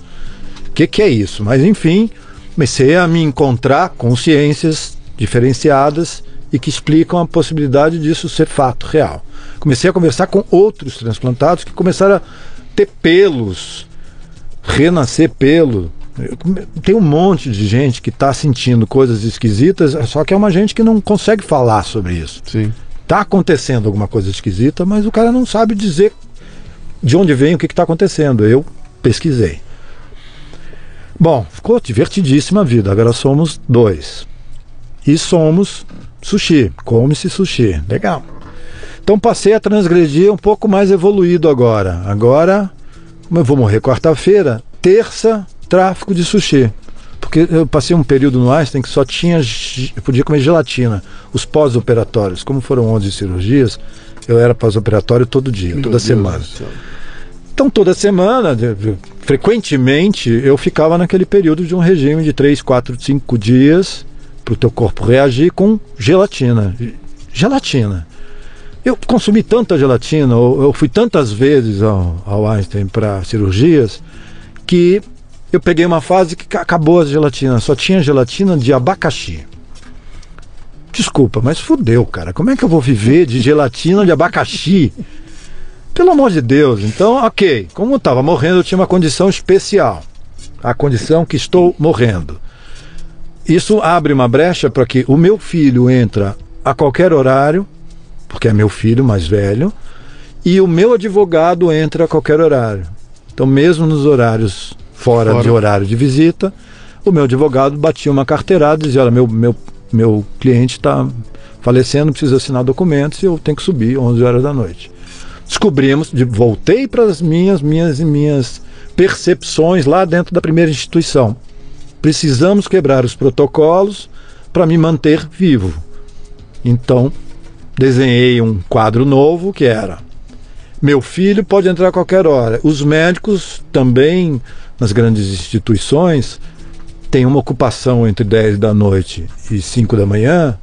O que, que é isso? Mas enfim, comecei a me encontrar consciências diferenciadas e que explicam a possibilidade disso ser fato real. Comecei a conversar com outros transplantados que começaram a ter pelos, renascer pelo. Tem um monte de gente que está sentindo coisas esquisitas, só que é uma gente que não consegue falar sobre isso. Sim. Está acontecendo alguma coisa esquisita, mas o cara não sabe dizer de onde vem o que está acontecendo. Eu pesquisei. Bom, ficou divertidíssima a vida. Agora somos dois. E somos sushi. Come-se sushi. Legal. Então passei a transgredir um pouco mais evoluído agora. Agora, eu vou morrer quarta-feira, terça, tráfico de sushi. Porque eu passei um período no Einstein que só tinha. Eu podia comer gelatina. Os pós-operatórios, como foram 11 cirurgias, eu era pós-operatório todo dia, Meu toda Deus semana. Então, toda semana, frequentemente, eu ficava naquele período de um regime de 3, 4, 5 dias para o teu corpo reagir com gelatina. Gelatina. Eu consumi tanta gelatina, eu fui tantas vezes ao, ao Einstein para cirurgias, que eu peguei uma fase que acabou a gelatina, só tinha gelatina de abacaxi. Desculpa, mas fudeu, cara. Como é que eu vou viver de gelatina de abacaxi? Pelo amor de Deus. Então, ok. Como eu estava morrendo, eu tinha uma condição especial. A condição que estou morrendo. Isso abre uma brecha para que o meu filho entra a qualquer horário, porque é meu filho mais velho, e o meu advogado entra a qualquer horário. Então, mesmo nos horários fora, fora. de horário de visita, o meu advogado batia uma carteirada e dizia: Olha, meu, meu, meu cliente está falecendo, precisa assinar documentos e eu tenho que subir 11 horas da noite. Descobrimos, de, voltei para as minhas, minhas, minhas percepções lá dentro da primeira instituição. Precisamos quebrar os protocolos para me manter vivo. Então, desenhei um quadro novo que era: meu filho pode entrar a qualquer hora. Os médicos também, nas grandes instituições, têm uma ocupação entre 10 da noite e 5 da manhã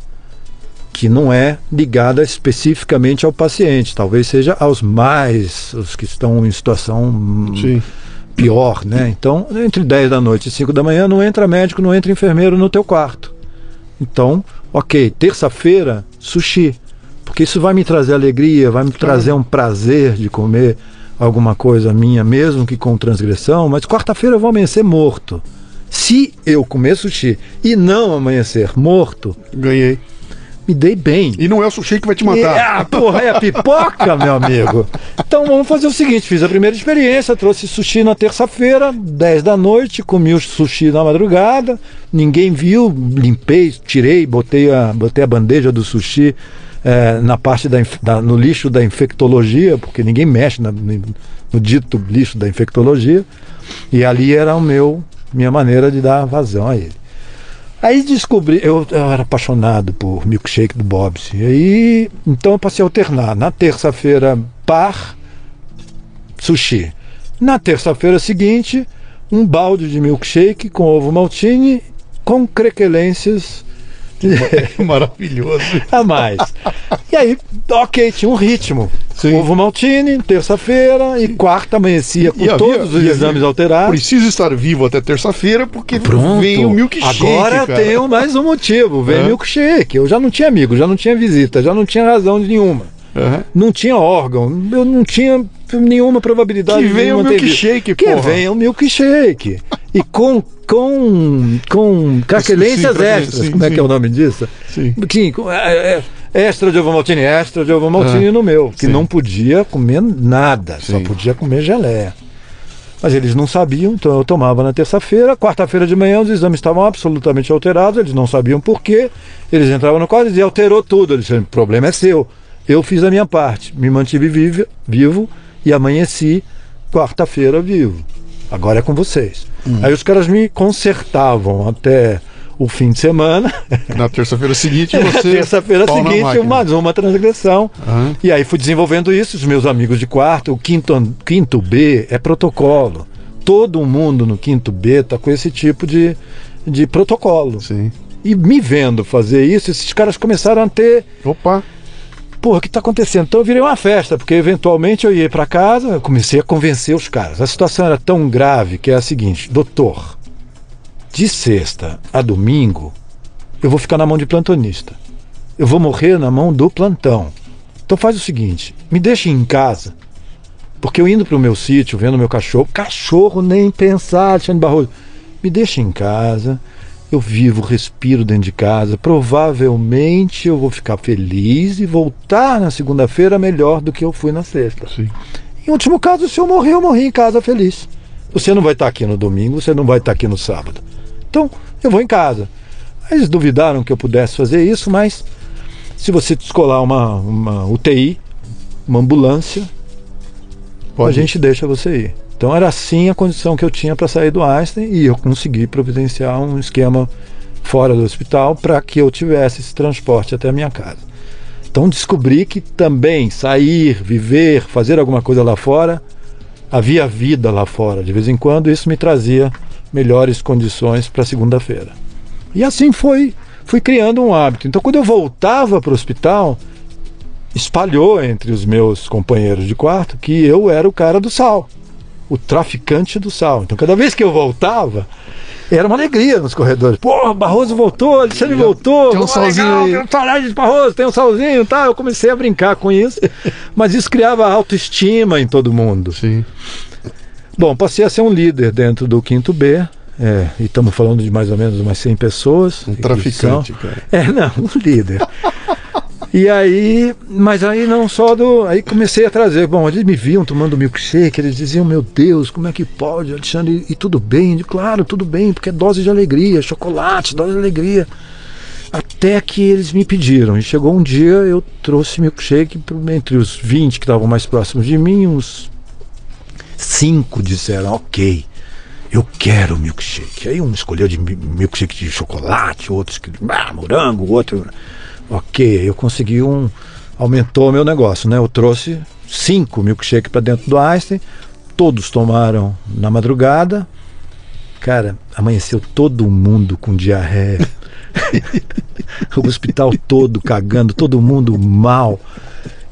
que não é ligada especificamente ao paciente, talvez seja aos mais, os que estão em situação Sim pior, né? Então, entre 10 da noite e 5 da manhã, não entra médico, não entra enfermeiro no teu quarto. Então, ok, terça-feira, sushi. Porque isso vai me trazer alegria, vai me trazer um prazer de comer alguma coisa minha, mesmo que com transgressão, mas quarta-feira eu vou amanhecer morto. Se eu comer sushi e não amanhecer morto, ganhei me dei bem. E não é o sushi que vai te matar. É, ah, porra, é a pipoca, [LAUGHS] meu amigo. Então vamos fazer o seguinte: fiz a primeira experiência, trouxe sushi na terça-feira, 10 da noite, comi o sushi na madrugada, ninguém viu, limpei, tirei, botei a, botei a bandeja do sushi é, na parte da, da, no lixo da infectologia, porque ninguém mexe na, no, dito lixo da infectologia. E ali era o meu minha maneira de dar vazão a ele. Aí descobri, eu, eu, era apaixonado por milkshake do Bob's. E aí, então eu passei a alternar. Na terça-feira, par, sushi. Na terça-feira seguinte, um balde de milkshake com ovo maltine com crequelências [LAUGHS] Maravilhoso. A mais. E aí, ok, tinha um ritmo. Sim. Ovo Maltine, terça-feira e quarta amanhecia com todos os exames havia, alterados. Preciso estar vivo até terça-feira porque Pronto. vem o milkshake. Agora cara. tenho mais um motivo, vem é. milkshake. Eu já não tinha amigo, já não tinha visita, já não tinha razão nenhuma. Uhum. Não tinha órgão, eu não tinha nenhuma probabilidade que venha o milkshake, Que venha o milkshake. e com com com craquelências extras, sim, como é que é o nome disso? Sim. Sim, é, é, extra de ovo maltine, extra de ovo maltine no meu, que sim. não podia comer nada, só podia comer geleia. Mas eles não sabiam, então eu tomava na terça-feira. Quarta-feira de manhã os exames estavam absolutamente alterados, eles não sabiam por quê. Eles entravam no quadro e diziam, alterou tudo. Eles disseram, o problema é seu. Eu fiz a minha parte, me mantive vivo, vivo e amanheci quarta-feira vivo. Agora é com vocês. Hum. Aí os caras me consertavam até o fim de semana. [LAUGHS] Na terça-feira seguinte [LAUGHS] Na você. terça-feira na seguinte, máquina. mais uma transgressão. Aham. E aí fui desenvolvendo isso, os meus amigos de quarto. O quinto, quinto B é protocolo. Todo mundo no quinto B está com esse tipo de, de protocolo. Sim. E me vendo fazer isso, esses caras começaram a ter. Opa. Porra, o que está acontecendo? Então eu virei uma festa, porque eventualmente eu ia para casa, comecei a convencer os caras. A situação era tão grave que é a seguinte: doutor, de sexta a domingo, eu vou ficar na mão de plantonista. Eu vou morrer na mão do plantão. Então faz o seguinte: me deixe em casa, porque eu indo para o meu sítio, vendo meu cachorro, cachorro nem pensar, Alexandre Barroso, me deixe em casa. Eu vivo, respiro dentro de casa. Provavelmente eu vou ficar feliz e voltar na segunda-feira melhor do que eu fui na sexta. Sim. Em último caso, se eu morrer, eu morri em casa feliz. Você não vai estar aqui no domingo, você não vai estar aqui no sábado. Então, eu vou em casa. Eles duvidaram que eu pudesse fazer isso, mas se você descolar uma, uma UTI, uma ambulância, Pode. a gente deixa você ir. Então era assim a condição que eu tinha para sair do Einstein e eu consegui providenciar um esquema fora do hospital para que eu tivesse esse transporte até a minha casa. Então descobri que também sair, viver, fazer alguma coisa lá fora, havia vida lá fora de vez em quando, isso me trazia melhores condições para segunda-feira. E assim foi, fui criando um hábito. Então quando eu voltava para o hospital, espalhou entre os meus companheiros de quarto que eu era o cara do sal, o traficante do sal. Então cada vez que eu voltava, era uma alegria nos corredores. Porra, Barroso voltou, Alexandre voltou. tem um salzinho legal, de Barroso, tem um salzinho, tá? Eu comecei a brincar com isso, [LAUGHS] mas isso criava autoestima em todo mundo. Sim. Bom, passei a ser um líder dentro do quinto B. É, e estamos falando de mais ou menos umas 100 pessoas. Um traficante, são- cara. É, não, um líder. [LAUGHS] E aí, mas aí não só do. Aí comecei a trazer. Bom, eles me viam tomando milkshake, eles diziam, meu Deus, como é que pode, Alexandre? E tudo bem? Claro, tudo bem, porque é dose de alegria, chocolate, dose de alegria. Até que eles me pediram. E chegou um dia, eu trouxe milkshake entre os 20 que estavam mais próximos de mim, uns cinco disseram, ok, eu quero milkshake. Aí um escolheu de mi- milkshake de chocolate, outros que ah, morango, outro. Ok, eu consegui um. Aumentou meu negócio, né? Eu trouxe cinco milkshakes para dentro do Einstein, todos tomaram na madrugada. Cara, amanheceu todo mundo com diarreia. [LAUGHS] o hospital todo cagando, todo mundo mal.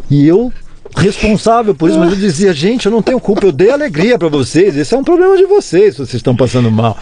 E eu responsável por isso, mas eu dizia, gente, eu não tenho culpa, eu dei alegria para vocês, esse é um problema de vocês vocês estão passando mal.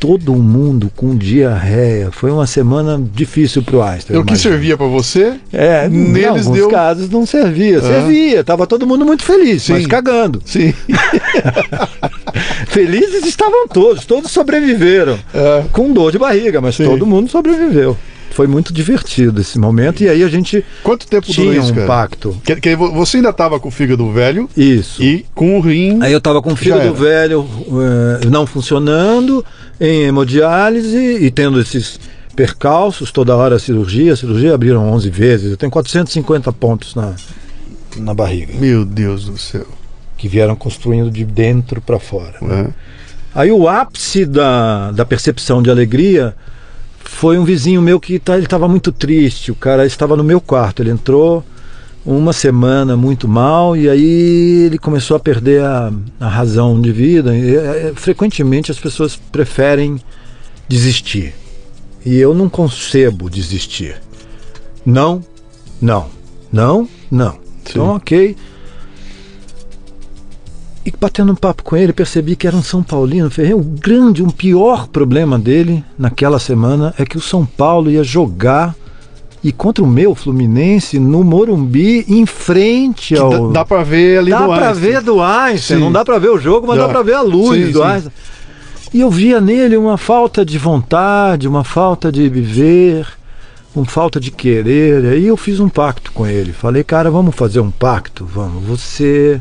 Todo mundo com diarreia. Foi uma semana difícil pro Einstein. O que servia pra você, É, em neles alguns deu- casos não servia. Servia, tava todo mundo muito feliz, mas Sim. cagando. sim. [LAUGHS] Felizes estavam todos, todos sobreviveram. É. Com dor de barriga, mas Sim. todo mundo sobreviveu. Foi muito divertido esse momento e aí a gente Quanto tempo durou tinha isso, um pacto. Que, que vo- você ainda tava com o fígado velho Isso. e com o rim. Aí eu tava com o fígado velho eh, não funcionando, em hemodiálise e tendo esses percalços, toda hora cirurgia. A cirurgia abriram 11 vezes. Eu tenho 450 pontos na, na barriga, Meu Deus do céu. que vieram construindo de dentro para fora. É. Aí o ápice da, da percepção de alegria foi um vizinho meu que tá, ele estava muito triste. O cara estava no meu quarto. Ele entrou uma semana muito mal e aí ele começou a perder a, a razão de vida. E, é, frequentemente as pessoas preferem desistir. E eu não concebo desistir. Não, não, não, não. Então, ok. E batendo um papo com ele, percebi que era um São Paulino. Ferreira, o grande, um pior problema dele naquela semana é que o São Paulo ia jogar e contra o meu Fluminense no Morumbi em frente ao. dá, dá pra ver ali Dá Einstein. ver do Einstein, Sim. não dá pra ver o jogo, mas dá, Dá. pra ver a luz Sim, do sim. Einstein. E eu via nele uma falta de vontade, uma falta de viver, uma falta de querer. Aí eu fiz um pacto com ele. Falei, cara, vamos fazer um pacto? Vamos. Você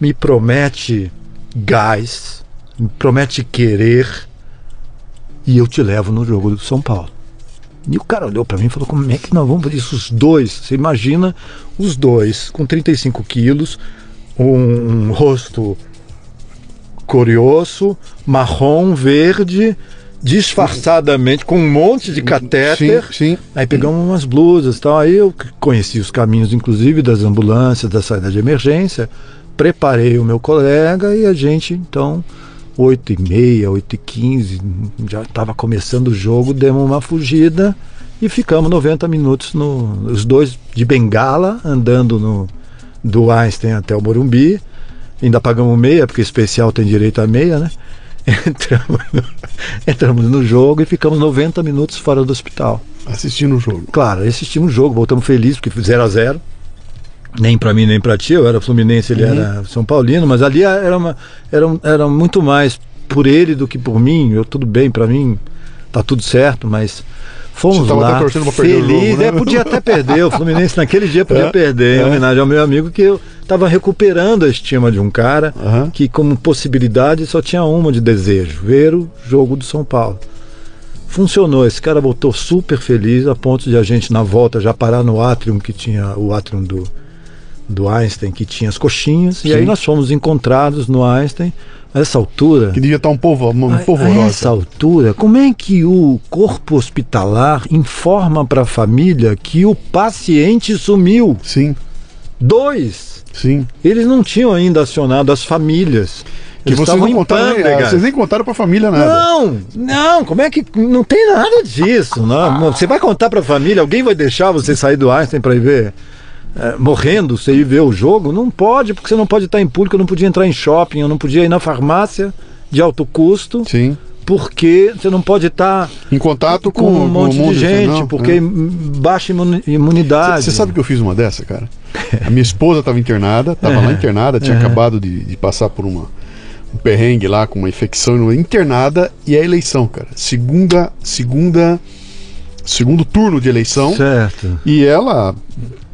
me promete gás, me promete querer, e eu te levo no jogo do São Paulo. E o cara olhou pra mim e falou: Como é que nós vamos fazer isso? Os dois, você imagina os dois com 35 quilos, um, um rosto curioso, marrom, verde, disfarçadamente com um monte de catéter. Sim, sim. Aí pegamos umas blusas e tal. Aí eu conheci os caminhos, inclusive, das ambulâncias, da saída de emergência. Preparei o meu colega e a gente, então, 8 e meia, 8 e 15, já estava começando o jogo, demos uma fugida e ficamos 90 minutos, no, os dois de bengala, andando no, do Einstein até o Morumbi. Ainda pagamos meia, porque especial tem direito a meia, né? [LAUGHS] Entramos no, entramos no jogo e ficamos 90 minutos fora do hospital. Assistindo o jogo. Claro, assistimos o jogo, voltamos felizes, porque 0 a 0 nem para mim nem para ti, eu era Fluminense, ele uhum. era São Paulino, mas ali era, uma, era, era muito mais por ele do que por mim. Eu tudo bem, para mim tá tudo certo, mas fomos lá feliz, né? é, podia até perder. O Fluminense [LAUGHS] naquele dia podia é, perder, em é. homenagem ao meu amigo que eu estava recuperando a estima de um cara uhum. que como possibilidade só tinha uma de desejo, ver o jogo do São Paulo. Funcionou, esse cara voltou super feliz a ponto de a gente na volta já parar no atrium que tinha o atrium do do Einstein que tinha as coxinhas, Sim. e aí nós fomos encontrados no Einstein a essa altura. Que devia estar um povo, um povo A essa altura, como é que o corpo hospitalar informa para a família que o paciente sumiu? Sim. Dois. Sim. Eles não tinham ainda acionado as famílias. Que Eles vocês não contaram, vocês nem contaram para a família nada. Não, não, como é que não tem nada disso, não. Você vai contar para a família, alguém vai deixar você sair do Einstein para ir ver é, morrendo, você ir ver o jogo, não pode, porque você não pode estar em público, eu não podia entrar em shopping, eu não podia ir na farmácia de alto custo. Sim. Porque você não pode estar em contato com, com um monte com de gente, não, porque é. baixa imunidade. Você sabe que eu fiz uma dessa, cara? [LAUGHS] A minha esposa estava internada, estava lá internada, tinha acabado de, de, passar por uma, um perrengue lá com uma infecção internada e a eleição, cara. Segunda, segunda segundo turno de eleição. Certo. E ela,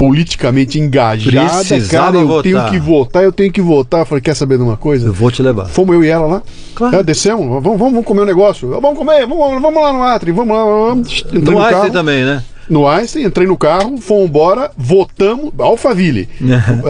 politicamente engajada, Precisava cara, eu votar. tenho que votar, eu tenho que votar. Eu falei, quer saber de uma coisa? Eu vou te levar. Fomos eu e ela lá. Claro. É, descemos, vamos, vamos comer um negócio. Vamos comer, vamos, vamos lá no Atri, vamos lá. Vamos. no, no Atri também, né? No Einstein, entrei no carro, fomos embora, votamos, Alphaville. [LAUGHS]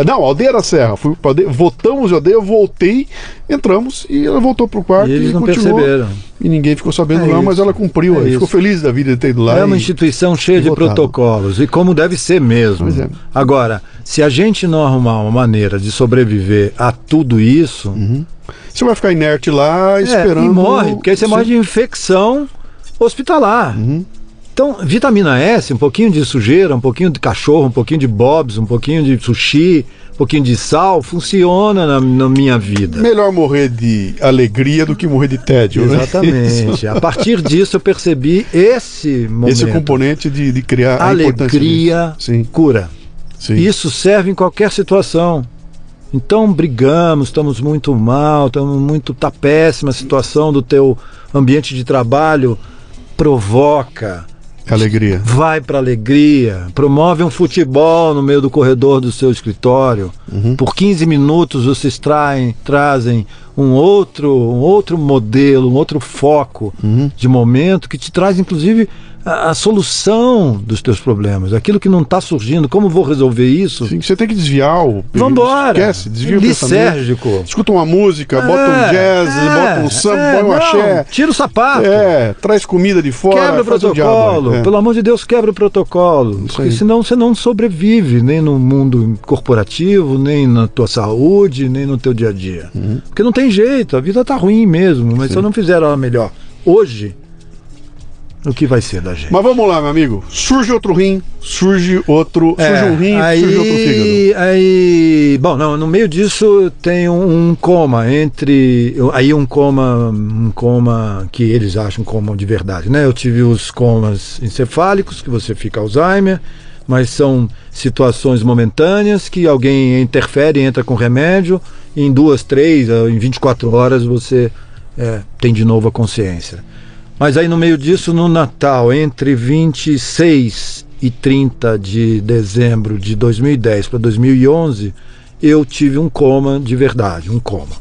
não, Aldeia da Serra. Fui pra aldeia, votamos a aldeia, voltei, entramos e ela voltou pro quarto e, eles e não continuou. perceberam. E ninguém ficou sabendo é lá, mas ela cumpriu, é ficou feliz da vida de ter ido lá. É uma instituição cheia de votado. protocolos, e como deve ser mesmo. É. Agora, se a gente não arrumar uma maneira de sobreviver a tudo isso. Uhum. Você vai ficar inerte lá é, esperando. E morre, porque aí você Sim. morre de infecção hospitalar. Uhum. Então, vitamina S, um pouquinho de sujeira, um pouquinho de cachorro, um pouquinho de bobs, um pouquinho de sushi, um pouquinho de sal, funciona na, na minha vida. Melhor morrer de alegria do que morrer de tédio, né? Exatamente. Né? A partir disso eu percebi esse momento. Esse componente de, de criar alegria, cura. Sim. Isso serve em qualquer situação. Então brigamos, estamos muito mal, estamos muito tá péssima a situação do teu ambiente de trabalho provoca Alegria. Vai para alegria. Promove um futebol no meio do corredor do seu escritório. Uhum. Por 15 minutos vocês traem, trazem um outro, um outro modelo, um outro foco uhum. de momento que te traz, inclusive, a, a, solução dos teus problemas, aquilo que não está surgindo, como vou resolver isso? Sim, você tem que desviar o. Vambora! Esquece, desvia Lisérgico. o Escuta uma música, é, bota um jazz, é, bota um samba, é, põe um axé. Tira o sapato. É, traz comida de fora. Quebra o protocolo. Um Pelo amor de Deus, quebra o protocolo. Porque senão você não sobrevive nem no mundo corporativo, nem na tua saúde, nem no teu dia a dia. Uhum. Porque não tem jeito, a vida tá ruim mesmo, mas Sim. se eu não fizer ela melhor hoje, o que vai ser da gente. Mas vamos lá, meu amigo. Surge outro rim, surge outro. É, surge um rim, aí, surge outro fígado. Aí. Bom, não, no meio disso tem um, um, coma entre. Aí um coma. Um coma que eles acham coma de verdade, né? Eu tive os comas encefálicos, que você fica Alzheimer, mas são situações momentâneas que alguém interfere, entra com remédio, e em duas, três, em 24 horas você é, tem de novo a consciência. Mas aí no meio disso, no Natal, entre 26 e 30 de dezembro de 2010 para 2011, eu tive um coma de verdade, um coma.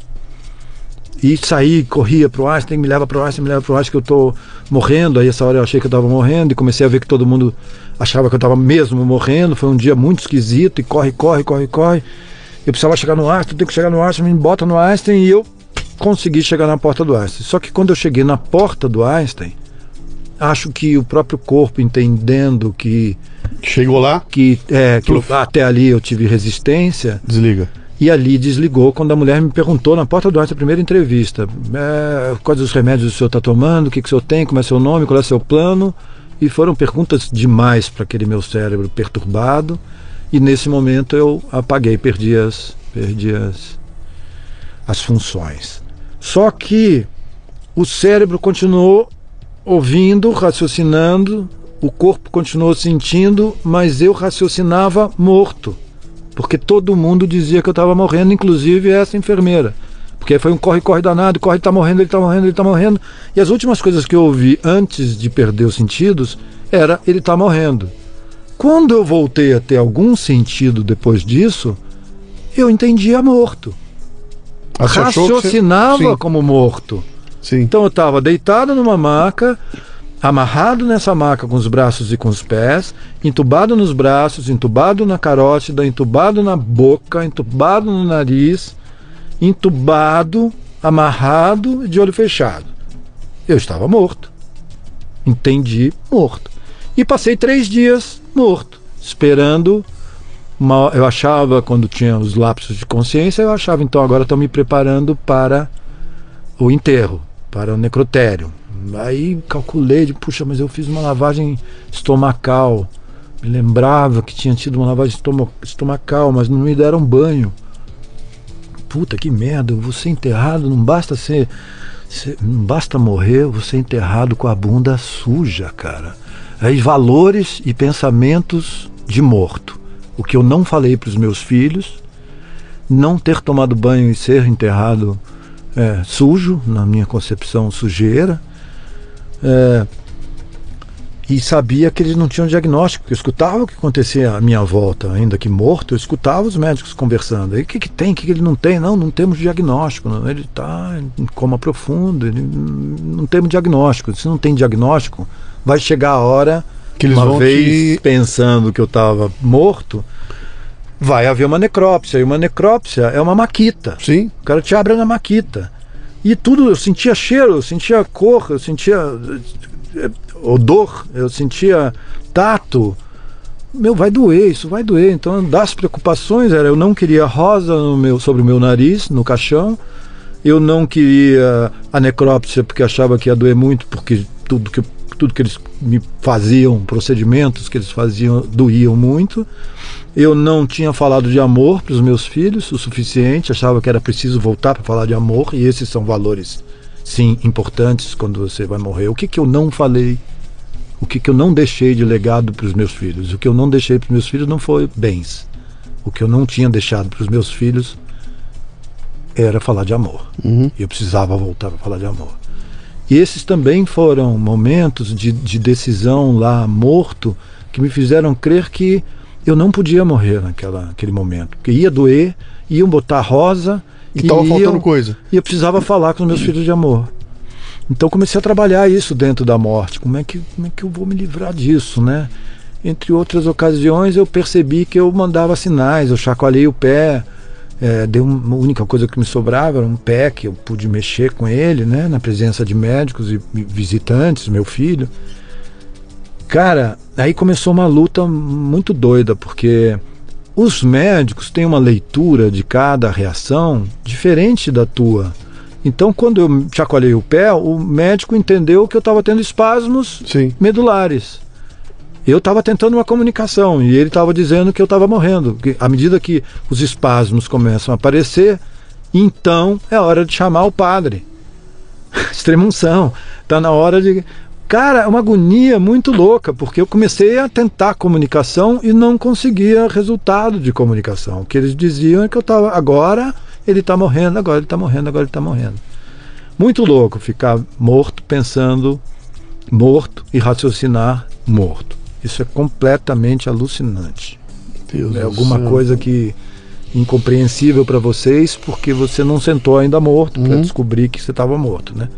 E saí, corria pro Einstein, me leva pro Einstein, me leva pro Einstein que eu tô morrendo. Aí essa hora eu achei que eu tava morrendo e comecei a ver que todo mundo achava que eu tava mesmo morrendo. Foi um dia muito esquisito e corre, corre, corre, corre. Eu precisava chegar no Einstein, tenho que chegar no Einstein, me bota no Einstein e eu consegui chegar na porta do Einstein. Só que quando eu cheguei na porta do Einstein, acho que o próprio corpo entendendo que Chegou lá, que, é, que eu- até ali eu tive resistência desliga. e ali desligou quando a mulher me perguntou na porta do Einstein, a primeira entrevista, é, quais os remédios o senhor está tomando, o que, que o senhor tem, como é seu nome, qual é seu plano. E foram perguntas demais para aquele meu cérebro perturbado. E nesse momento eu apaguei, perdi as, perdi as, as funções. Só que o cérebro continuou ouvindo, raciocinando, o corpo continuou sentindo, mas eu raciocinava morto. Porque todo mundo dizia que eu estava morrendo, inclusive essa enfermeira. Porque foi um corre-corre danado, corre, ele tá morrendo, ele tá morrendo, ele tá morrendo. E as últimas coisas que eu ouvi antes de perder os sentidos era ele tá morrendo. Quando eu voltei a ter algum sentido depois disso, eu entendia morto. Você você- Raciocinava Sim, como morto. sim. Então eu estava deitado numa maca, amarrado nessa maca com os braços e com os pés, entubado nos braços, entubado na carótida, entubado na boca, entubado no nariz, entubado, amarrado e de olho fechado. Eu estava morto. Entendi morto. E passei três dias morto, esperando. Eu achava, quando tinha os lapsos de consciência, eu achava, então agora estou me preparando para o enterro, para o necrotério. Aí calculei, puxa, mas eu fiz uma lavagem estomacal. Me lembrava que tinha tido uma lavagem estoma- estomacal, mas não me deram banho. Puta que merda, eu vou ser enterrado, não basta ser. ser- não basta morrer, eu vou ser enterrado com a bunda suja, cara. Aí valores e pensamentos de morto. O que eu não falei para os meus filhos, não ter tomado banho e ser enterrado é, sujo, na minha concepção, sujeira. É, e sabia que eles não tinham diagnóstico, eu escutava o que acontecia à minha volta, ainda que morto, eu escutava os médicos conversando. Aí o que, que tem, o que, que ele não tem? Não, não temos diagnóstico, não, ele está em coma profundo, ele, não temos diagnóstico. Se não tem diagnóstico, vai chegar a hora, Que eles uma vão vez te... pensando que eu estava morto, vai haver uma necrópsia. E uma necrópsia é uma maquita. Sim, O cara te abre na maquita. E tudo, eu sentia cheiro, eu sentia cor, eu sentia eh, odor, eu sentia tato. Meu, vai doer, isso vai doer. Então, das preocupações era, eu não queria rosa no meu, sobre o meu nariz, no caixão. Eu não queria a necrópsia porque achava que ia doer muito, porque tudo que, tudo que eles me faziam, procedimentos que eles faziam, doíam muito. Eu não tinha falado de amor para os meus filhos o suficiente, achava que era preciso voltar para falar de amor, e esses são valores, sim, importantes quando você vai morrer. O que, que eu não falei? O que, que eu não deixei de legado para os meus filhos? O que eu não deixei para os meus filhos não foi bens. O que eu não tinha deixado para os meus filhos era falar de amor. Uhum. E eu precisava voltar para falar de amor. E esses também foram momentos de, de decisão lá morto que me fizeram crer que eu não podia morrer naquela, naquele momento. Porque ia doer, iam botar rosa e tava iam- faltando coisa. e eu precisava falar com os meus filhos de amor. Então comecei a trabalhar isso dentro da morte. Como é que, como é que eu vou me livrar disso, né? Entre outras ocasiões, eu percebi que eu mandava sinais, eu chacoalhei o pé, é, deu uma a única coisa que me sobrava era um pé que eu pude mexer com ele, né? Na presença de médicos e e visitantes, meu filho. Cara, aí começou uma luta muito doida, porque os médicos têm uma leitura de cada reação diferente da tua. Então, quando eu chacoalhei o pé, o médico entendeu que eu estava tendo espasmos Sim. medulares. Eu estava tentando uma comunicação e ele estava dizendo que eu estava morrendo. Que à medida que os espasmos começam a aparecer, então é hora de chamar o padre. [LAUGHS] Extremunção. Está na hora de. Cara, uma agonia muito louca, porque eu comecei a tentar comunicação e não conseguia resultado de comunicação. O que eles diziam é que eu estava. Agora ele está morrendo, agora ele está morrendo, agora ele está morrendo. Muito louco ficar morto pensando morto e raciocinar morto. Isso é completamente alucinante. Deus É alguma céu. coisa que incompreensível para vocês porque você não sentou ainda morto para Uhum. descobrir que você estava morto, né?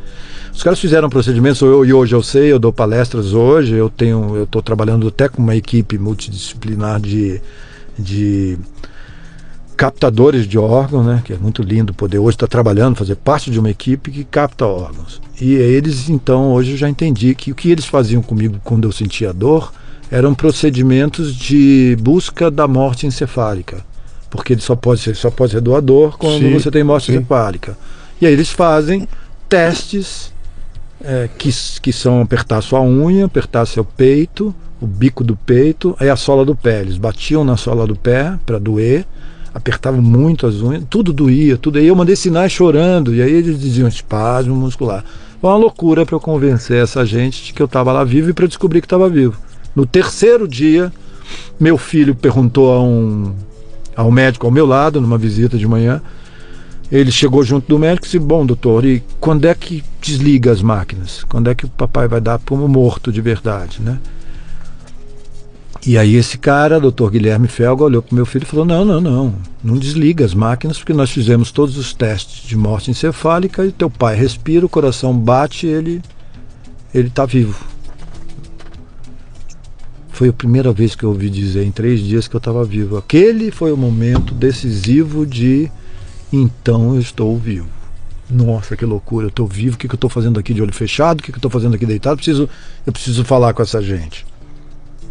Os caras fizeram procedimentos eu, e hoje eu sei, eu dou palestras hoje, eu tenho, eu estou trabalhando até com uma equipe multidisciplinar de, de captadores de órgãos, né? Que é muito lindo poder hoje estar trabalhando, fazer parte de uma equipe que capta órgãos. E eles, então, hoje eu já entendi que o que eles faziam comigo quando eu sentia dor eram procedimentos de busca da morte encefálica. Porque ele só pode ser, só pode ser doador quando Sim, você tem morte sim. encefálica. E aí eles fazem testes é, que, que são apertar sua unha, apertar seu peito, o bico do peito, aí a sola do pé. Eles batiam na sola do pé para doer, apertavam muito as unhas, tudo doía, tudo. Aí eu mandei sinais chorando, e aí eles diziam espasmo muscular. Foi uma loucura para eu convencer essa gente de que eu estava lá vivo e para descobrir que estava vivo. No terceiro dia, meu filho perguntou a um, a um médico ao meu lado, numa visita de manhã, ele chegou junto do médico e disse: Bom, doutor, e quando é que desliga as máquinas? Quando é que o papai vai dar como morto de verdade, né? E aí esse cara, doutor Guilherme Felga, olhou para meu filho e falou: Não, não, não, não desliga as máquinas porque nós fizemos todos os testes de morte encefálica e teu pai respira, o coração bate, ele ele está vivo. Foi a primeira vez que eu ouvi dizer em três dias que eu estava vivo. Aquele foi o momento decisivo de então eu estou vivo. Nossa, que loucura, eu estou vivo, o que, que eu estou fazendo aqui de olho fechado, o que, que eu estou fazendo aqui deitado? Eu preciso, eu preciso falar com essa gente.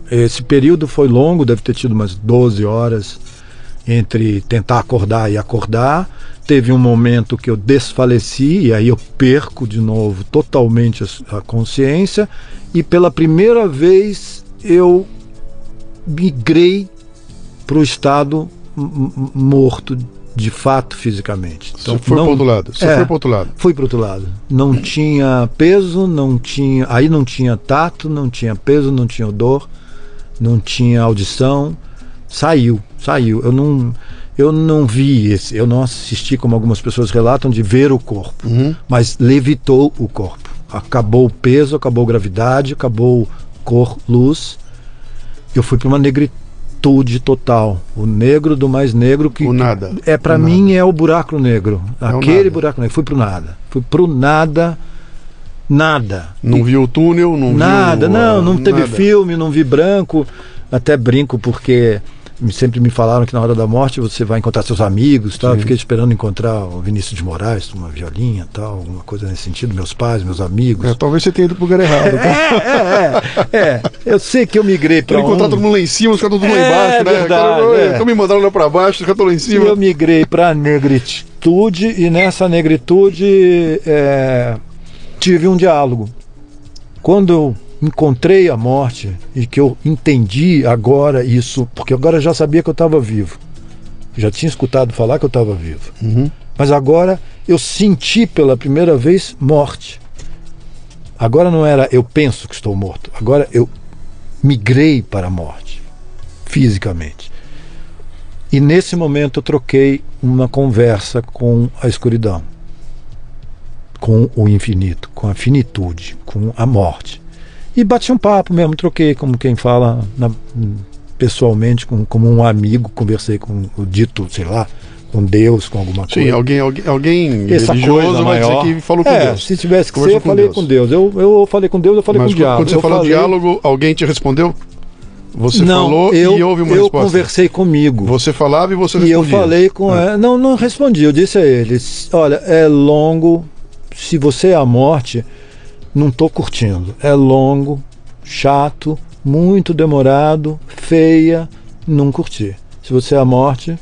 Esse período foi longo, deve ter tido umas 12 horas entre tentar acordar e acordar. Teve um momento que eu desfaleci e aí eu perco de novo totalmente a, consciência e pela primeira vez eu migrei para o estado morto de fato fisicamente. Você foi pro outro lado. Você É. foi pro outro lado. Fui para outro lado. Não tinha peso, não tinha. Aí não tinha tato, não tinha peso, não tinha odor, não tinha audição. Saiu, saiu. Eu não, eu não vi esse, eu não assisti como algumas pessoas relatam de ver o corpo, Uhum. mas levitou o corpo. Acabou o peso, acabou a gravidade, acabou cor, luz. Eu fui para uma negritude total. O negro do mais negro que O nada. é para O nada. mim é o buraco negro. É Aquele buraco negro. Fui pro nada. Fui pro nada. Nada. Não viu o túnel, não nada. viu. não, não teve nada. filme, não vi branco. Até brinco porque sempre me falaram que na hora da morte você vai encontrar seus amigos, tal. Eu Sim. Fiquei esperando encontrar o Vinícius de Moraes, uma violinha, tal, alguma coisa nesse sentido, meus pais, meus amigos. É, talvez você tenha ido pro lugar errado. É, é, é, é. Eu sei que eu migrei para Quero encontrar todo mundo lá em cima, os caras todo mundo lá É, embaixo, né? verdade, é. Então me mandaram lá pra baixo, os caras estão lá em cima. eu migrei para negritude e nessa negritude tive um diálogo. Quando eu encontrei a morte e que eu entendi agora isso, porque agora já sabia que eu estava vivo. Já tinha escutado falar que eu estava vivo. Uhum. Mas agora eu senti pela primeira vez morte. Agora não era eu penso que estou morto. Agora eu migrei para a morte, fisicamente. E nesse momento eu troquei uma conversa com a escuridão, com o infinito, com a finitude, com a morte. E bati um papo mesmo, troquei como quem fala na- pessoalmente, com, como um amigo, conversei com o dito, sei lá, com Deus, com alguma Sim, coisa. alguém, alguém, alguém Essa religioso coisa vai maior. dizer que falou com é, Deus. se tivesse que ser, Conversou eu com falei Deus. com Deus. Eu, eu falei com Deus, eu falei Mas com o diabo. quando você eu falou falei... diálogo, alguém te respondeu? Você não, falou eu, e houve uma eu resposta. conversei comigo. Você falava e você E eu respondia. falei com Ah. ela. Não, não respondi. Eu disse a eles: olha, é longo. Se você é a morte, não estou curtindo. É longo, chato, muito demorado, feia, não curti. Se você é a morte,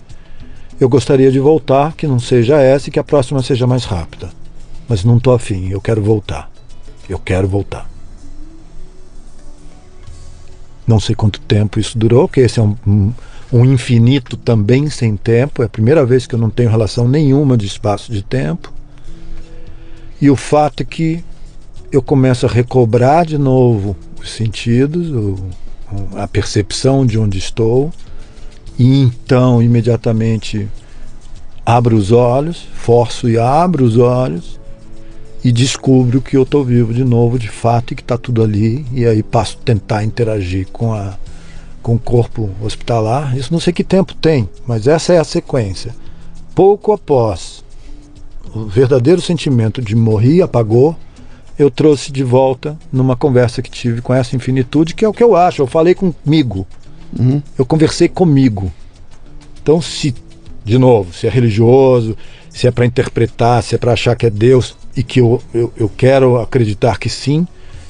eu gostaria de voltar, que não seja essa e que a próxima seja mais rápida. Mas não estou afim, eu quero voltar. Eu quero voltar. Não sei quanto tempo isso durou, porque esse é um, um, um infinito também sem tempo. É a primeira vez que eu não tenho relação nenhuma de espaço de tempo. E o fato é que eu começo a recobrar de novo os sentidos, o, a percepção de onde estou, e então imediatamente abro os olhos, forço e abro os olhos e descubro que eu estou vivo de novo, de fato, e que está tudo ali, e aí passo a tentar interagir com, a, com o corpo hospitalar. Isso não sei que tempo tem, mas essa é a sequência. Pouco após o verdadeiro sentimento de morrer apagou, eu trouxe de volta numa conversa que tive com essa infinitude, que é o que eu acho. Eu falei comigo, Uhum. eu conversei comigo. Então, se de novo, se é religioso, se é para interpretar, se é para achar que é Deus e que eu, eu, eu quero acreditar que sim,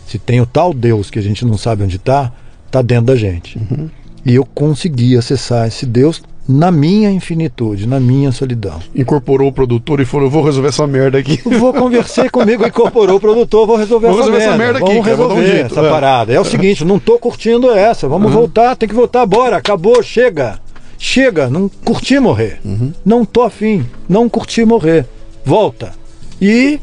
se tem o tal Deus que a gente não sabe onde está, está dentro da gente. Uhum. E eu consegui acessar esse Deus na minha infinitude, na minha solidão. Incorporou o produtor e falou: vou resolver essa merda aqui. [LAUGHS] Vou conversar comigo, incorporou o produtor, vou resolver, Vou essa, resolver essa merda. merda aqui, Vamos cara, vou dar um resolver jeito, essa é. parada. É o seguinte, não tô curtindo essa. Vamos voltar, tem que voltar, bora, acabou, chega. Chega, não curti morrer. Não tô afim, não curti morrer. Volta. E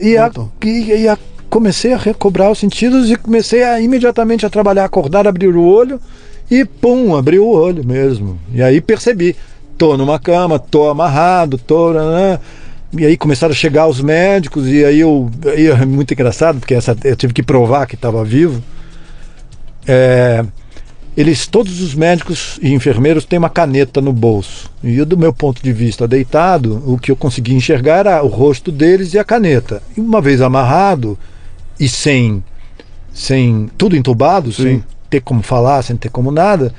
e, a, e, e a- comecei a recobrar os sentidos e comecei a imediatamente a trabalhar, acordar, abrir o olho e pum, abriu o olho mesmo. E aí percebi, tô numa cama, tô amarrado, tô. né, E aí começaram a chegar os médicos, e aí eu. aí é muito engraçado, porque essa, eu tive que provar que estava vivo. É, eles, todos os médicos e enfermeiros têm uma caneta no bolso. E do meu ponto de vista deitado, o que eu consegui enxergar era o rosto deles e a caneta. E uma vez amarrado e sem, sem tudo entubado, Sim. sem ter como falar, sem ter como nada,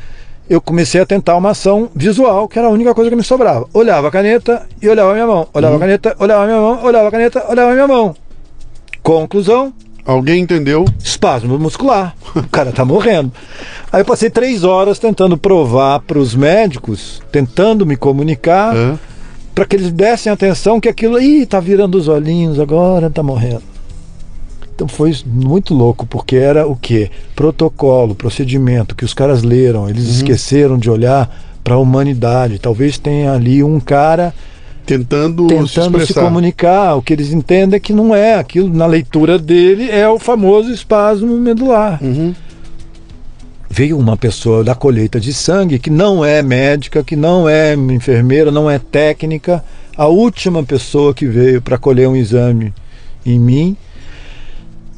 eu comecei a tentar uma ação visual, que era a única coisa que me sobrava. Olhava a caneta e olhava a minha mão. Olhava a caneta, olhava a minha mão, olhava a caneta, olhava a minha mão. Conclusão, Alguém entendeu? espasmo muscular. O cara tá morrendo. Aí eu passei três horas tentando provar para os médicos, tentando me comunicar, É. para que eles dessem atenção que aquilo aí tá virando os olhinhos agora, tá morrendo. Então foi muito louco, porque era o quê? Protocolo, procedimento que os caras leram, eles esqueceram de olhar para a humanidade. Talvez tenha ali um cara Tentando, se tentando se, expressar. comunicar. O que eles entendem é que não é aquilo, na leitura dele, é o famoso espasmo medular. Uhum. Veio uma pessoa da colheita de sangue que não é médica, que não é enfermeira, não é técnica, a última pessoa que veio para colher um exame em mim.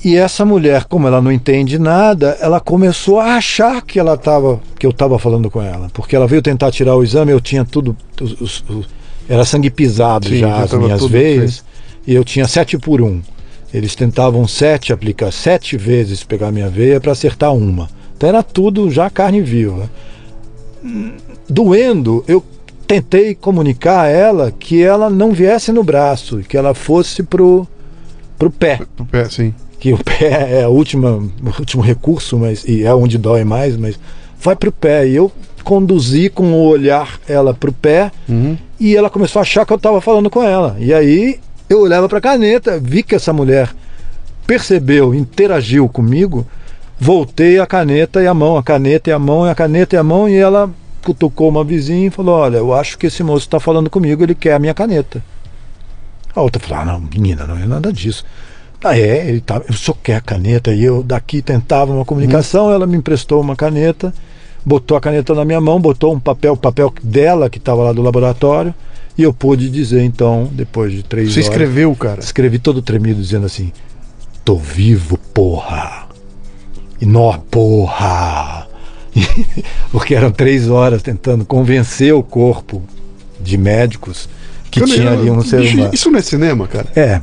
E essa mulher, como ela não entende nada, ela começou a achar que ela tava, que eu estava falando com ela, porque ela veio tentar tirar o exame, eu tinha tudo, os- os- os- era sangue pisado Sim, já as minhas veias, e eu tinha sete por um. Eles tentavam sete aplicar sete vezes pegar minha veia para acertar uma. Então era tudo já carne viva. Doendo, eu tentei comunicar a ela que ela não viesse no braço, que ela fosse pro pro pé É, sim. Que o pé é a última, o último recurso, mas e é onde dói mais, mas vai pro pé. E eu conduzi com o olhar ela pro pé Uhum. e ela começou a achar que eu estava falando com ela. E aí eu olhava para a caneta, vi que essa mulher percebeu, interagiu comigo, voltei a caneta e a mão, a caneta e a mão, e a caneta e a mão, e ela cutucou uma vizinha e falou: Olha, eu acho que esse moço está falando comigo, ele quer a minha caneta. A outra falou: Ah, não, menina, não é nada disso. Ah, é, ele tá, eu só quer a caneta. E eu daqui tentava uma comunicação, ela me emprestou uma caneta, botou a caneta na minha mão, botou um papel, o papel dela que estava lá do laboratório, e eu pude dizer então, depois de três Você horas. escreveu, cara. Escrevi todo tremido dizendo assim: Tô vivo, porra! E nó, porra! [LAUGHS] Porque eram três horas tentando convencer o corpo de médicos que Cara, tinha ali um ser humano. Isso não é cinema, cara. É,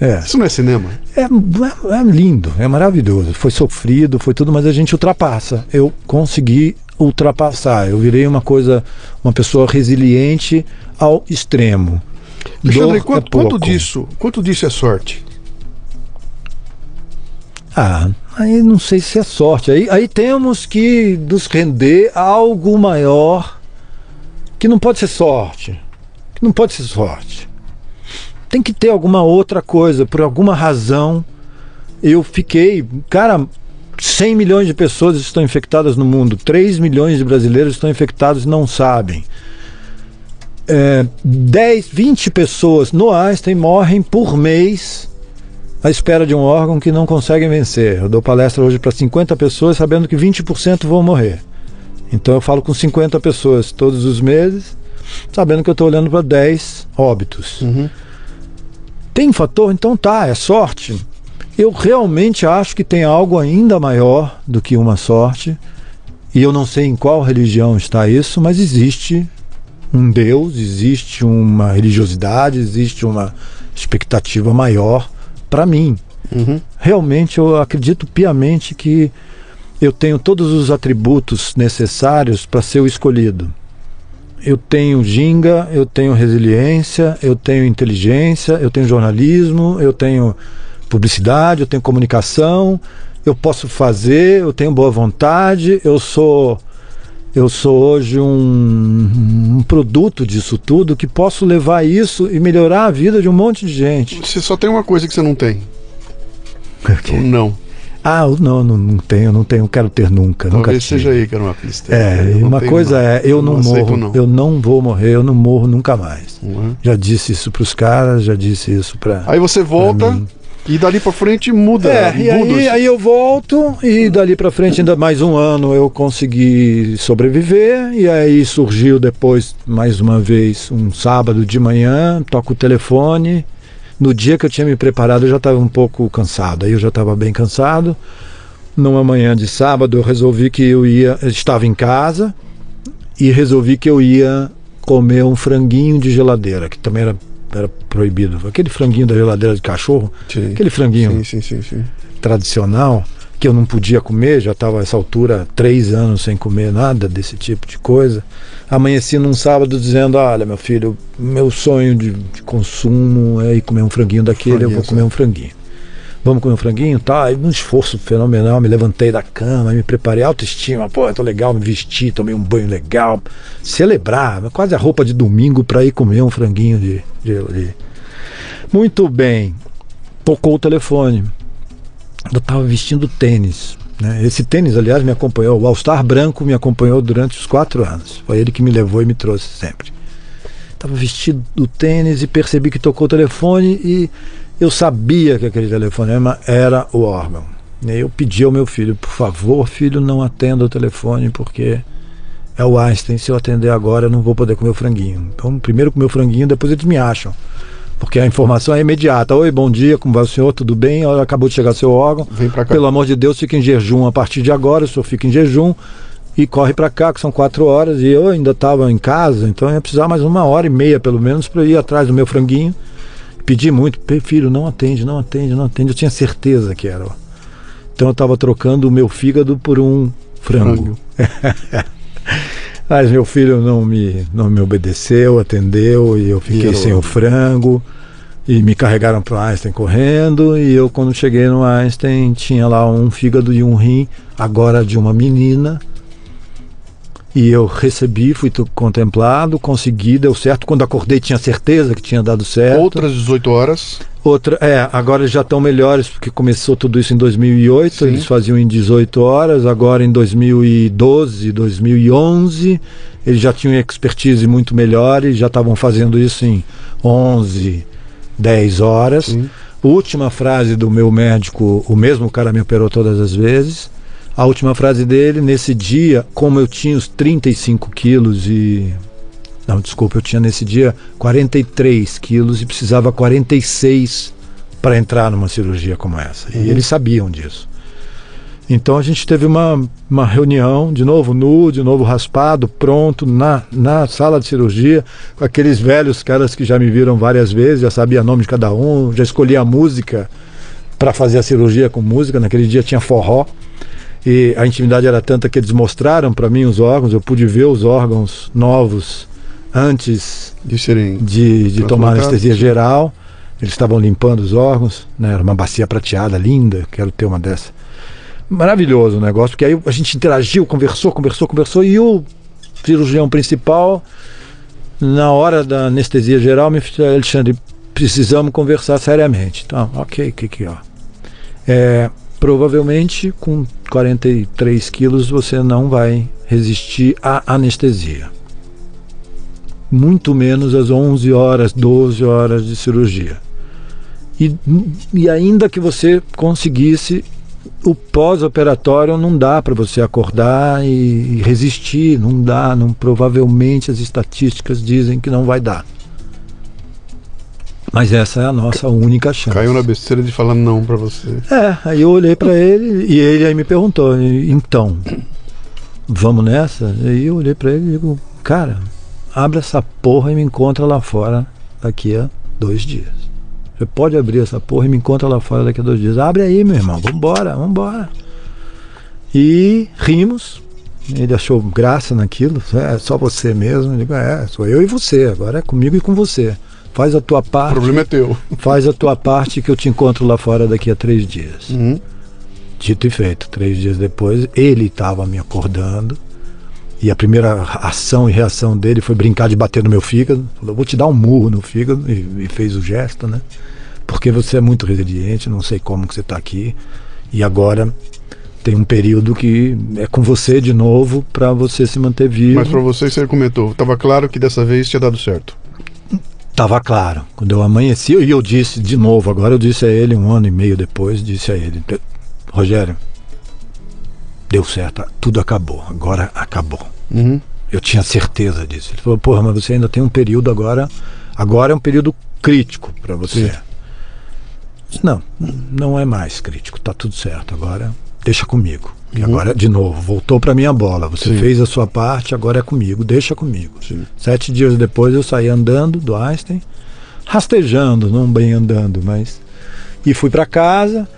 é. Isso não é cinema. É, é- é lindo, é maravilhoso. Foi sofrido, foi tudo, mas a gente ultrapassa. Eu consegui ultrapassar. Eu virei uma coisa, uma pessoa resiliente ao extremo. Alexandre, quanto, é quanto disso, quanto disso é sorte? Ah, aí não sei se é sorte. Aí, aí temos que nos render a algo maior que não pode ser sorte. Que não pode ser sorte. Tem que ter alguma outra coisa, por alguma razão. Eu fiquei, cara, 100 milhões de pessoas estão infectadas no mundo, 3 milhões de brasileiros estão infectados e não sabem. É, 10, 20 pessoas no Einstein morrem por mês à espera de um órgão que não conseguem vencer. Eu dou palestra hoje para 50 pessoas sabendo que 20% vão morrer. Então eu falo com 50 pessoas todos os meses, sabendo que eu estou olhando para 10 óbitos. Tem fator? Então tá, é sorte. Eu realmente acho que tem algo ainda maior do que uma sorte. E eu não sei em qual religião está isso, mas existe um Deus, existe uma religiosidade, existe uma expectativa maior para mim. Uhum. Realmente eu acredito piamente que eu tenho todos os atributos necessários para ser o escolhido. Eu tenho ginga, eu tenho resiliência, eu tenho inteligência, eu tenho jornalismo, eu tenho publicidade, eu tenho comunicação, eu posso fazer, eu tenho boa vontade, eu sou eu sou hoje um, um, produto disso tudo que posso levar isso e melhorar a vida de um monte de gente. Você só tem uma coisa que você não tem. [LAUGHS] Okay. não. Ah, não, não, não tenho, não tenho, quero ter nunca. Talvez nunca seja aí que era uma pista. É, uma coisa é, eu não, não morro, não. eu não vou morrer, eu não morro nunca mais. Uhum. Já disse isso para os caras, já disse isso para. Aí você volta e dali para frente muda. É, e aí, aí eu volto e dali para frente ainda mais um ano eu consegui sobreviver e aí surgiu depois mais uma vez um sábado de manhã, toco o telefone no dia que eu tinha me preparado, eu já estava um pouco cansado. Aí eu já estava bem cansado. Numa manhã de sábado, eu resolvi que eu ia. Eu estava em casa e resolvi que eu ia comer um franguinho de geladeira, que também era, era proibido. Aquele franguinho da geladeira de cachorro, sim. aquele franguinho sim, sim, tradicional que eu não podia comer, já estava a essa altura três anos sem comer nada desse tipo de coisa. Amanheci num sábado dizendo: Olha, meu filho, meu sonho de, de consumo é ir comer um franguinho daquele, franguinho, eu vou comer um franguinho. Vamos comer um franguinho? Tá, um esforço fenomenal. Me levantei da cama, me preparei, autoestima. Pô, tô legal, me vesti, tomei um banho legal. Celebrar, quase a roupa de domingo para ir comer um franguinho de, de, de. Muito bem. Tocou o telefone eu estava vestindo tênis. Né? Esse tênis, aliás, me acompanhou. O All-Star branco me acompanhou durante os quatro anos. Foi ele que me levou e me trouxe sempre. Estava vestido do tênis e percebi que tocou o telefone e eu sabia que aquele telefonema era o órgão. E eu pedi ao meu filho, por favor, filho, não atenda o telefone porque é o Einstein. Se eu atender agora, eu não vou poder comer o franguinho. Então, primeiro comer o franguinho, depois eles me acham porque a informação é imediata. Oi, bom dia, como vai o senhor? Tudo bem? Acabou de chegar seu órgão. Vem pra cá. Pelo amor de Deus, fica em jejum a partir de agora. O senhor fica em jejum e corre para cá, que são quatro horas. E eu ainda estava em casa, então eu ia precisar mais uma hora e meia, pelo menos, para ir atrás do meu franguinho. Pedi muito, filho, não atende, não atende, não atende. Eu tinha certeza que era. Então eu estava trocando o meu fígado por um frango. frango. [LAUGHS] Mas meu filho não me, não me obedeceu, atendeu e eu fiquei e sem o frango. E me carregaram para o Einstein correndo. E eu, quando cheguei no Einstein, tinha lá um fígado e um rim, agora de uma menina. E eu recebi, fui contemplado, consegui, deu certo. Quando acordei, tinha certeza que tinha dado certo. Outras 18 horas. Outra, é, agora eles já estão melhores, porque começou tudo isso em 2008, Sim. eles faziam em 18 horas, agora em 2012, 2011, eles já tinham expertise muito melhor e já estavam fazendo isso em 11, 10 horas. Sim. Última frase do meu médico, o mesmo cara me operou todas as vezes. A última frase dele, nesse dia, como eu tinha os 35 quilos e não, desculpa, eu tinha nesse dia 43 quilos e precisava 46 para entrar numa cirurgia como essa. Uhum. E eles sabiam disso. Então a gente teve uma, uma reunião, de novo nu, de novo raspado, pronto, na, na sala de cirurgia, com aqueles velhos caras que já me viram várias vezes, já sabia o nome de cada um, já escolhi a música para fazer a cirurgia com música. Naquele dia tinha forró. E a intimidade era tanta que eles mostraram para mim os órgãos, eu pude ver os órgãos novos antes de, serem de, de tomar anestesia geral. Eles estavam limpando os órgãos, né? Era uma bacia prateada linda, quero ter uma dessa. Maravilhoso o negócio, porque aí a gente interagiu, conversou, conversou, conversou, e o cirurgião principal, na hora da anestesia geral, me disse, Alexandre, precisamos conversar seriamente. Então, ok, o que que ó? É, provavelmente com 43 quilos você não vai resistir à anestesia muito menos às 11 horas, 12 horas de cirurgia. E, e ainda que você conseguisse, o pós-operatório não dá para você acordar e, e, resistir, não dá, não, provavelmente as estatísticas dizem que não vai dar. Mas essa é a nossa única chance. Caiu na besteira de falar não para você. É, aí eu olhei para ele e ele aí me perguntou, então, vamos nessa? Aí eu olhei para ele e digo, cara, abre essa porra e me encontra lá fora daqui a dois dias. Você pode abrir essa porra e me encontra lá fora daqui a dois dias. Abre aí, meu irmão. Vambora, vambora. E rimos. Ele achou graça naquilo. É só você mesmo. Eu digo, é, sou eu e você. Agora é comigo e com você. Faz a tua parte. O problema é teu. Faz a tua parte que eu te encontro lá fora daqui a três dias. Uhum. Dito e feito. Três dias depois, ele estava me acordando. E a primeira ação e reação dele foi brincar de bater no meu fígado. Falou, vou te dar um murro no fígado. E, e fez o gesto, né? Porque você é muito resiliente, não sei como que você está aqui. E agora tem um período que é com você de novo para você se manter vivo. Mas para você, você comentou, estava claro que dessa vez tinha dado certo. Tava claro. Quando eu amanheci, e eu disse de novo, agora eu disse a ele um ano e meio depois, disse a ele, Rogério, deu certo, tudo acabou, agora acabou. Uhum. Eu tinha certeza disso. Ele falou, porra, mas você ainda tem um período agora, agora é um período crítico para você. Sim. Não, não é mais crítico, tá tudo certo, agora deixa comigo. E uhum. agora, de novo, voltou para minha bola. Você Sim. fez a sua parte, agora é comigo, deixa comigo. Sim. Sete dias depois eu saí andando do Einstein, rastejando, não bem andando, mas. E fui para casa.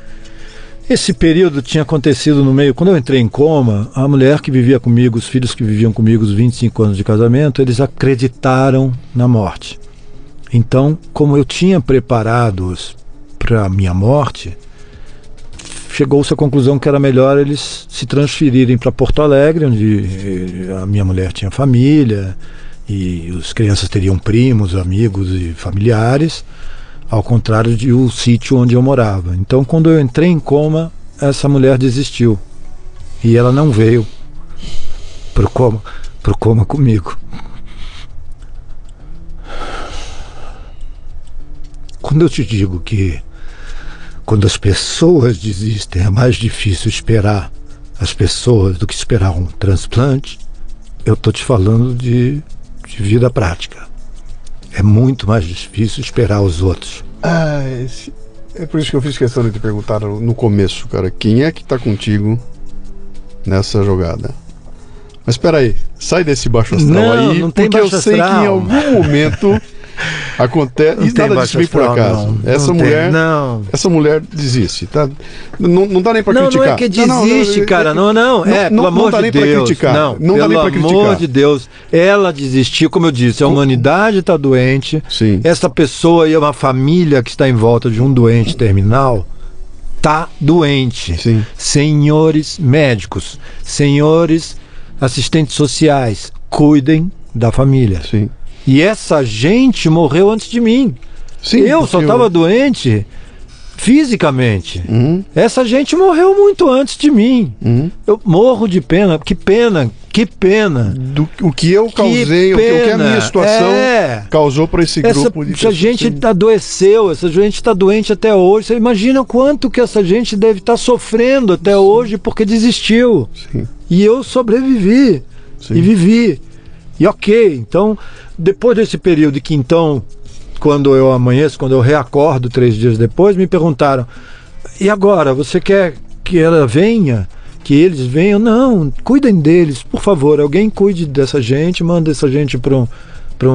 Esse período tinha acontecido no meio. Quando eu entrei em coma, a mulher que vivia comigo, os filhos que viviam comigo, os 25 anos de casamento, eles acreditaram na morte. Então, como eu tinha preparado-os para a minha morte, chegou-se à conclusão que era melhor eles se transferirem para Porto Alegre, onde eh, a minha mulher tinha família e as crianças teriam primos, amigos e familiares, ao contrário de o sítio onde eu morava. Então, quando eu entrei em coma, essa mulher desistiu e ela não veio pro coma, pro coma comigo. Quando eu te digo que quando as pessoas desistem, é mais difícil esperar as pessoas do que esperar um transplante. Eu estou te falando de, de vida prática. É muito mais difícil esperar os outros. Ah, esse... é por isso que eu fiz questão de te perguntar no começo, cara. Quem é que está contigo nessa jogada? Mas espera aí, sai desse baixo astral não, aí, não tem porque eu sei astral. que em algum momento [LAUGHS] Acontece. Não e nada disso vem por acaso. Não, essa não mulher. Tem, não. Essa mulher desiste, tá? Não, não dá nem pra não, criticar. Não é que desiste, não, cara. Não, não. É, pelo amor dá de nem Deus. Pra criticar. Não, não dá nem pra criticar. Pelo amor de Deus. Ela desistiu, como eu disse, a humanidade está doente. Sim. Essa pessoa e uma família que está em volta de um doente terminal tá doente. Sim. Senhores médicos, senhores assistentes sociais, cuidem da família. Sim. E essa gente morreu antes de mim. Sim, eu só estava eu... doente fisicamente. Uhum. Essa gente morreu muito antes de mim. Uhum. Eu morro de pena. Que pena, que pena. Do, o que eu causei, o que, o que, a minha situação é. causou para esse essa, grupo de pessoas. Essa gente adoeceu, essa gente está doente até hoje. Você imagina quanto que essa gente deve estar tá sofrendo até Sim. hoje porque desistiu. Sim. E eu sobrevivi. Sim. E vivi. E ok, então, depois desse período que então, quando eu amanheço, quando eu reacordo três dias depois, me perguntaram: e agora, você quer que ela venha? Que eles venham? Não, cuidem deles, por favor. Alguém cuide dessa gente, manda essa gente para um.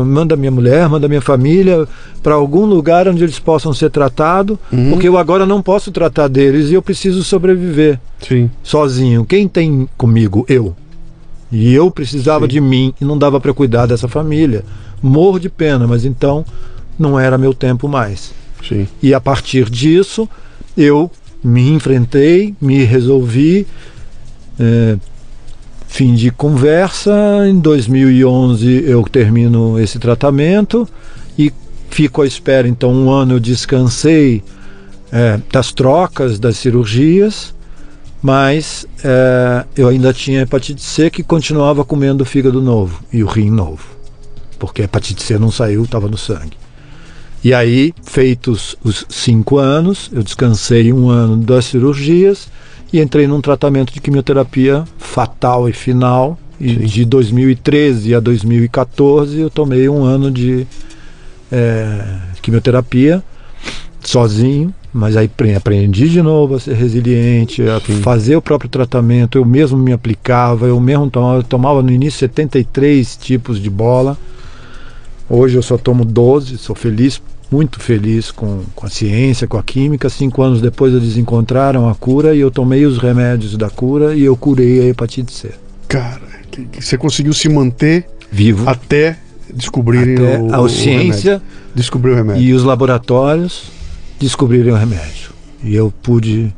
Manda minha mulher, manda minha família para algum lugar onde eles possam ser tratados, uhum. porque eu agora não posso tratar deles e eu preciso sobreviver Sim. sozinho. Quem tem comigo? Eu. E eu precisava Sim. de mim e não dava para cuidar dessa família. Morro de pena, mas então não era meu tempo mais. Sim. E a partir disso, eu me enfrentei, me resolvi. É, fim de conversa. Em 2011 eu termino esse tratamento e fico à espera. Então, um ano eu descansei é, das trocas, das cirurgias mas é, eu ainda tinha hepatite C que continuava comendo o fígado novo e o rim novo, porque a hepatite C não saiu, estava no sangue. E aí, feitos os cinco anos, eu descansei um ano das cirurgias e entrei num tratamento de quimioterapia fatal e final. E Sim. de 2013 a 2014 eu tomei um ano de é, quimioterapia sozinho, mas aí aprendi de novo a ser resiliente, a Sim. fazer o próprio tratamento, eu mesmo me aplicava, eu mesmo tomava, eu tomava no início 73 tipos de bola. Hoje eu só tomo 12, sou feliz, muito feliz com, com a ciência, com a química. Cinco anos depois eles encontraram a cura e eu tomei os remédios da cura e eu curei a hepatite C. Cara, que você conseguiu se manter Vivo. até descobrirem Até o, a ciência. Descobrir o remédio. e os laboratórios descobrirem o remédio. E eu pude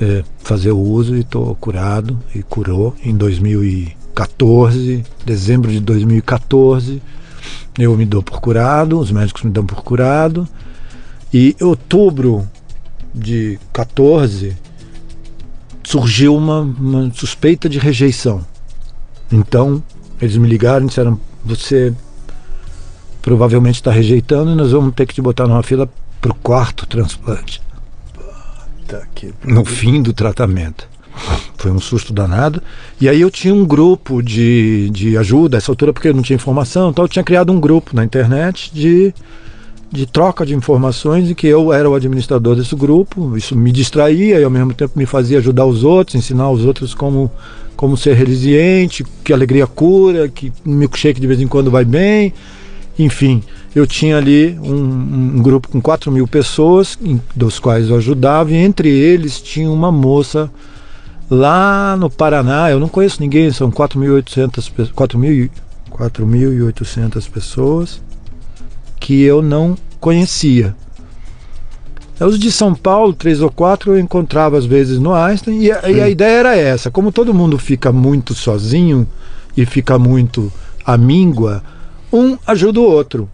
é, fazer o uso e estou curado e curou em 2014, dezembro de 2014. Eu me dou por curado, os médicos me dão por curado. E em outubro de 14 surgiu uma, uma suspeita de rejeição. Então eles me ligaram e disseram: Você provavelmente está rejeitando e nós vamos ter que te botar numa fila para o quarto transplante no fim do tratamento. Foi um susto danado. E aí eu tinha um grupo de, de ajuda, essa altura, porque eu não tinha informação, então eu tinha criado um grupo na internet de, de troca de informações e que eu era o administrador desse grupo. Isso me distraía e ao mesmo tempo me fazia ajudar os outros, ensinar os outros como, como ser resiliente, que alegria cura, que milkshake de vez em quando vai bem. Enfim, eu tinha ali um, um grupo com 4 mil pessoas, em- dos quais eu ajudava, e entre eles tinha uma moça lá no Paraná, eu não conheço ninguém, são 4.800 pe- 4.000 4.800 pessoas que eu não conhecia. Os de São Paulo, três ou quatro, eu encontrava às vezes no Einstein, e a, e a ideia era essa: como todo mundo fica muito sozinho e fica muito à míngua, um ajuda o outro.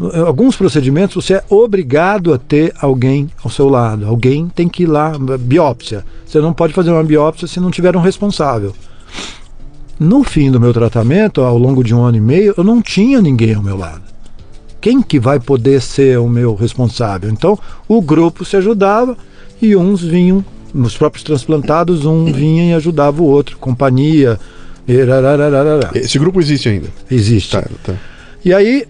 Em Alguns procedimentos você é obrigado a ter alguém ao seu lado. Alguém tem que ir lá, biópsia. Você não pode fazer uma biópsia se não tiver um responsável. No fim do meu tratamento, ao longo de um ano e meio, eu não tinha ninguém ao meu lado. Quem que vai poder ser o meu responsável? Então, o grupo se ajudava e uns vinham, os próprios transplantados, um vinha e ajudava o outro, companhia. Esse grupo existe ainda. Existe. Tá, tá. E aí,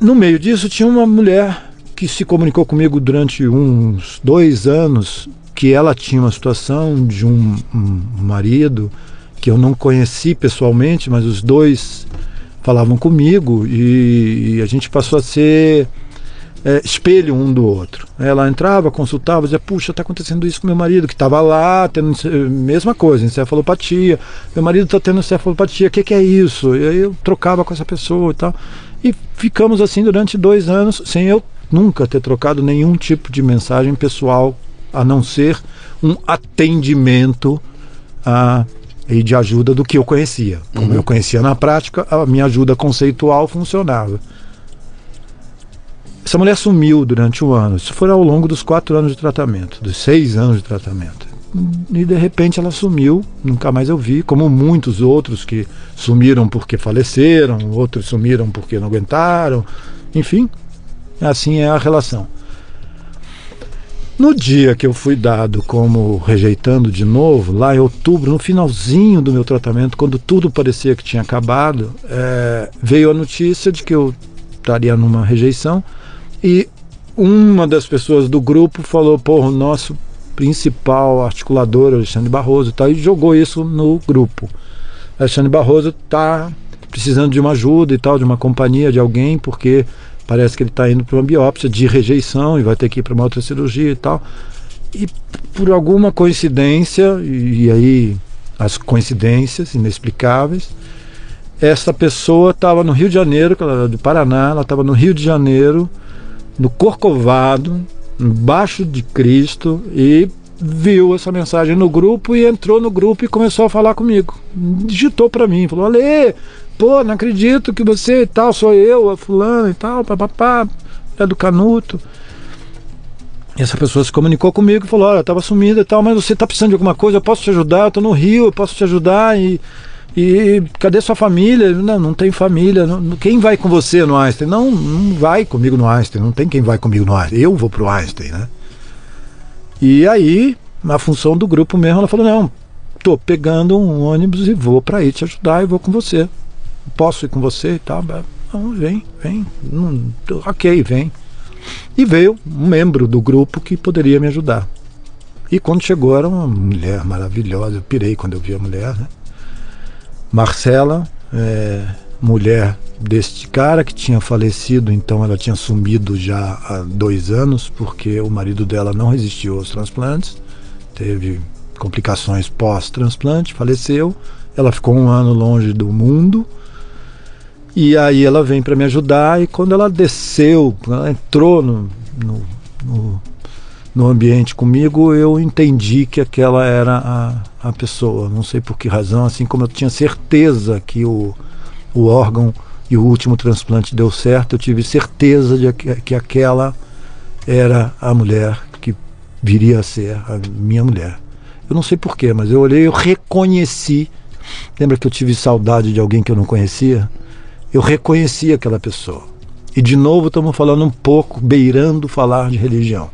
no meio disso, tinha uma mulher que se comunicou comigo durante uns dois anos que ela tinha uma situação de um, um marido que eu não conheci pessoalmente, mas os dois falavam comigo e, e a gente passou a ser é, espelho um do outro. Ela entrava, consultava, dizia, puxa, está acontecendo isso com meu marido, que estava lá, tendo mesma coisa, encefalopatia. Meu marido está tendo encefalopatia, o que, que é isso? E aí eu trocava com essa pessoa e tal. E ficamos assim durante dois anos, sem eu nunca ter trocado nenhum tipo de mensagem pessoal, a não ser um atendimento a, e de ajuda do que eu conhecia. Como eu conhecia na prática, a minha ajuda conceitual funcionava. Essa mulher sumiu durante um ano. Isso foi ao longo dos quatro anos de tratamento, dos seis anos de tratamento. E de repente ela sumiu, nunca mais eu vi, como muitos outros que sumiram porque faleceram, outros sumiram porque não aguentaram, enfim, assim é a relação. No dia que eu fui dado como rejeitando de novo, lá em outubro, no finalzinho do meu tratamento, quando tudo parecia que tinha acabado, eh, veio a notícia de que eu estaria numa rejeição e uma das pessoas do grupo falou: pô, o nosso principal articulador, Alexandre Barroso, tal, e jogou isso no grupo. Alexandre Barroso está precisando de uma ajuda e tal, de uma companhia, de alguém, porque parece que ele está indo para uma biópsia de rejeição e vai ter que ir para uma outra cirurgia e tal. E por alguma coincidência, e, e aí as coincidências inexplicáveis, essa pessoa estava no Rio de Janeiro, que ela era do Paraná, ela estava no Rio de Janeiro, no Corcovado, embaixo de Cristo, e viu essa mensagem no grupo e entrou no grupo e começou a falar comigo. Digitou para mim, falou: Ale, pô, não acredito que você e tal, sou eu, a fulana e tal, papapá, é do Canuto. E essa pessoa se comunicou comigo e falou: Olha, eu estava sumida e tal, mas você está precisando de alguma coisa, eu posso te ajudar, eu estou no Rio, eu posso te ajudar e. E cadê sua família? Não, não tem família. Não, quem vai com você no Einstein? Não, não vai comigo no Einstein. Não tem quem vai comigo no Einstein. Eu vou pro Einstein, né? E aí, na função do grupo mesmo, ela falou: Não, tô pegando um ônibus e vou para aí te ajudar e vou com você. Posso ir com você e tal? Não, vem, vem. Não, ok, vem. E veio um membro do grupo que poderia me ajudar. E quando chegou, era uma mulher maravilhosa. Eu pirei quando eu vi a mulher, né? Marcela, é, mulher deste cara que tinha falecido, então ela tinha sumido já há dois anos, porque o marido dela não resistiu aos transplantes, teve complicações pós-transplante, faleceu. ela ficou um ano longe do mundo. E aí ela vem para me ajudar e quando ela desceu, ela entrou no, no, no, no, ambiente comigo, eu entendi que aquela era a, a pessoa. Não sei por que razão, assim como eu tinha certeza que o, o órgão e o último transplante deu certo, eu tive certeza de que, que aquela era a mulher que viria a ser a minha mulher. Eu não sei porquê, mas eu olhei, eu reconheci. Lembra que eu tive saudade de alguém que eu não conhecia? eu reconheci aquela pessoa. E de novo estamos falando um pouco, beirando falar de religião.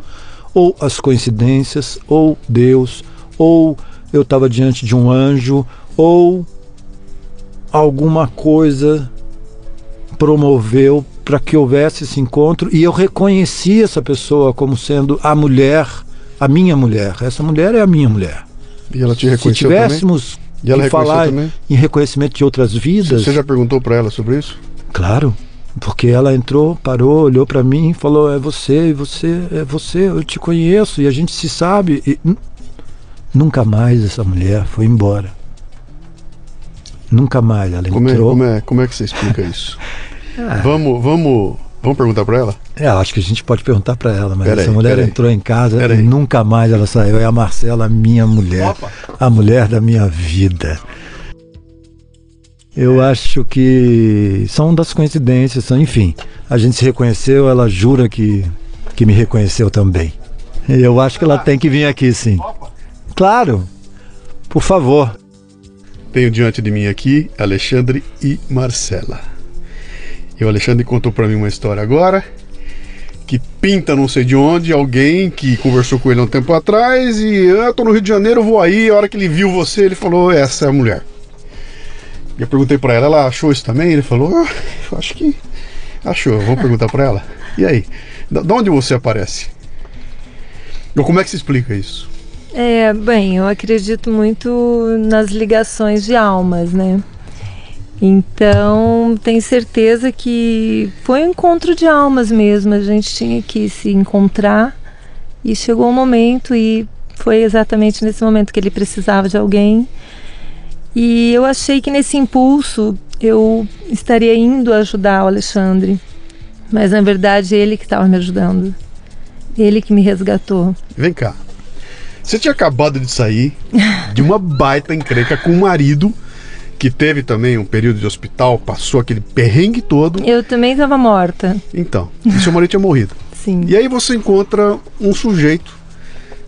Ou as coincidências, ou Deus, ou eu estava diante de um anjo, ou alguma coisa promoveu para que houvesse esse encontro e eu reconheci essa pessoa como sendo a mulher, a minha mulher. Essa mulher é a minha mulher. E ela te reconheceu Se tivéssemos também? E ela e falar também? em reconhecimento de outras vidas. Você já perguntou para ela sobre isso? Claro, porque ela entrou, parou, olhou para mim e falou: "É você, você, é você, eu te conheço e a gente se sabe". E nunca mais essa mulher foi embora. Nunca mais ela como é, entrou. É, como é, como é que você explica isso? [LAUGHS] ah. Vamos, vamos Vamos perguntar para ela? É, acho que a gente pode perguntar para ela, mas pera essa aí, mulher entrou aí. em casa pera e aí. nunca mais ela saiu. É a Marcela, minha mulher, Opa. a mulher da minha vida. Eu acho que são das coincidências, enfim. A gente se reconheceu, ela jura que, que me reconheceu também. Eu acho que ela tem que vir aqui, sim. Claro, por favor. Tenho diante de mim aqui Alexandre e Marcela. E o Alexandre contou para mim uma história agora que pinta não sei de onde alguém que conversou com ele há um tempo atrás e ah, eu tô no Rio de Janeiro, vou aí. A hora que ele viu você, ele falou: essa é a mulher. Eu perguntei para ela, ela achou isso também? Ele falou: ah, acho que achou. Vou perguntar para ela. E aí, de onde você aparece? Ou como é que se explica isso? É, bem, eu acredito muito nas ligações de almas, né? Então, tenho certeza que foi um encontro de almas mesmo. A gente tinha que se encontrar e chegou o um momento e foi exatamente nesse momento que ele precisava de alguém. E eu achei que nesse impulso eu estaria indo ajudar o Alexandre, mas na verdade ele que estava me ajudando. Ele que me resgatou. Vem cá. Você tinha acabado de sair de uma [LAUGHS] baita encrenca com o marido que teve também um período de hospital, passou aquele perrengue todo. Eu também estava morta. Então, e seu marido tinha morrido. [LAUGHS] Sim. E aí você encontra um sujeito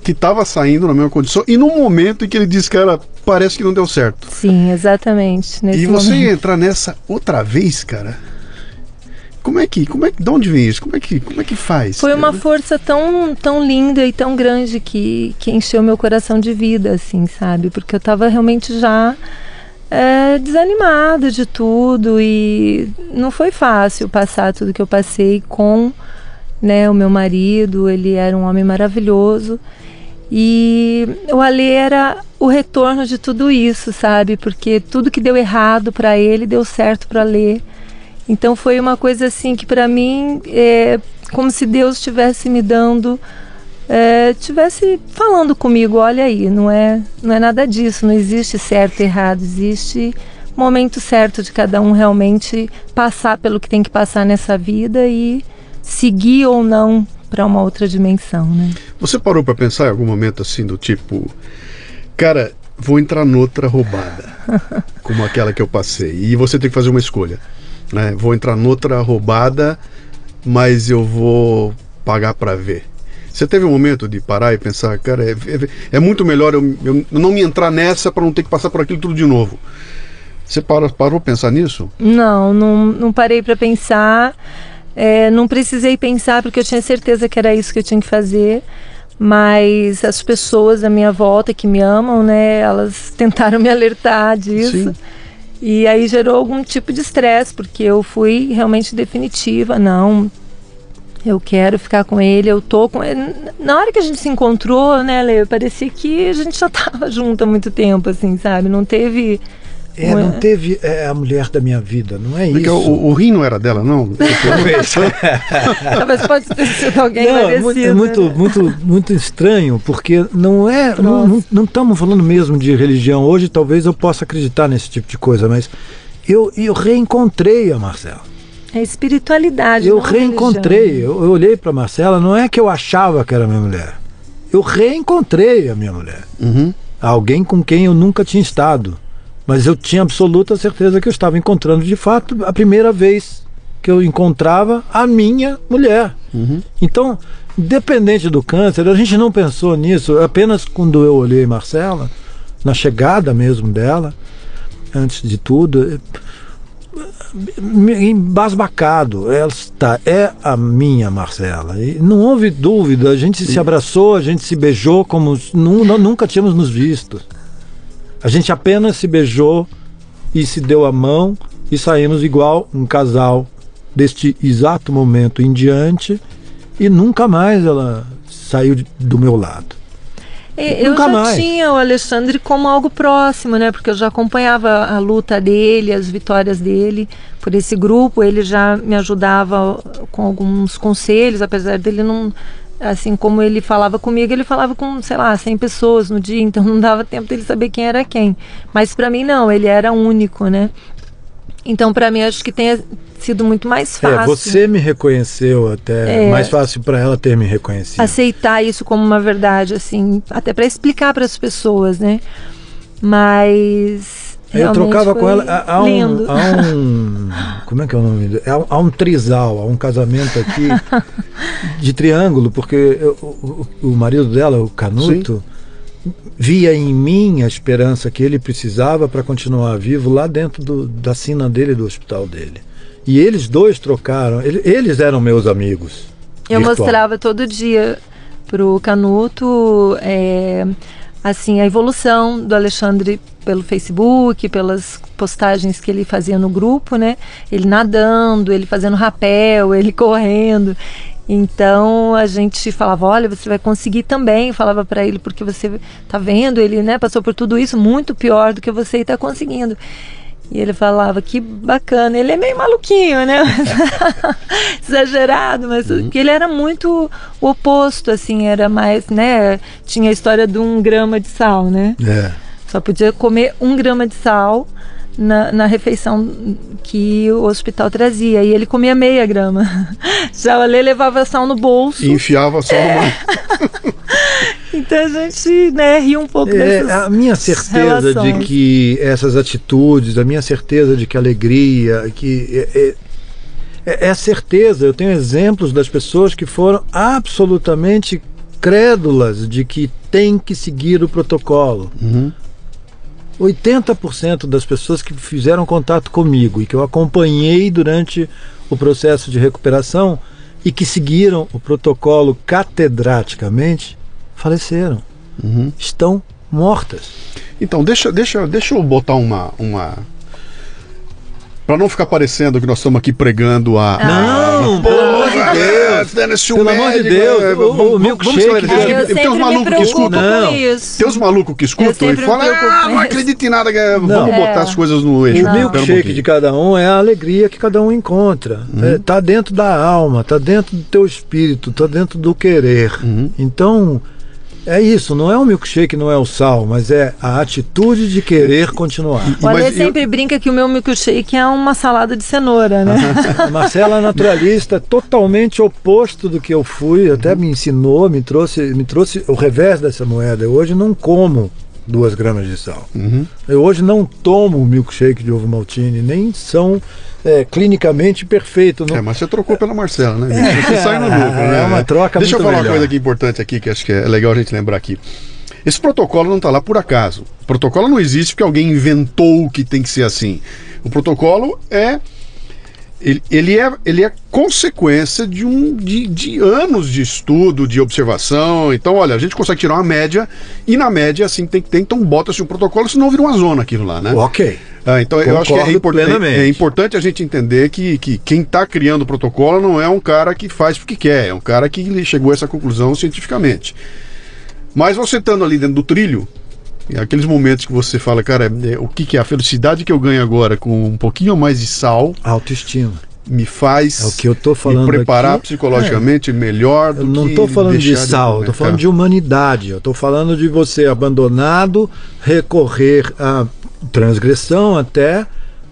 que estava saindo na mesma condição e no momento em que ele diz, cara, parece que não deu certo. Sim, exatamente. e você momento. entrar nessa outra vez, cara. Como é que, como é que, de onde vem isso? Como é que, como é que faz? Foi uma força tão, tão linda e tão grande que, que encheu meu coração de vida, assim, sabe? Porque eu estava realmente já é, desanimada de tudo e não foi fácil passar tudo que eu passei com né, o meu marido. Ele era um homem maravilhoso e o Alê era o retorno de tudo isso, sabe? Porque tudo que deu errado para ele deu certo para Alê. Então foi uma coisa assim que para mim é como se Deus estivesse me dando é, tivesse falando comigo, olha aí, não é, não é nada disso, não existe certo e errado, existe momento certo de cada um realmente passar pelo que tem que passar nessa vida e seguir ou não para uma outra dimensão, né? Você parou para pensar em algum momento assim do tipo, cara, vou entrar noutra roubada, [LAUGHS] como aquela que eu passei, e você tem que fazer uma escolha, né? Vou entrar noutra roubada, mas eu vou pagar para ver. Você teve um momento de parar e pensar, cara, é, é, é muito melhor eu, eu, não me entrar nessa para não ter que passar por aquilo tudo de novo. Você parou, parou pensar nisso? Não, não, não parei para pensar. É, não precisei pensar porque eu tinha certeza que era isso que eu tinha que fazer. Mas as pessoas à minha volta que me amam, né, elas [LAUGHS] tentaram me alertar disso. Sim. E aí gerou algum tipo de estresse, porque eu fui realmente definitiva. Não, eu quero ficar com ele, eu tô com ele. Na hora que a gente se encontrou, né, Leo, parecia que a gente já [LAUGHS] tava junto há muito tempo, assim, sabe? Não teve É, não teve é, a mulher da minha vida, não é Porque isso. o, o rim não era dela, não? [LAUGHS] Talvez. [LAUGHS] Talvez pode ter sido alguém Não, é parecido. muito, é muito, né? muito, muito estranho, porque não é. Não, não, estamos falando mesmo de religião. Hoje talvez eu possa acreditar nesse tipo de coisa, mas eu, eu reencontrei a Marcela. É espiritualidade. Eu não reencontrei. Eu, eu olhei para Marcela, não é que eu achava que era minha mulher. Eu reencontrei a minha mulher. Uhum. Alguém com quem eu nunca tinha estado. Mas eu tinha absoluta certeza que eu estava encontrando de fato a primeira vez que eu encontrava a minha mulher. Uhum. Então, independente do câncer, a gente não pensou nisso. Apenas quando eu olhei Marcela, na chegada mesmo dela, antes de tudo, embasbacado. Esta é a minha Marcela. E não houve dúvida. A gente se abraçou, a gente se beijou como nu- nu- nunca tínhamos nos visto. A gente apenas se beijou e se deu a mão e saímos igual um casal deste exato momento em diante e nunca mais ela saiu do meu lado. Eu Nunca já mais. tinha o Alexandre como algo próximo, né? Porque eu já acompanhava a luta dele, as vitórias dele por esse grupo. Ele já me ajudava com alguns conselhos, apesar dele não. Assim como ele falava comigo, ele falava com, sei lá, 100 pessoas no dia, então [LAUGHS] não dava tempo dele saber quem era quem. Mas para mim, não, ele era único, né? Então, para mim, acho que tenha sido muito mais fácil. É, você me reconheceu até. É. Mais fácil para ela ter me reconhecido. aceitar isso como uma verdade, assim, até para explicar para as pessoas, né? Mas eu trocava com ela. Há, um, um. Como é que é o nome? Há, um trisal, há um casamento aqui [LAUGHS] de triângulo, porque eu- o, o- marido dela, o Canuto, via em mim a esperança que ele precisava para continuar vivo lá dentro do- da sina dele, do hospital dele. E eles dois trocaram, ele- eles eram meus amigos. Eu virtual. mostrava todo dia pro Canuto é, assim a evolução do Alexandre pelo Facebook, pelas postagens que ele fazia no grupo, né? Ele nadando, ele fazendo rapel, ele [LAUGHS] correndo. Então a gente falava, olha, você vai conseguir também, falava para ele porque você tá vendo, ele, né, passou por tudo isso muito pior do que você e tá conseguindo. E ele falava, que bacana. Ele é meio maluquinho, né? [LAUGHS] Exagerado, mas que ele era muito o oposto, assim, era mais, né? Tinha a história de um grama de sal, né? É. Só podia comer um grama de sal na, na refeição que o hospital trazia. E ele comia meia grama. [LAUGHS] Já o Ale levava sal no bolso. E enfiava só É. uma. [LAUGHS] Então a gente, né, ria um pouco É, dessas a minha certeza de relações. que essas atitudes, a minha certeza de que a alegria, que é, é, é- é a certeza. Eu tenho exemplos das pessoas que foram absolutamente crédulas de que tem que seguir o protocolo. Uhum. 80% das pessoas que fizeram contato comigo e que eu acompanhei durante o processo de recuperação e que seguiram o protocolo catedraticamente faleceram, Uhum. estão mortas. Então, deixa, deixa, deixa eu botar uma. uma... Pra não ficar parecendo que nós estamos aqui pregando a. Não, pelo amor de Deus. Pelo Pelo amor de Deus, o- o milkshake Ah, Tem uns me malucos que escutam. Tem uns malucos que escutam e falam, ah, não isso." acredito em nada, é, vamos botar É. as coisas no eixo. O Pera um milkshake de cada um é a alegria que cada um encontra. É, tá dentro da alma, tá dentro do teu espírito, tá dentro do querer. Uhum. Então, é isso, não é o milkshake, não é o sal, mas é a atitude de querer continuar. O Ale Mas eu- sempre brinca que o meu milkshake é uma salada de cenoura, né? A [LAUGHS] Marcela é naturalista, totalmente oposto do que eu fui, até me ensinou, me trouxe, me trouxe o revés dessa moeda. Eu hoje não como duas gramas de sal. Uhum. Eu hoje não tomo milkshake de ovo maltine, nem são é, clinicamente perfeitos. Não, É, mas você trocou pela Marcela, né? Você sai no [LAUGHS] lucro, né? É uma troca Deixa eu falar uma melhor. coisa aqui importante aqui, que acho que é legal a gente lembrar aqui. Esse protocolo não está lá por acaso. O protocolo não existe porque alguém inventou que tem que ser assim. O protocolo é ele, ele é, ele é consequência de, um, de, de anos de estudo, de observação. Então, olha, a gente consegue tirar uma média, e na média, assim, tem que ter, então bota-se o protocolo, senão vira uma zona aquilo lá, né? Ok. Ah, então eu acho que é, Concordo import- é- plenamente. é importante a gente entender que, que quem está criando o protocolo não é um cara que faz porque quer, é um cara que chegou a essa conclusão cientificamente. Mas você estando ali dentro do trilho, aqueles momentos que você fala, cara, é, o que, que é a felicidade que eu ganho agora com um pouquinho mais de sal Autoestima. me faz É o que eu tô falando me preparar aqui. psicologicamente melhor do Eu não estou falando de sal, estou falando de humanidade. Eu estou falando de você abandonado recorrer à transgressão até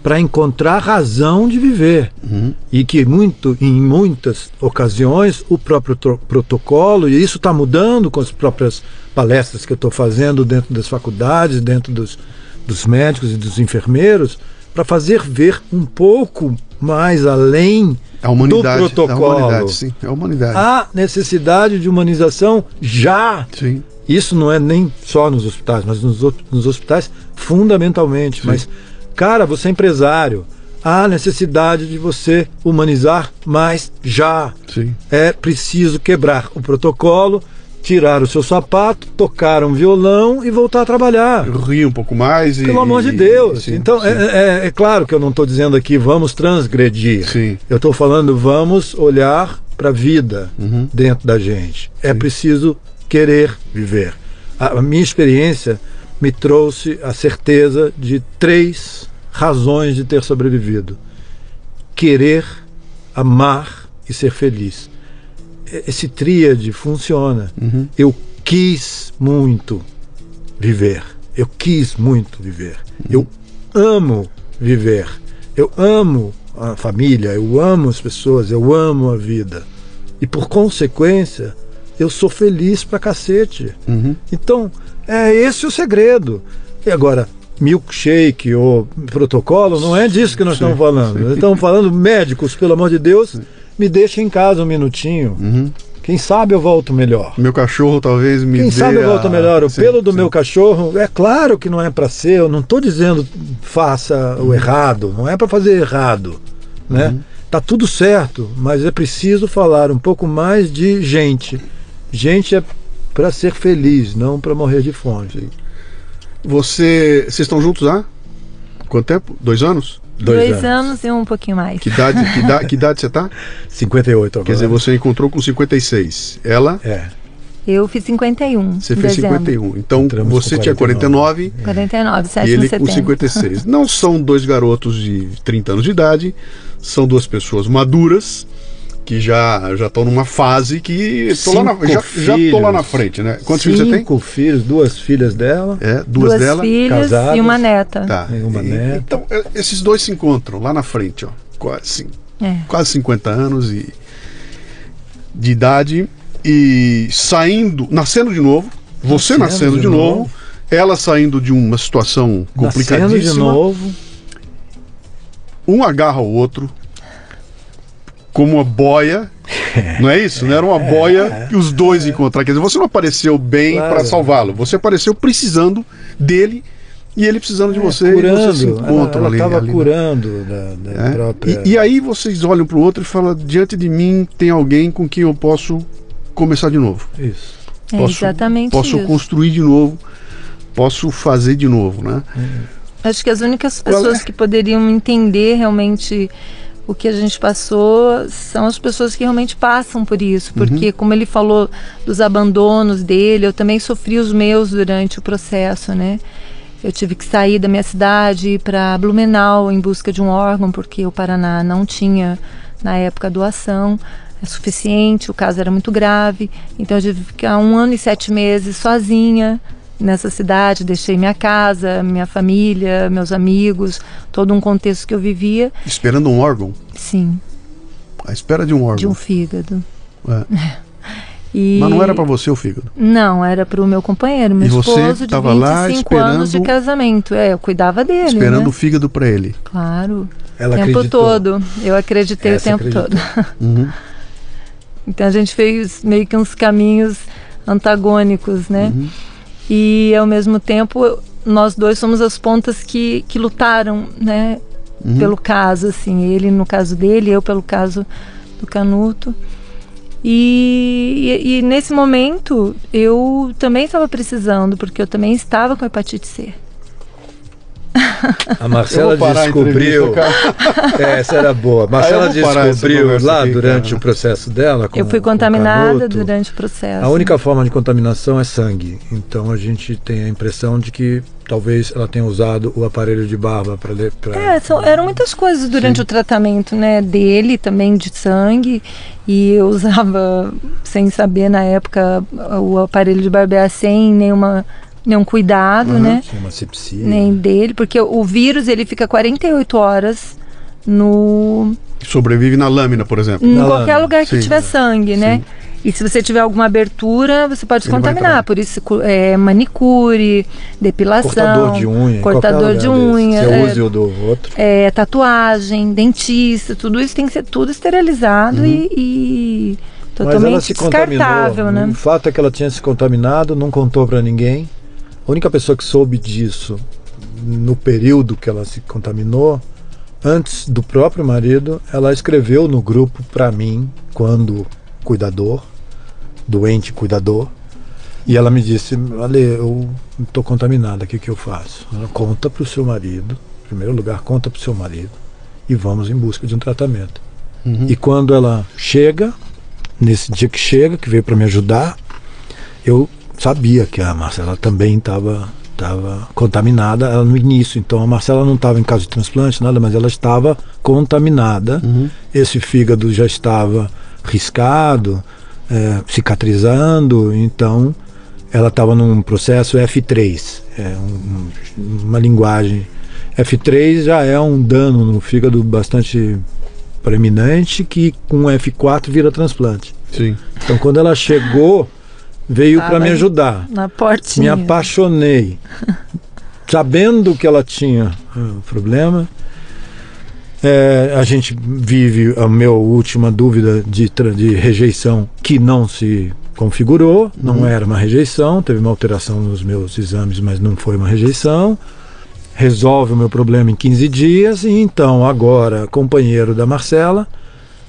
para encontrar razão de viver. Uhum. E que muito, em muitas ocasiões o próprio protocolo, e isso está mudando com as próprias palestras que eu estou fazendo dentro das faculdades, dentro dos, dos médicos e dos enfermeiros, para fazer ver um pouco mais além do protocolo. A humanidade, sim, é a humanidade. Há necessidade de humanização já. Sim. Isso não é nem só nos hospitais, mas nos, nos hospitais fundamentalmente. Sim. Mas, cara, você é empresário. Há necessidade de você humanizar mais já. Sim. É preciso quebrar o protocolo, tirar o seu sapato, tocar um violão e voltar a trabalhar. Eu ri um pouco mais e. Pelo amor de Deus. sim, então, sim. É, é- é claro que eu não estou dizendo aqui vamos transgredir. Sim. Eu estou falando vamos olhar para a vida Uhum. dentro da gente. É preciso querer viver. A, a minha experiência me trouxe a certeza de três razões de ter sobrevivido: querer, amar e ser feliz. Esse tríade funciona. Uhum. Eu quis muito viver. Eu quis muito viver. Eu amo viver. Eu amo a família, eu amo as pessoas, eu amo a vida. E por consequência, eu sou feliz pra cacete. Uhum. Então, é esse o segredo. E agora, milkshake ou protocolo, não é disso que nós Sim, estamos falando. sim. Estamos falando médicos, pelo amor de Deus, me deixem em casa um minutinho. Uhum. Quem sabe eu volto melhor. Meu cachorro talvez me Quem sabe eu a- volto melhor. O pelo do meu cachorro, é claro que não é para ser, eu não estou dizendo faça Uhum. o errado, não é para fazer errado, né? Uhum. Tá tudo certo, mas é preciso falar um pouco mais de gente. Gente é para ser feliz, não para morrer de fome. Você. Vocês estão juntos há? Quanto tempo? Dois anos? Dois, anos. e um pouquinho mais. Que idade, que idade, [LAUGHS] que idade você tá? 58 agora. Quer dizer, você encontrou com 56. Ela, É, Eu fiz 51. você fez dezembro. 51. Então Entramos você com tinha 49 49, 7 e ele com setembro. 56. Não são dois garotos de 30 anos de idade, são duas pessoas maduras que já já estão numa fase que tô lá na, já, já tô lá na frente, né? Quantos filhos você tem? Cinco filhos, duas filhas dela. É, duas, Duas dela. filhas casadas. e uma neta. Tá. Tem uma E- neta. Então, é, esses dois se encontram lá na frente, ó. Quase, É. quase 50 anos e de idade e saindo, nascendo de novo, você nascendo, Nascendo de, de novo, novo. ela saindo de uma situação Nascendo de complicadíssima, novo. um agarra o outro como uma boia. [LAUGHS] Não é isso? Não era uma boia que os dois encontraram. Quer dizer, você não apareceu bem Claro. para salvá-lo. Você apareceu precisando dele e ele precisando de você. e vocês se curando. encontram ela estava ali, né? curando da, da É? própria. E, e aí vocês olham para o outro e falam: diante de mim tem alguém com quem eu posso começar de novo. Isso. É Posso- exatamente Posso isso. construir de novo. Posso fazer de novo, né? Acho que as únicas pessoas é? que poderiam entender realmente o que a gente passou são as pessoas que realmente passam por isso. Uhum. Porque, como ele falou dos abandonos dele, eu também sofri os meus durante o processo, né? Eu tive que sair da minha cidade para Blumenau em busca de um órgão, porque o Paraná não tinha, na época, doação é suficiente, o caso era muito grave. Então eu tive que ficar um ano e sete meses sozinha nessa cidade, deixei minha casa, minha família, meus amigos, todo um contexto que eu vivia, Esperando um órgão. sim, À espera de um órgão. de um fígado. É. [LAUGHS] E Mas não era para você o fígado. Não, era para o meu companheiro, meu E você esposo de tava lá 25 anos de esperando- casamento. É, eu cuidava dele, Esperando né? o fígado para ele. Claro, Ela o tempo acreditou. todo. Eu acreditei Essa o tempo acreditou. todo. [LAUGHS] Uhum. Então a gente fez meio que uns caminhos antagônicos, né? Uhum. E ao mesmo tempo nós dois somos as pontas que, que lutaram, né? Uhum. Pelo caso, assim, ele no caso dele, eu pelo caso do Canuto. E, e, e nesse momento eu também estava precisando, porque eu também estava com hepatite C. A Marcela a descobriu. entrevista, É, essa era boa. Marcela descobriu lá aqui, durante cara. o processo dela. com- Eu fui contaminada Canuto. durante o processo. A única forma de contaminação é sangue. Então a gente tem a impressão de que talvez ela tenha usado o aparelho de barba para. É, são- eram muitas coisas durante o tratamento, né? Dele também de sangue. E eu usava, sem saber na época, o aparelho de barbear sem nenhuma, nenhum cuidado, né? Uma sepsia. Nem dele, porque o vírus ele fica 48 horas no Sobrevive na lâmina, por exemplo. em Na qualquer lâmina, lugar que sim. tiver sangue, né? E se você tiver alguma abertura, você pode se contaminar. Por isso, é, manicure, depilação, Cortador de unha. cortador de desse. unha, Você é, use o do outro. é, tatuagem, dentista, tudo isso tem que ser tudo esterilizado e, e Mas ela totalmente se descartável, contaminou. né? O fato é que ela tinha se contaminado, não contou para ninguém. A única pessoa que soube disso no período que ela se contaminou, antes do próprio marido, ela escreveu no grupo para mim, quando cuidador, doente cuidador, e ela me disse: Ale, eu estou contaminada, o que, que eu faço? Ela conta para o seu marido, em primeiro lugar, conta para o seu marido, e vamos em busca de um tratamento. Uhum. E quando ela chega, nesse dia que chega, que veio para me ajudar, eu sabia que a Marcela também estava estava contaminada ela no início. Então a Marcela não estava em caso de transplante, nada, mas ela estava contaminada. Uhum. Esse fígado já estava riscado, é, cicatrizando, então ela estava num processo F3, é um- uma linguagem. F3 já é um dano no fígado bastante preeminente que com F4 vira transplante. Sim. Então quando ela chegou, veio para me ajudar. Na Me portinha. apaixonei. [LAUGHS] Sabendo que ela tinha uh, problema, é, a gente vive a minha última dúvida de, de rejeição que não se configurou, não era uma rejeição, teve uma alteração nos meus exames, mas não foi uma rejeição. Resolve o meu problema em 15 dias e então agora, companheiro da Marcela,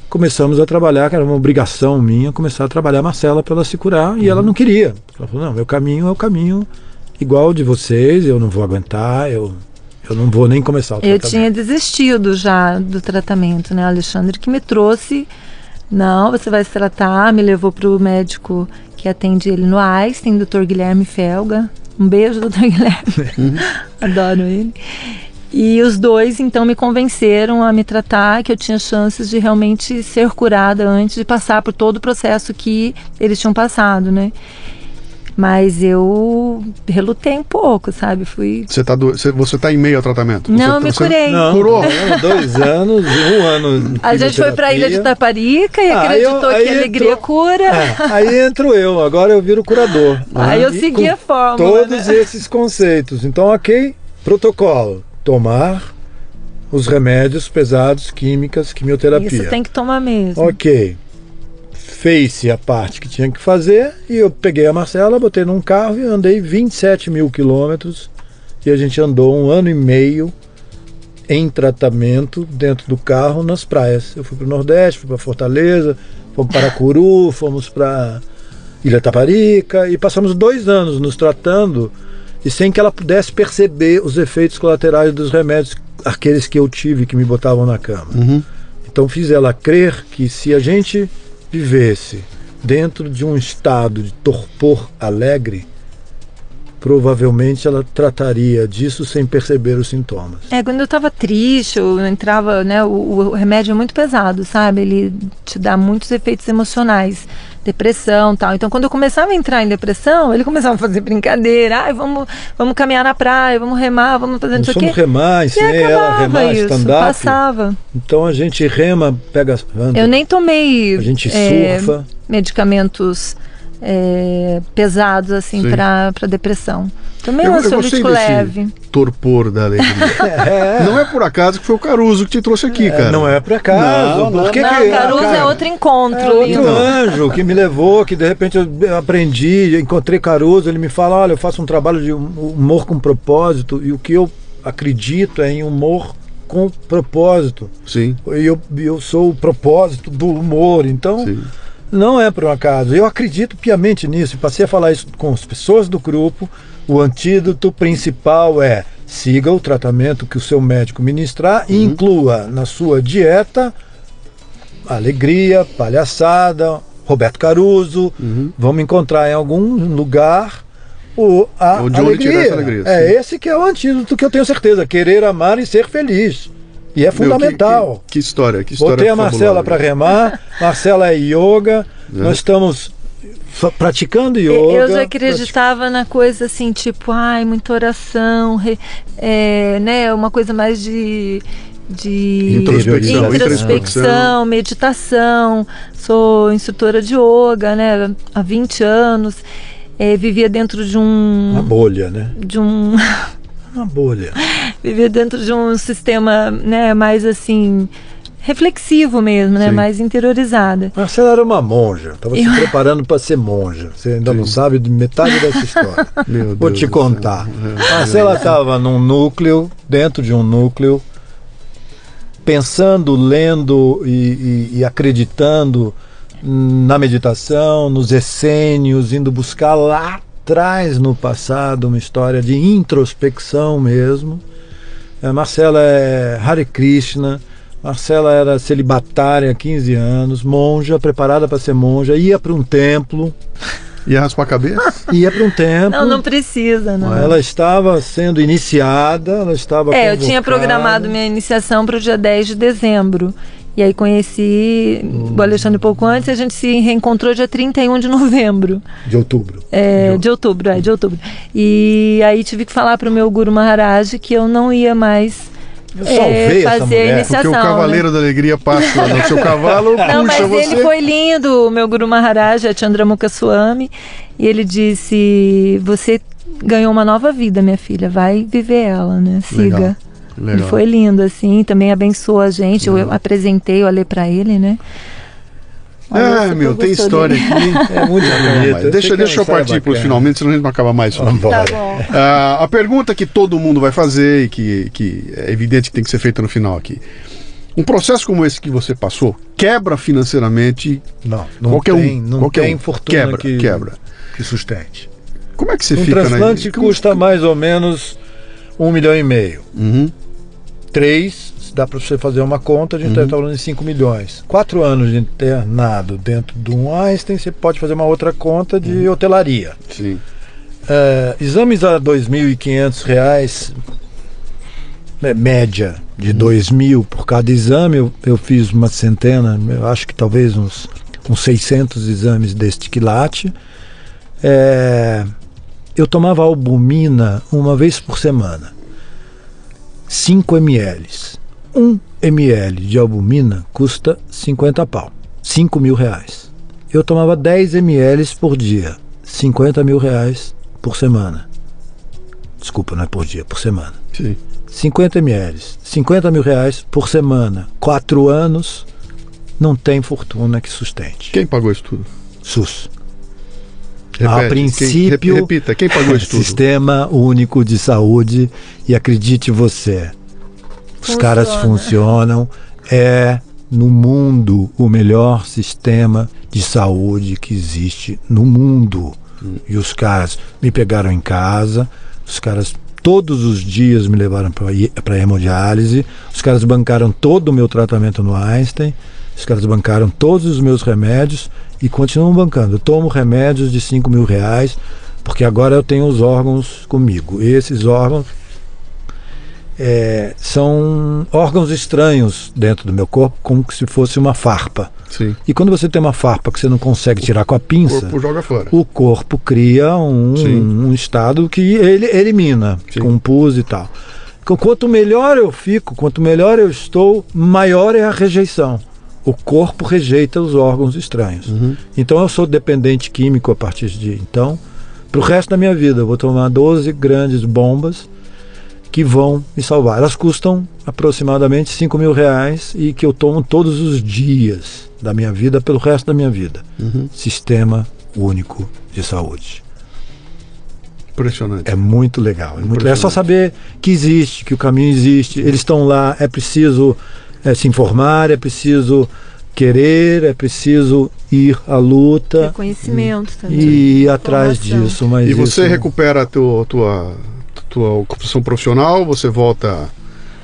começamos a trabalhar, que era uma obrigação minha começar a trabalhar a Marcela para ela se curar e ela não queria. Ela falou: "Não, meu caminho é o caminho igual de vocês, eu não vou aguentar, eu eu não vou nem começar o Eu tratamento." tinha desistido já do tratamento, né? Alexandre que me trouxe. Não, você vai se tratar. Me levou para o médico que atende ele no Einstein, Dr. Guilherme Felga. Um beijo, Dr. Guilherme. [LAUGHS] Adoro ele. E os dois, então, me convenceram a me tratar, que eu tinha chances de realmente ser curada antes de passar por todo o processo que eles tinham passado, né? Mas eu relutei um pouco, sabe? Fui. Você tá, do... você, você tá em meio ao tratamento? Não, você, eu me você- curei. Não, Curou? não, dois anos, um ano. A gente foi pra Ilha de. Taparica e Ah, acreditou eu- que aí alegria entrou- cura. É, aí entro eu, agora eu viro curador. Aí eu E segui a fórmula. Todos né? esses conceitos. Então, ok, protocolo. Tomar os remédios pesados, químicas, quimioterapia. Isso tem que tomar mesmo. Ok. Fez-se a parte que tinha que fazer e eu peguei a Marcela, botei num carro e andei 27 mil quilômetros e a gente andou um ano e meio em tratamento dentro do carro nas praias. Eu fui para o Nordeste, fui para Fortaleza, fomos para Curu, [LAUGHS] fomos para Ilha Taparica e passamos dois anos nos tratando e sem que ela pudesse perceber os efeitos colaterais dos remédios, aqueles que eu tive que me botavam na cama. Uhum. Então fiz ela crer que se a gente vivesse dentro de um estado de torpor alegre, provavelmente ela trataria disso sem perceber os sintomas. É, quando eu tava triste, eu entrava, né, o, o remédio é muito pesado, sabe? Ele te dá muitos efeitos emocionais, depressão tal. Então, quando eu começava a entrar em depressão, ele começava a fazer brincadeira. Ai, vamos, vamos caminhar na praia, vamos remar, vamos fazer não sei o quê. remar, E ensinei ela remar stand-up. passava. Então a gente rema, pega anda, Eu nem tomei a gente é, surfa. medicamentos é, pesados assim Sim. para depressão. Tomei Eu- um eu gostei ansiolítico leve. Torpor da alegria. [LAUGHS] É, Não é por acaso que foi o Caruso que te trouxe aqui, cara. não é por acaso. Não, não, Por que Não, que- Caruso cara, é outro encontro, É outro lindo. anjo que me levou, que de repente eu aprendi, encontrei Caruso, ele me fala, olha, eu faço um trabalho de hum- humor com propósito, e o que eu acredito é em humor com propósito. Sim, E eu, eu sou o propósito do humor, então sim. Não é por um acaso. Eu acredito piamente nisso, e passei a falar isso com as pessoas do grupo. O antídoto principal é siga o tratamento que o seu médico ministrar e inclua na sua dieta alegria, palhaçada, Roberto Caruso. Vamos encontrar em algum lugar o, a Onde- onde tirar alegria. essa alegria, é sim. esse que é o antídoto que eu tenho certeza. Querer amar e ser feliz. E é Meu, que- fundamental. Que, que história, que história Botei a Marcela para remar. Marcela é yoga. Nós estamos praticando yoga. Eu já acreditava na coisa assim, tipo, ai, muita oração, re- é, né, uma coisa mais de de Introspecção, introspecção, meditação. Sou instrutora de yoga, né, há 20 anos. É, vivia dentro de Uma um bolha, né? de um [LAUGHS] Uma bolha. vivia dentro de um sistema, né, mais assim reflexivo mesmo, né, Sim. mais interiorizada. Marcela era uma monja. Estava se preparando para ser monja. Você ainda não sabe de metade dessa história. [LAUGHS] Meu Vou Deus te contar. céu. É, Marcela estava num núcleo, dentro de um núcleo, pensando, lendo e, e- e acreditando na meditação, nos essênios, indo buscar lá atrás no passado uma história de introspecção mesmo. É, Marcela é Hare Krishna. Marcela era celibatária há 15 anos, monja, preparada para ser monja, ia para um templo, [LAUGHS] Ia raspar a cabeça? ia para um templo. Não, não precisa, não. Ela estava sendo iniciada, ela estava. É, eu tinha convocada. programado minha iniciação para o dia 10 de dezembro. E aí conheci Hum. o Alexandre pouco antes e a gente se reencontrou dia 31 de novembro. De outubro. É, de outubro, é, de outubro. E aí tive que falar para o meu Guru Maharaj que eu não ia mais Eu é, salvei essa fazer a mulher. iniciação. Porque o Cavaleiro da Alegria passa no seu cavalo, né? Não, mas você. ele foi lindo, o meu Guru Maharaj, a Chandramukha Swami, e ele disse: Você ganhou uma nova vida, minha filha, vai viver ela, né? Siga. Legal, Ele legal. foi lindo, assim, também abençoou a gente. Eu, eu apresentei, eu olhei pra ele, né? Olha, Ah, meu, tem história dele. aqui. [LAUGHS] É muito Não, bonito. mas deixa, deixa eu partir para os finalmente, senão a gente não acaba mais. Tá bom. [LAUGHS] Ah, a pergunta que todo mundo vai fazer e que, que é evidente que tem que ser feita no final aqui. Um processo como esse que você passou quebra financeiramente Não, não qualquer tem, um. não qualquer tem um. fortuna Quebra, que, quebra. que sustente. Como é que você Um fica transplante né? Como- custa mais ou menos um milhão e meio. Uhum. Três, dá para você fazer uma conta, a gente está falando de 5 milhões. Quatro anos de internado dentro de um Einstein, você pode fazer uma outra conta de hotelaria. Sim. É, exames a 2.500 reais, é, média de R$ 2.000 por cada exame. Eu, eu fiz uma centena, eu acho que talvez uns, uns 600 exames deste quilate. É, eu tomava albumina uma vez por semana. 5 ml. 1 ml de albumina custa 50 pau. 5 mil reais. Eu tomava 10 ml por dia. 50 mil reais por semana. Desculpa, não é por dia, por semana. Sim. 50 ml, 50 mil reais por semana. Quatro anos, não tem fortuna que sustente. Quem pagou isso tudo? SUS. Repete. A princípio, Quem, repita, quem pagou [LAUGHS] isso tudo? Sistema Único de Saúde. E acredite você, os Funciona. caras funcionam. É no mundo o melhor sistema de saúde que existe no mundo. E os caras me pegaram em casa, os caras todos os dias me levaram para hemodiálise, os caras bancaram todo o meu tratamento no Einstein, os caras bancaram todos os meus remédios e continuam bancando. Eu tomo remédios de 5 mil reais, porque agora eu tenho os órgãos comigo. E esses órgãos é, são órgãos estranhos dentro do meu corpo, como se fosse uma farpa. Sim. E quando você tem uma farpa que você não consegue tirar com a O pinça, corpo joga fora. o corpo cria um, um estado que ele elimina, Sim. com pus e tal. Quanto melhor eu fico, quanto melhor eu estou, maior é a rejeição. O corpo rejeita os órgãos estranhos. Uhum. Então eu sou dependente químico a partir de então. Para o resto da minha vida, eu vou tomar 12 grandes bombas que vão me salvar. Elas custam aproximadamente 5 mil reais e que eu tomo todos os dias da minha vida, pelo resto da minha vida. Uhum. Sistema Único de Saúde. Impressionante. É muito legal. É, muito legal. é só saber que existe, que o caminho existe. Eles estão lá. É preciso é, se informar, é preciso querer, é preciso ir à luta Reconhecimento também. e ir atrás Informação. disso. Mas E você isso- recupera a tua, tua, tua ocupação profissional? Você volta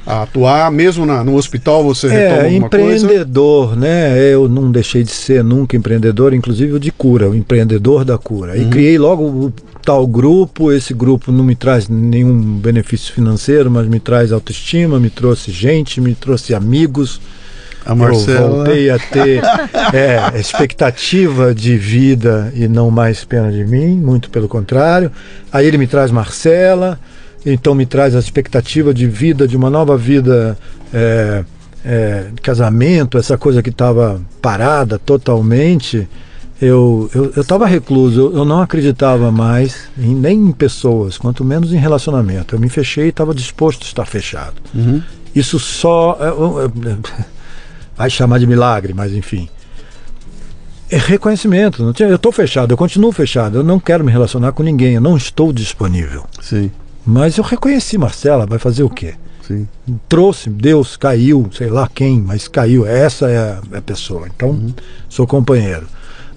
a atuar, mesmo na, no hospital você retoma É, alguma coisa? empreendedor, né? Eu não deixei de ser nunca empreendedor, inclusive o de cura, o empreendedor da cura. Uhum. E criei logo o tal grupo. Esse grupo não me traz nenhum benefício financeiro, mas me traz autoestima, me trouxe gente, me trouxe amigos. A Eu Marcela. voltei a ter [LAUGHS] é, expectativa de vida e não mais pena de mim, muito pelo contrário. Aí ele me traz Marcela, então me traz a expectativa de vida, de uma nova vida, é, é, casamento, essa coisa que estava parada totalmente. Eu estava recluso, eu, eu não acreditava mais em, nem em pessoas, quanto menos em relacionamento. Eu me fechei e estava disposto a estar fechado. Uhum. Isso só. é, é, é, vai chamar de milagre, mas enfim. É reconhecimento. Não tinha, eu estou fechado, eu continuo fechado. Eu não quero me relacionar com ninguém, eu não estou disponível. Sim, Mas eu reconheci Marcela, vai fazer o quê? sim. Trouxe, Deus caiu, sei lá quem, mas caiu. Essa é a, é a pessoa. Então, sou companheiro.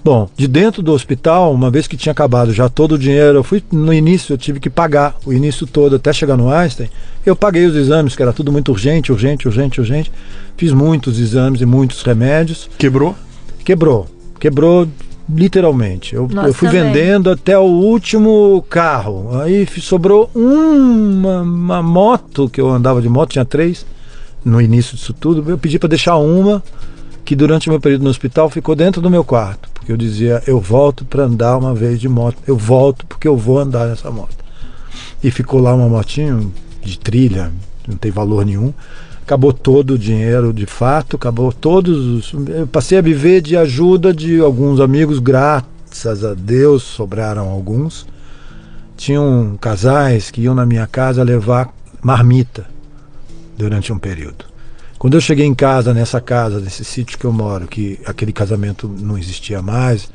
Bom, de dentro do hospital, uma vez que tinha acabado já todo o dinheiro, eu fui no início, eu tive que pagar o início todo até chegar no Einstein. Eu paguei os exames, que era tudo muito urgente, urgente, urgente, urgente. Fiz muitos exames e muitos remédios. Quebrou? Quebrou. Quebrou literalmente. Eu, Nossa, eu fui também. vendendo até o último carro. Aí sobrou uma, uma moto, que eu andava de moto, tinha três no início disso tudo. Eu pedi para deixar uma, que durante o meu período no hospital ficou dentro do meu quarto. Porque eu dizia, eu volto para andar uma vez de moto. Eu volto porque eu vou andar nessa moto. E ficou lá uma motinho de trilha, não tem valor nenhum. Acabou todo o dinheiro de fato, acabou todos os. Eu passei a viver de ajuda de alguns amigos, graças a Deus sobraram alguns. Tinham casais que iam na minha casa levar marmita durante um período. Quando eu cheguei em casa, nessa casa, nesse sítio que eu moro, que aquele casamento não existia mais,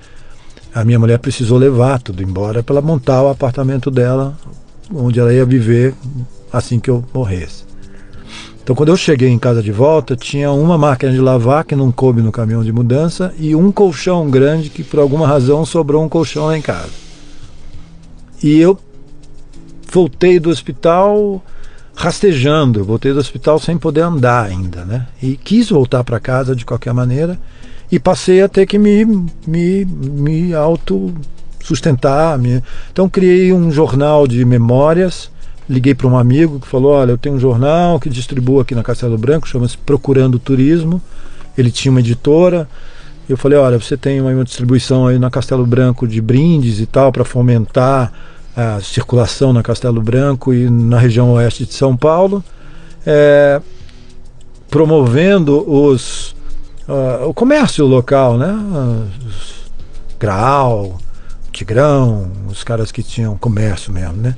a minha mulher precisou levar tudo embora para montar o apartamento dela, onde ela ia viver assim que eu morresse. Então, quando eu cheguei em casa de volta, tinha uma máquina de lavar que não coube no caminhão de mudança e um colchão grande que, por alguma razão, sobrou um colchão lá em casa. E eu voltei do hospital rastejando, eu voltei do hospital sem poder andar ainda, né? E quis voltar para casa de qualquer maneira e passei a ter que me, me, me auto sustentar. Me... Então criei um jornal de memórias, liguei para um amigo que falou, olha, eu tenho um jornal que distribuo aqui na Castelo Branco, chama-se Procurando Turismo. Ele tinha uma editora. Eu falei, olha, você tem uma distribuição aí na Castelo Branco de brindes e tal para fomentar a circulação na Castelo Branco e na região oeste de São Paulo, é, promovendo os, uh, o comércio local, né? Os Graal, Tigrão, os caras que tinham comércio mesmo, né?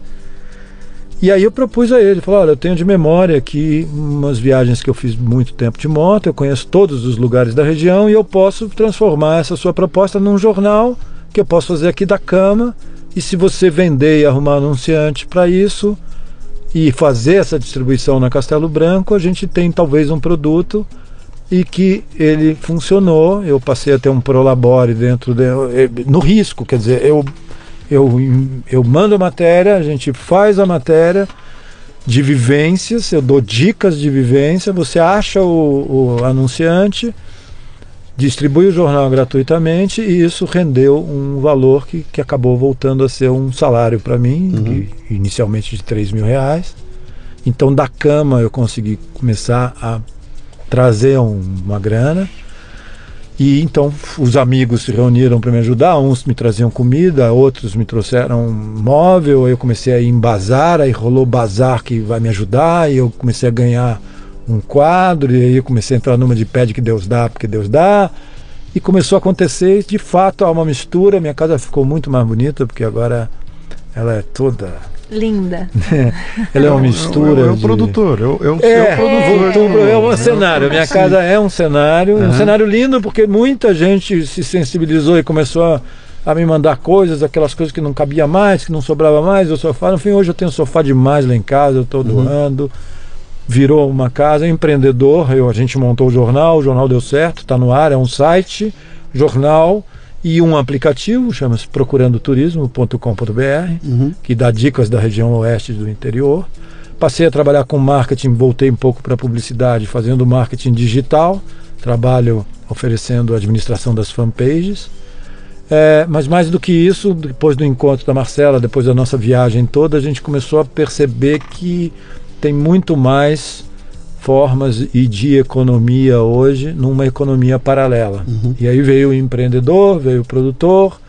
E aí eu propus a ele, falou, olha, eu tenho de memória aqui umas viagens que eu fiz muito tempo de moto, eu conheço todos os lugares da região e eu posso transformar essa sua proposta num jornal que eu posso fazer aqui da cama e se você vender e arrumar anunciante para isso e fazer essa distribuição na Castelo Branco, a gente tem talvez um produto e que ele funcionou. Eu passei a ter um prolabore dentro de, no risco, quer dizer, eu eu, eu mando a matéria, a gente faz a matéria de vivências, eu dou dicas de vivência, você acha o, o anunciante, distribui o jornal gratuitamente e isso rendeu um valor que, que acabou voltando a ser um salário para mim, Uhum. que, inicialmente de 3 mil reais. Então da cama eu consegui começar a trazer um- uma grana. E então os amigos se reuniram para me ajudar, uns me traziam comida, outros me trouxeram móvel, eu comecei a ir em bazar, aí rolou bazar que vai me ajudar, e eu comecei a ganhar um quadro, e aí eu comecei a entrar numa de pede que Deus dá, porque Deus dá. E começou a acontecer, e de fato há uma mistura, minha casa ficou muito mais bonita, porque agora ela é toda. Linda. [LAUGHS] Ela é uma mistura. É o, é o de- produtor, é o, é o é, seu produtor. é um É o cenário. Minha casa é um cenário, um Aham. cenário lindo porque muita gente se sensibilizou e começou a, a me mandar coisas, aquelas coisas que não cabia mais, que não sobrava mais, o sofá. No fim, hoje eu tenho sofá demais lá em casa, eu estou Uhum. Virou uma casa empreendedor. Eu, a gente montou o jornal, o jornal deu certo, está no ar, é um site, jornal e um aplicativo, chama-se procurandoturismo.com.br, Uhum. que dá dicas da região oeste do interior. Passei a trabalhar com marketing, voltei um pouco para publicidade, fazendo marketing digital, trabalho oferecendo a administração das fanpages. É, mas mais do que isso, depois do encontro da Marcela, depois da nossa viagem toda, a gente começou a perceber que tem muito mais formas e de economia hoje numa economia paralela. E aí veio o empreendedor, veio o produtor.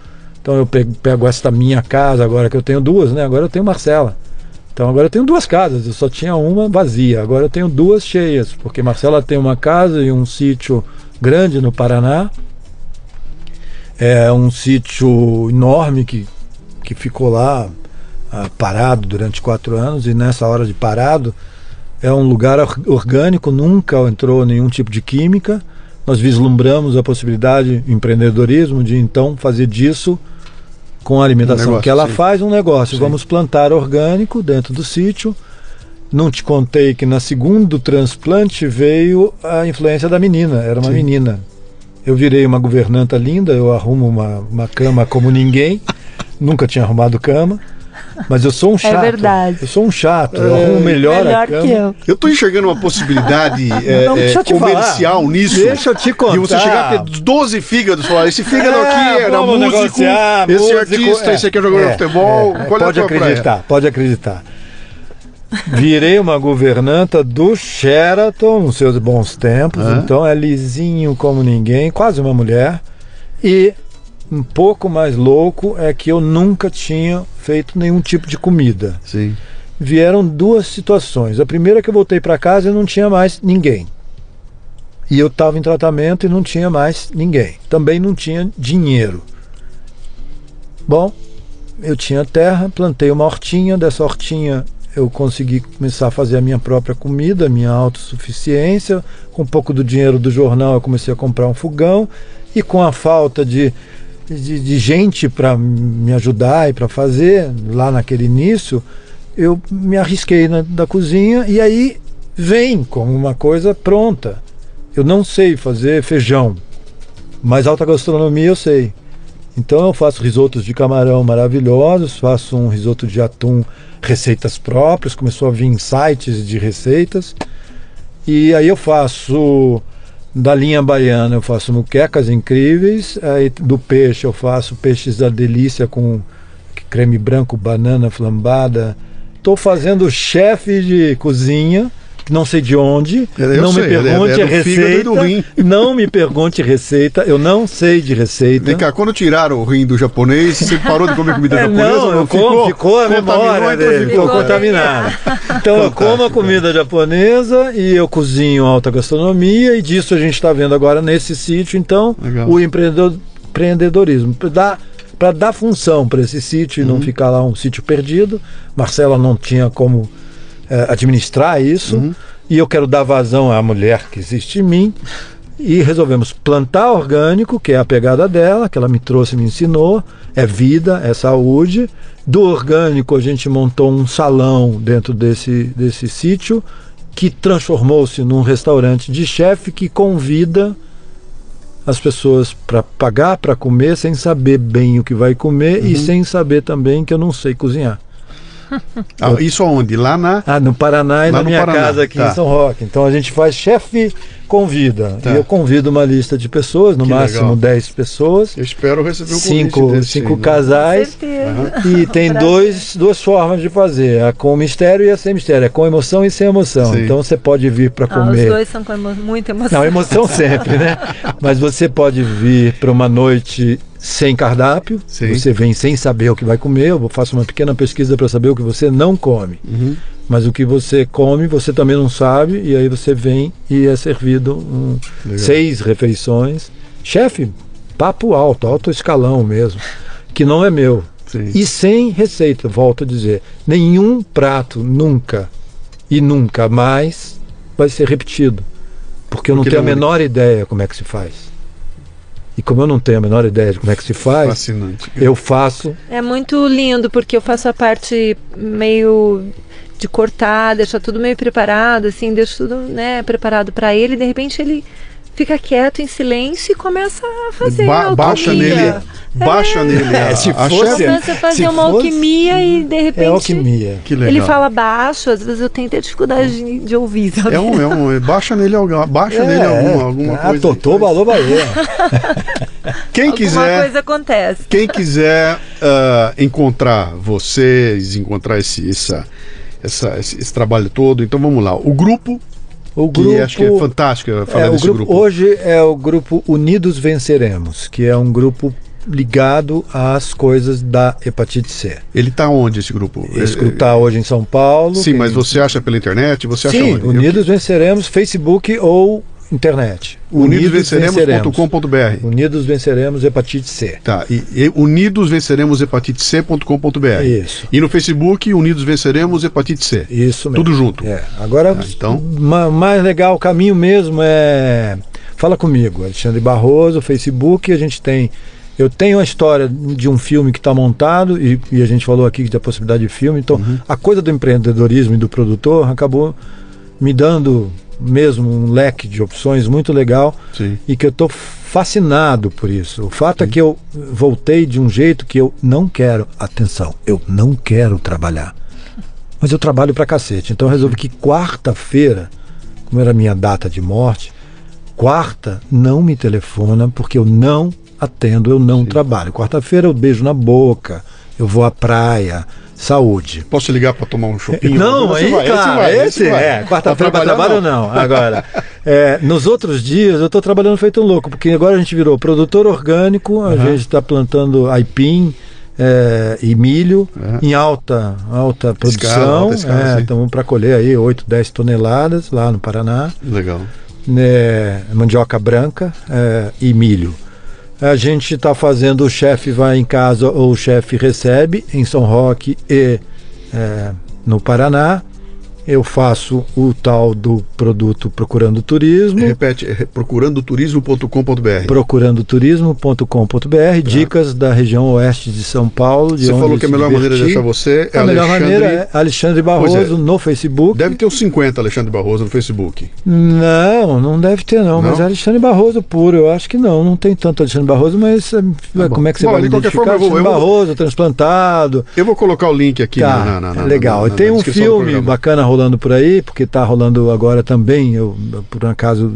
Então eu pego, pego esta minha casa agora que eu tenho duas, né? Agora eu tenho Marcela. Então agora eu tenho duas casas, eu só tinha uma vazia. Agora eu tenho duas cheias, porque Marcela tem uma casa e um sítio grande no Paraná. É um sítio enorme que, que ficou lá ah, parado durante quatro anos e nessa hora de parado é um lugar or- orgânico, nunca entrou nenhum tipo de química. Nós vislumbramos a possibilidade, empreendedorismo, de então fazer disso com a alimentação negócio, que ela sim. faz um negócio. Sim. Vamos plantar orgânico dentro do sítio. Não te contei que na segundo transplante veio a influência da menina, era uma Sim. menina. Eu virei uma governanta linda, eu arrumo uma, uma cama como ninguém. [LAUGHS] Nunca tinha arrumado cama. Mas eu sou um chato. verdade. Eu sou um chato. Eu arrumo melhor, a Melhor cama. que eu. Eu tô enxergando uma possibilidade é, Não, é, comercial falar. nisso. Deixa eu te contar. De você chegar a ter 12 fígados, falar, esse fígado É, aqui era vamos músico, negociar, esse músico, artista, é, esse aqui é jogador é, de futebol. é, Qual é a pode tua praia? acreditar, pode acreditar. Virei uma governanta do Sheraton nos seus bons tempos, Hã? então é lisinho como ninguém, quase uma mulher. E um pouco mais louco é que eu nunca tinha feito nenhum tipo de comida. Sim. Vieram duas situações. A primeira é que eu voltei para casa e não tinha mais ninguém. E eu estava em tratamento e não tinha mais ninguém. Também não tinha dinheiro. Bom, eu tinha terra, plantei uma hortinha, dessa hortinha eu consegui começar a fazer a minha própria comida, a minha autossuficiência. Com um pouco do dinheiro do jornal eu comecei a comprar um fogão e com a falta de, de, de gente para me ajudar e para fazer lá naquele início, eu me arrisquei na da cozinha e aí vem como uma coisa pronta. Eu não sei fazer feijão, mas alta gastronomia eu sei. Então eu faço risotos de camarão maravilhosos, faço um risoto de atum, receitas próprias, começou a vir sites de receitas. E aí eu faço da linha baiana, eu faço muquecas incríveis, aí do peixe eu faço peixes da delícia com creme branco, banana flambada. Estou fazendo chefe de cozinha, não sei de onde. Eu não sei, me é- é pergunte do rim. receita. [LAUGHS] Não me pergunte receita. Eu não sei de receita. Vem cá, quando tiraram o rim do japonês, você parou de comer comida É, japonesa? não, eu como, ficou a memória então dele, ficou ficou. contaminado. Então eu como a Fantástico. comida japonesa e eu cozinho alta gastronomia e disso a gente está vendo agora nesse sítio. Então Legal. o empreendedor, empreendedorismo para dar, função para esse sítio Uhum. e não ficar lá um sítio perdido. Marcela não tinha como administrar isso Uhum. e eu quero dar vazão à mulher que existe em mim. E resolvemos plantar orgânico, que é a pegada dela, que ela me trouxe, me ensinou. É vida, é saúde. Do orgânico, a gente montou um salão dentro desse, desse sítio, que transformou-se num restaurante de chefe que convida as pessoas para pagar para comer sem saber bem o que vai comer e sem saber também que eu não sei cozinhar. Ah, isso aonde? Lá na. Ah, no Paraná e na minha Paraná, casa aqui tá. em São Roque. Então a gente faz chefe convida. Tá. E eu convido uma lista de pessoas, no Que máximo legal. 10 pessoas, Eu espero receber um convite cinco, desse cinco ainda. casais. certeza. E tem [LAUGHS] dois, duas formas de fazer, a com mistério e a sem mistério, é com emoção e sem emoção. Sim. Então você pode vir para Ah, os comer. dois são com emo muita emoção. Não, emoção [LAUGHS] sempre, né? Mas você pode vir para uma noite sem cardápio, Sim. você vem sem saber o que vai comer, eu faço uma pequena pesquisa para saber o que você não come. Uhum. Mas o que você come, você também não sabe, e aí você vem e é servido um, seis refeições. Chefe, papo alto, alto escalão mesmo, que não é meu. Sim. E sem receita, volto a dizer. Nenhum prato nunca e nunca mais vai ser repetido. Porque eu Porque não tenho a é único. menor ideia como é que se faz. E como eu não tenho a menor ideia de como é que se faz, Fascinante. eu faço É muito lindo porque eu faço a parte meio de cortar, deixar tudo meio preparado, assim, deixo tudo, né, preparado para ele, e de repente ele fica quieto em silêncio e começa a fazer Ba- alquimia. baixa nele, baixa nele. É, se fosse-. Começa a fazer uma fosse- alquimia e de repente É alquimia. Que legal. ele fala baixo, às vezes eu tenho até dificuldade de, de ouvir. sabe? É um, é um, baixa nele, alguma- baixa É, nele alguma, alguma ah, coisa. Totô, balou, Bahia. [LAUGHS] Quem Alguma quiser, coisa acontece. quem quiser ah, encontrar vocês, encontrar esse, essa, essa- esse, esse trabalho todo, então vamos lá. O grupo, O que grupo, acho que é fantástico eu falar é, desse grupo, grupo. Hoje é o grupo Unidos Venceremos, que é um grupo ligado às coisas da hepatite C. Ele está onde esse grupo? Esse É- grupo está hoje em São Paulo. Sim, que- mas você acha pela internet? Você acha Sim, onde? Unidos Venceremos, Facebook ou internet. Unidosvenceremos.com.br. Unidos Venceremos Hepatite C. Tá, e, e unidosvenceremos.hepatite.com.br. Isso. E no Facebook, Unidos Venceremos Hepatite C. Isso mesmo. Tudo junto. É. Agora, Ah, então? ma- mais legal, o caminho mesmo é. Fala comigo, Alexandre Barroso, Facebook, a gente tem. Eu tenho a história de um filme que está montado, e, e a gente falou aqui da possibilidade de filme, então Uhum. a coisa do empreendedorismo e do produtor acabou me dando mesmo um leque de opções muito legal Sim. e que eu estou fascinado por isso. O fato é que eu voltei de um jeito que eu não quero. Atenção, eu não quero trabalhar. Mas eu trabalho pra cacete. Então eu resolvi que quarta-feira, como era a minha data de morte, quarta não me telefona porque eu não atendo, eu não trabalho. Quarta-feira eu beijo na boca, eu vou à praia, saúde. Posso te ligar para tomar um shopping? Não, Você aí, vai, claro, vai, esse, vai. é, quarta-feira para trabalhar, trabalho não. Agora, [LAUGHS] é, nos outros dias eu estou trabalhando feito um louco, porque agora a gente virou produtor orgânico, a gente está plantando aipim é, e milho Uhum. em alta, alta produção. escala, é, estamos para colher aí 8, 10 toneladas lá no Paraná Legal. né, mandioca branca é, e milho. A gente está fazendo o chefe vai em casa ou o chefe recebe em São Roque e é, no Paraná. Eu faço o tal do produto Procurando Turismo, Repete, é procurandoturismo.com.br. procurandoturismo.com.br, dicas da região oeste de São Paulo. Você falou que a se melhor maneira de achar você é A melhor Alexandre... maneira é Alexandre Pois Barroso é. no Facebook. Deve ter uns 50 Alexandre Barroso no Facebook. Não, não deve ter não, mas Não? é Alexandre Barroso puro, eu acho que não, não tem tanto Alexandre Barroso, mas eh, bom. como é que você Bom, vai de qualquer identificar forma, eu vou- Alexandre eu vou- Barroso, transplantado, Eu vou colocar o link aqui tá, na, na, na- é legal. na- e na tem um filme bacana rolando por aí, porque tá rolando agora também, eu por um acaso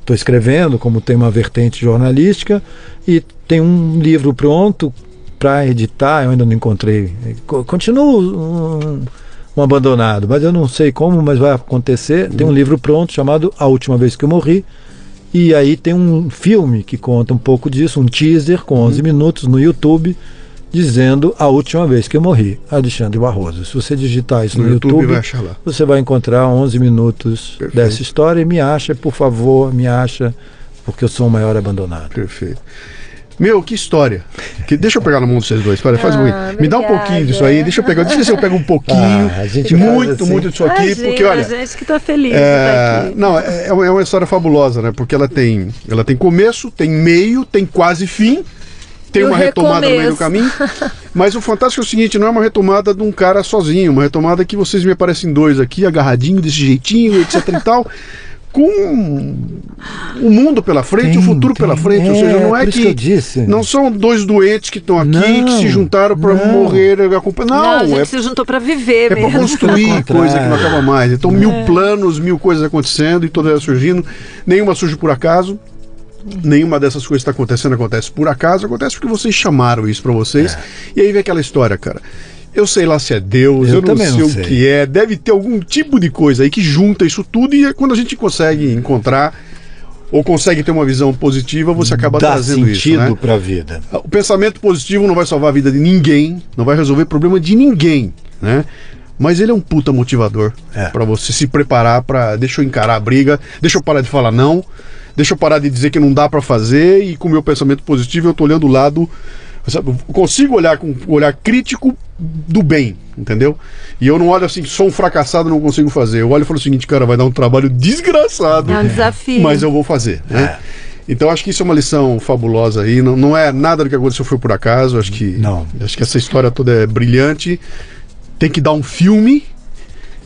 estou escrevendo, como tem uma vertente jornalística, e tem um livro pronto para editar, eu ainda não encontrei, Co- continuo um, um abandonado, mas eu não sei como, mas vai acontecer. Tem um livro pronto chamado A Última Vez que Eu Morri, e aí tem um filme que conta um pouco disso, um teaser com 11 minutos no YouTube, dizendo a última vez que eu morri, Alexandre Barroso. Se você digitar isso no, No YouTube YouTube, vai achar lá. você vai encontrar 11 minutos Perfeito. dessa história e me acha, por favor, me acha, porque eu sou o maior abandonado. Perfeito. Meu, que história. Que, deixa eu pegar na mão de vocês dois. Espera, faz um Ah, pouquinho. Me dá um pouquinho disso aí. Deixa eu pegar. Deixa eu ver se eu pego um pouquinho. Ah, a gente muito, assim. muito disso aqui. Imagina, porque, olha. gente que tá feliz É, não, é, é uma é uma história fabulosa, né? Porque ela tem, ela tem começo, tem meio, tem quase fim, tem uma retomada no meio do caminho. [LAUGHS] Mas o fantástico é o seguinte: não é uma retomada de um cara sozinho, uma retomada que vocês me aparecem dois aqui, agarradinho desse jeitinho, etc e tal. Com o mundo pela frente, Tem, o futuro tem. pela frente. ou É, seja, não é que. que eu disse. Não são dois doentes que estão aqui, Não, que se juntaram para morrer. acompanhar. Não, a Não, gente é se juntou pra viver é para construir coisa que não acaba mais. Então, mil planos, mil coisas acontecendo e todas elas surgindo. Nenhuma surge por acaso. Nenhuma dessas coisas está acontecendo acontece por acaso. Acontece porque vocês chamaram isso para vocês. E aí vem aquela história, cara. Eu sei lá se é Deus, eu, Eu não sei não o sei. que é. Deve ter algum tipo de coisa aí que junta isso tudo. E é quando a gente consegue encontrar ou consegue ter uma visão positiva, você acaba Dá trazendo isso. sentido Né? para a vida. O pensamento positivo não vai salvar a vida de ninguém, não vai resolver problema de ninguém, né? Mas ele é um puta motivador É. pra você se preparar pra. deixa eu encarar a briga, deixa eu parar de falar não, deixa eu parar de dizer que não dá pra fazer e com o meu pensamento positivo eu tô olhando o lado, sabe, consigo olhar com um olhar crítico do bem, entendeu? E eu não olho assim, sou um fracassado, não consigo fazer. Eu olho e falo o seguinte, cara, vai dar um trabalho desgraçado É um desafio. mas eu vou fazer, né? Então acho que isso é uma lição fabulosa aí. Não, não é nada do que aconteceu foi por acaso. Acho que Não. acho que essa história toda é brilhante. Tem que dar um filme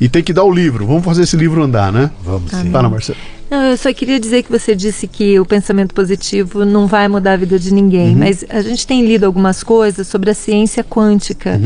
E tem que dar o livro. Vamos fazer esse livro andar, né? Vamos sim. Fala, Marcelo. Não, eu só queria dizer que você disse que o pensamento positivo não vai mudar a vida de ninguém, mas a gente tem lido algumas coisas sobre a ciência quântica.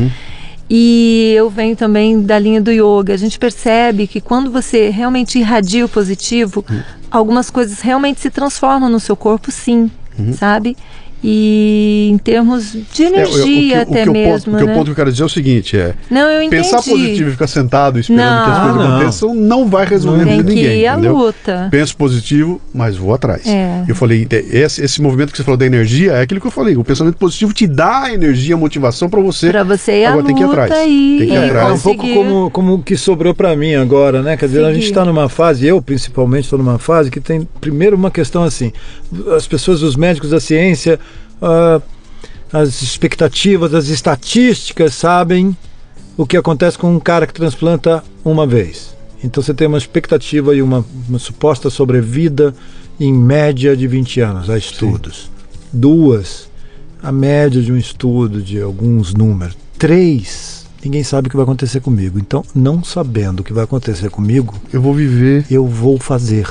E eu venho também da linha do yoga. A gente percebe que quando você realmente irradia o positivo, algumas coisas realmente se transformam no seu corpo, sim, sabe? E em termos de É, energia o que, o até mesmo, ponto, o que eu né? ponto que eu quero dizer é o seguinte: é. Não, eu entendi. Pensar positivo e ficar sentado esperando Não. que as coisas não. aconteçam não vai resolver a Tem de que ninguém. ir à entendeu? luta. Penso positivo, mas vou atrás. É. Eu falei, de- esse, esse movimento que você falou da energia é aquilo que eu falei. O pensamento positivo te dá a energia, a motivação para você. Pra você ir à Agora tem que ir luta atrás. e, Tem que ir e atrás. É um pouco como, como o que sobrou para mim agora, né? Quer dizer, a gente Seguir. está numa fase, eu principalmente estou numa fase que tem, primeiro, uma questão assim: as pessoas, os médicos da ciência, ah, as expectativas, as estatísticas sabem o que acontece com um cara que transplanta uma vez. Então você tem uma expectativa e uma, uma suposta sobrevida em média de 20 anos, há estudos. Duas, a média de um estudo de alguns números. Três, ninguém sabe o que vai acontecer comigo. Então, não sabendo o que vai acontecer comigo, Eu vou viver eu vou fazer.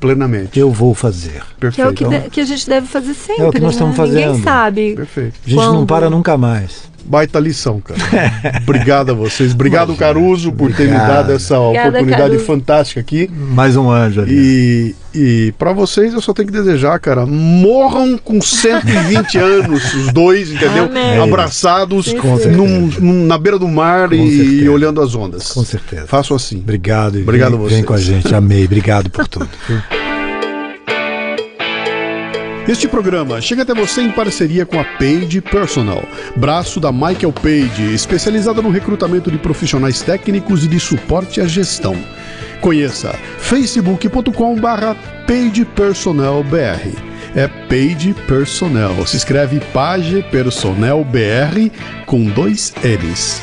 Plenamente. Eu vou fazer. Que é Perfeito. o que, de- que a gente deve fazer sempre. É o que nós né? estamos Ninguém fazendo. sabe. Perfeito. A gente não Quando? para nunca mais. Baita lição, cara. [LAUGHS] Obrigado a vocês. Obrigado, Caruso, por ter me Obrigado. dado essa Obrigada, oportunidade Caruso. fantástica aqui. Mais um anjo ali. E, e para vocês eu só tenho que desejar, cara, morram com 120 [LAUGHS] anos, os dois, entendeu? Amém. Abraçados Com num- certeza. num- na beira do mar e, certeza. olhando as ondas. Com certeza. Faço assim. Obrigado. e Obrigado a vocês. vem com a gente. Amei. Obrigado por tudo. [LAUGHS] Este programa chega até você em parceria com a Page Personal, braço da Michael Page, especializada no recrutamento de profissionais técnicos e de suporte à gestão. Conheça facebook.com/barra Page Personal BR. É Page Personnel. Se escreve Page Personnel BR com dois L's.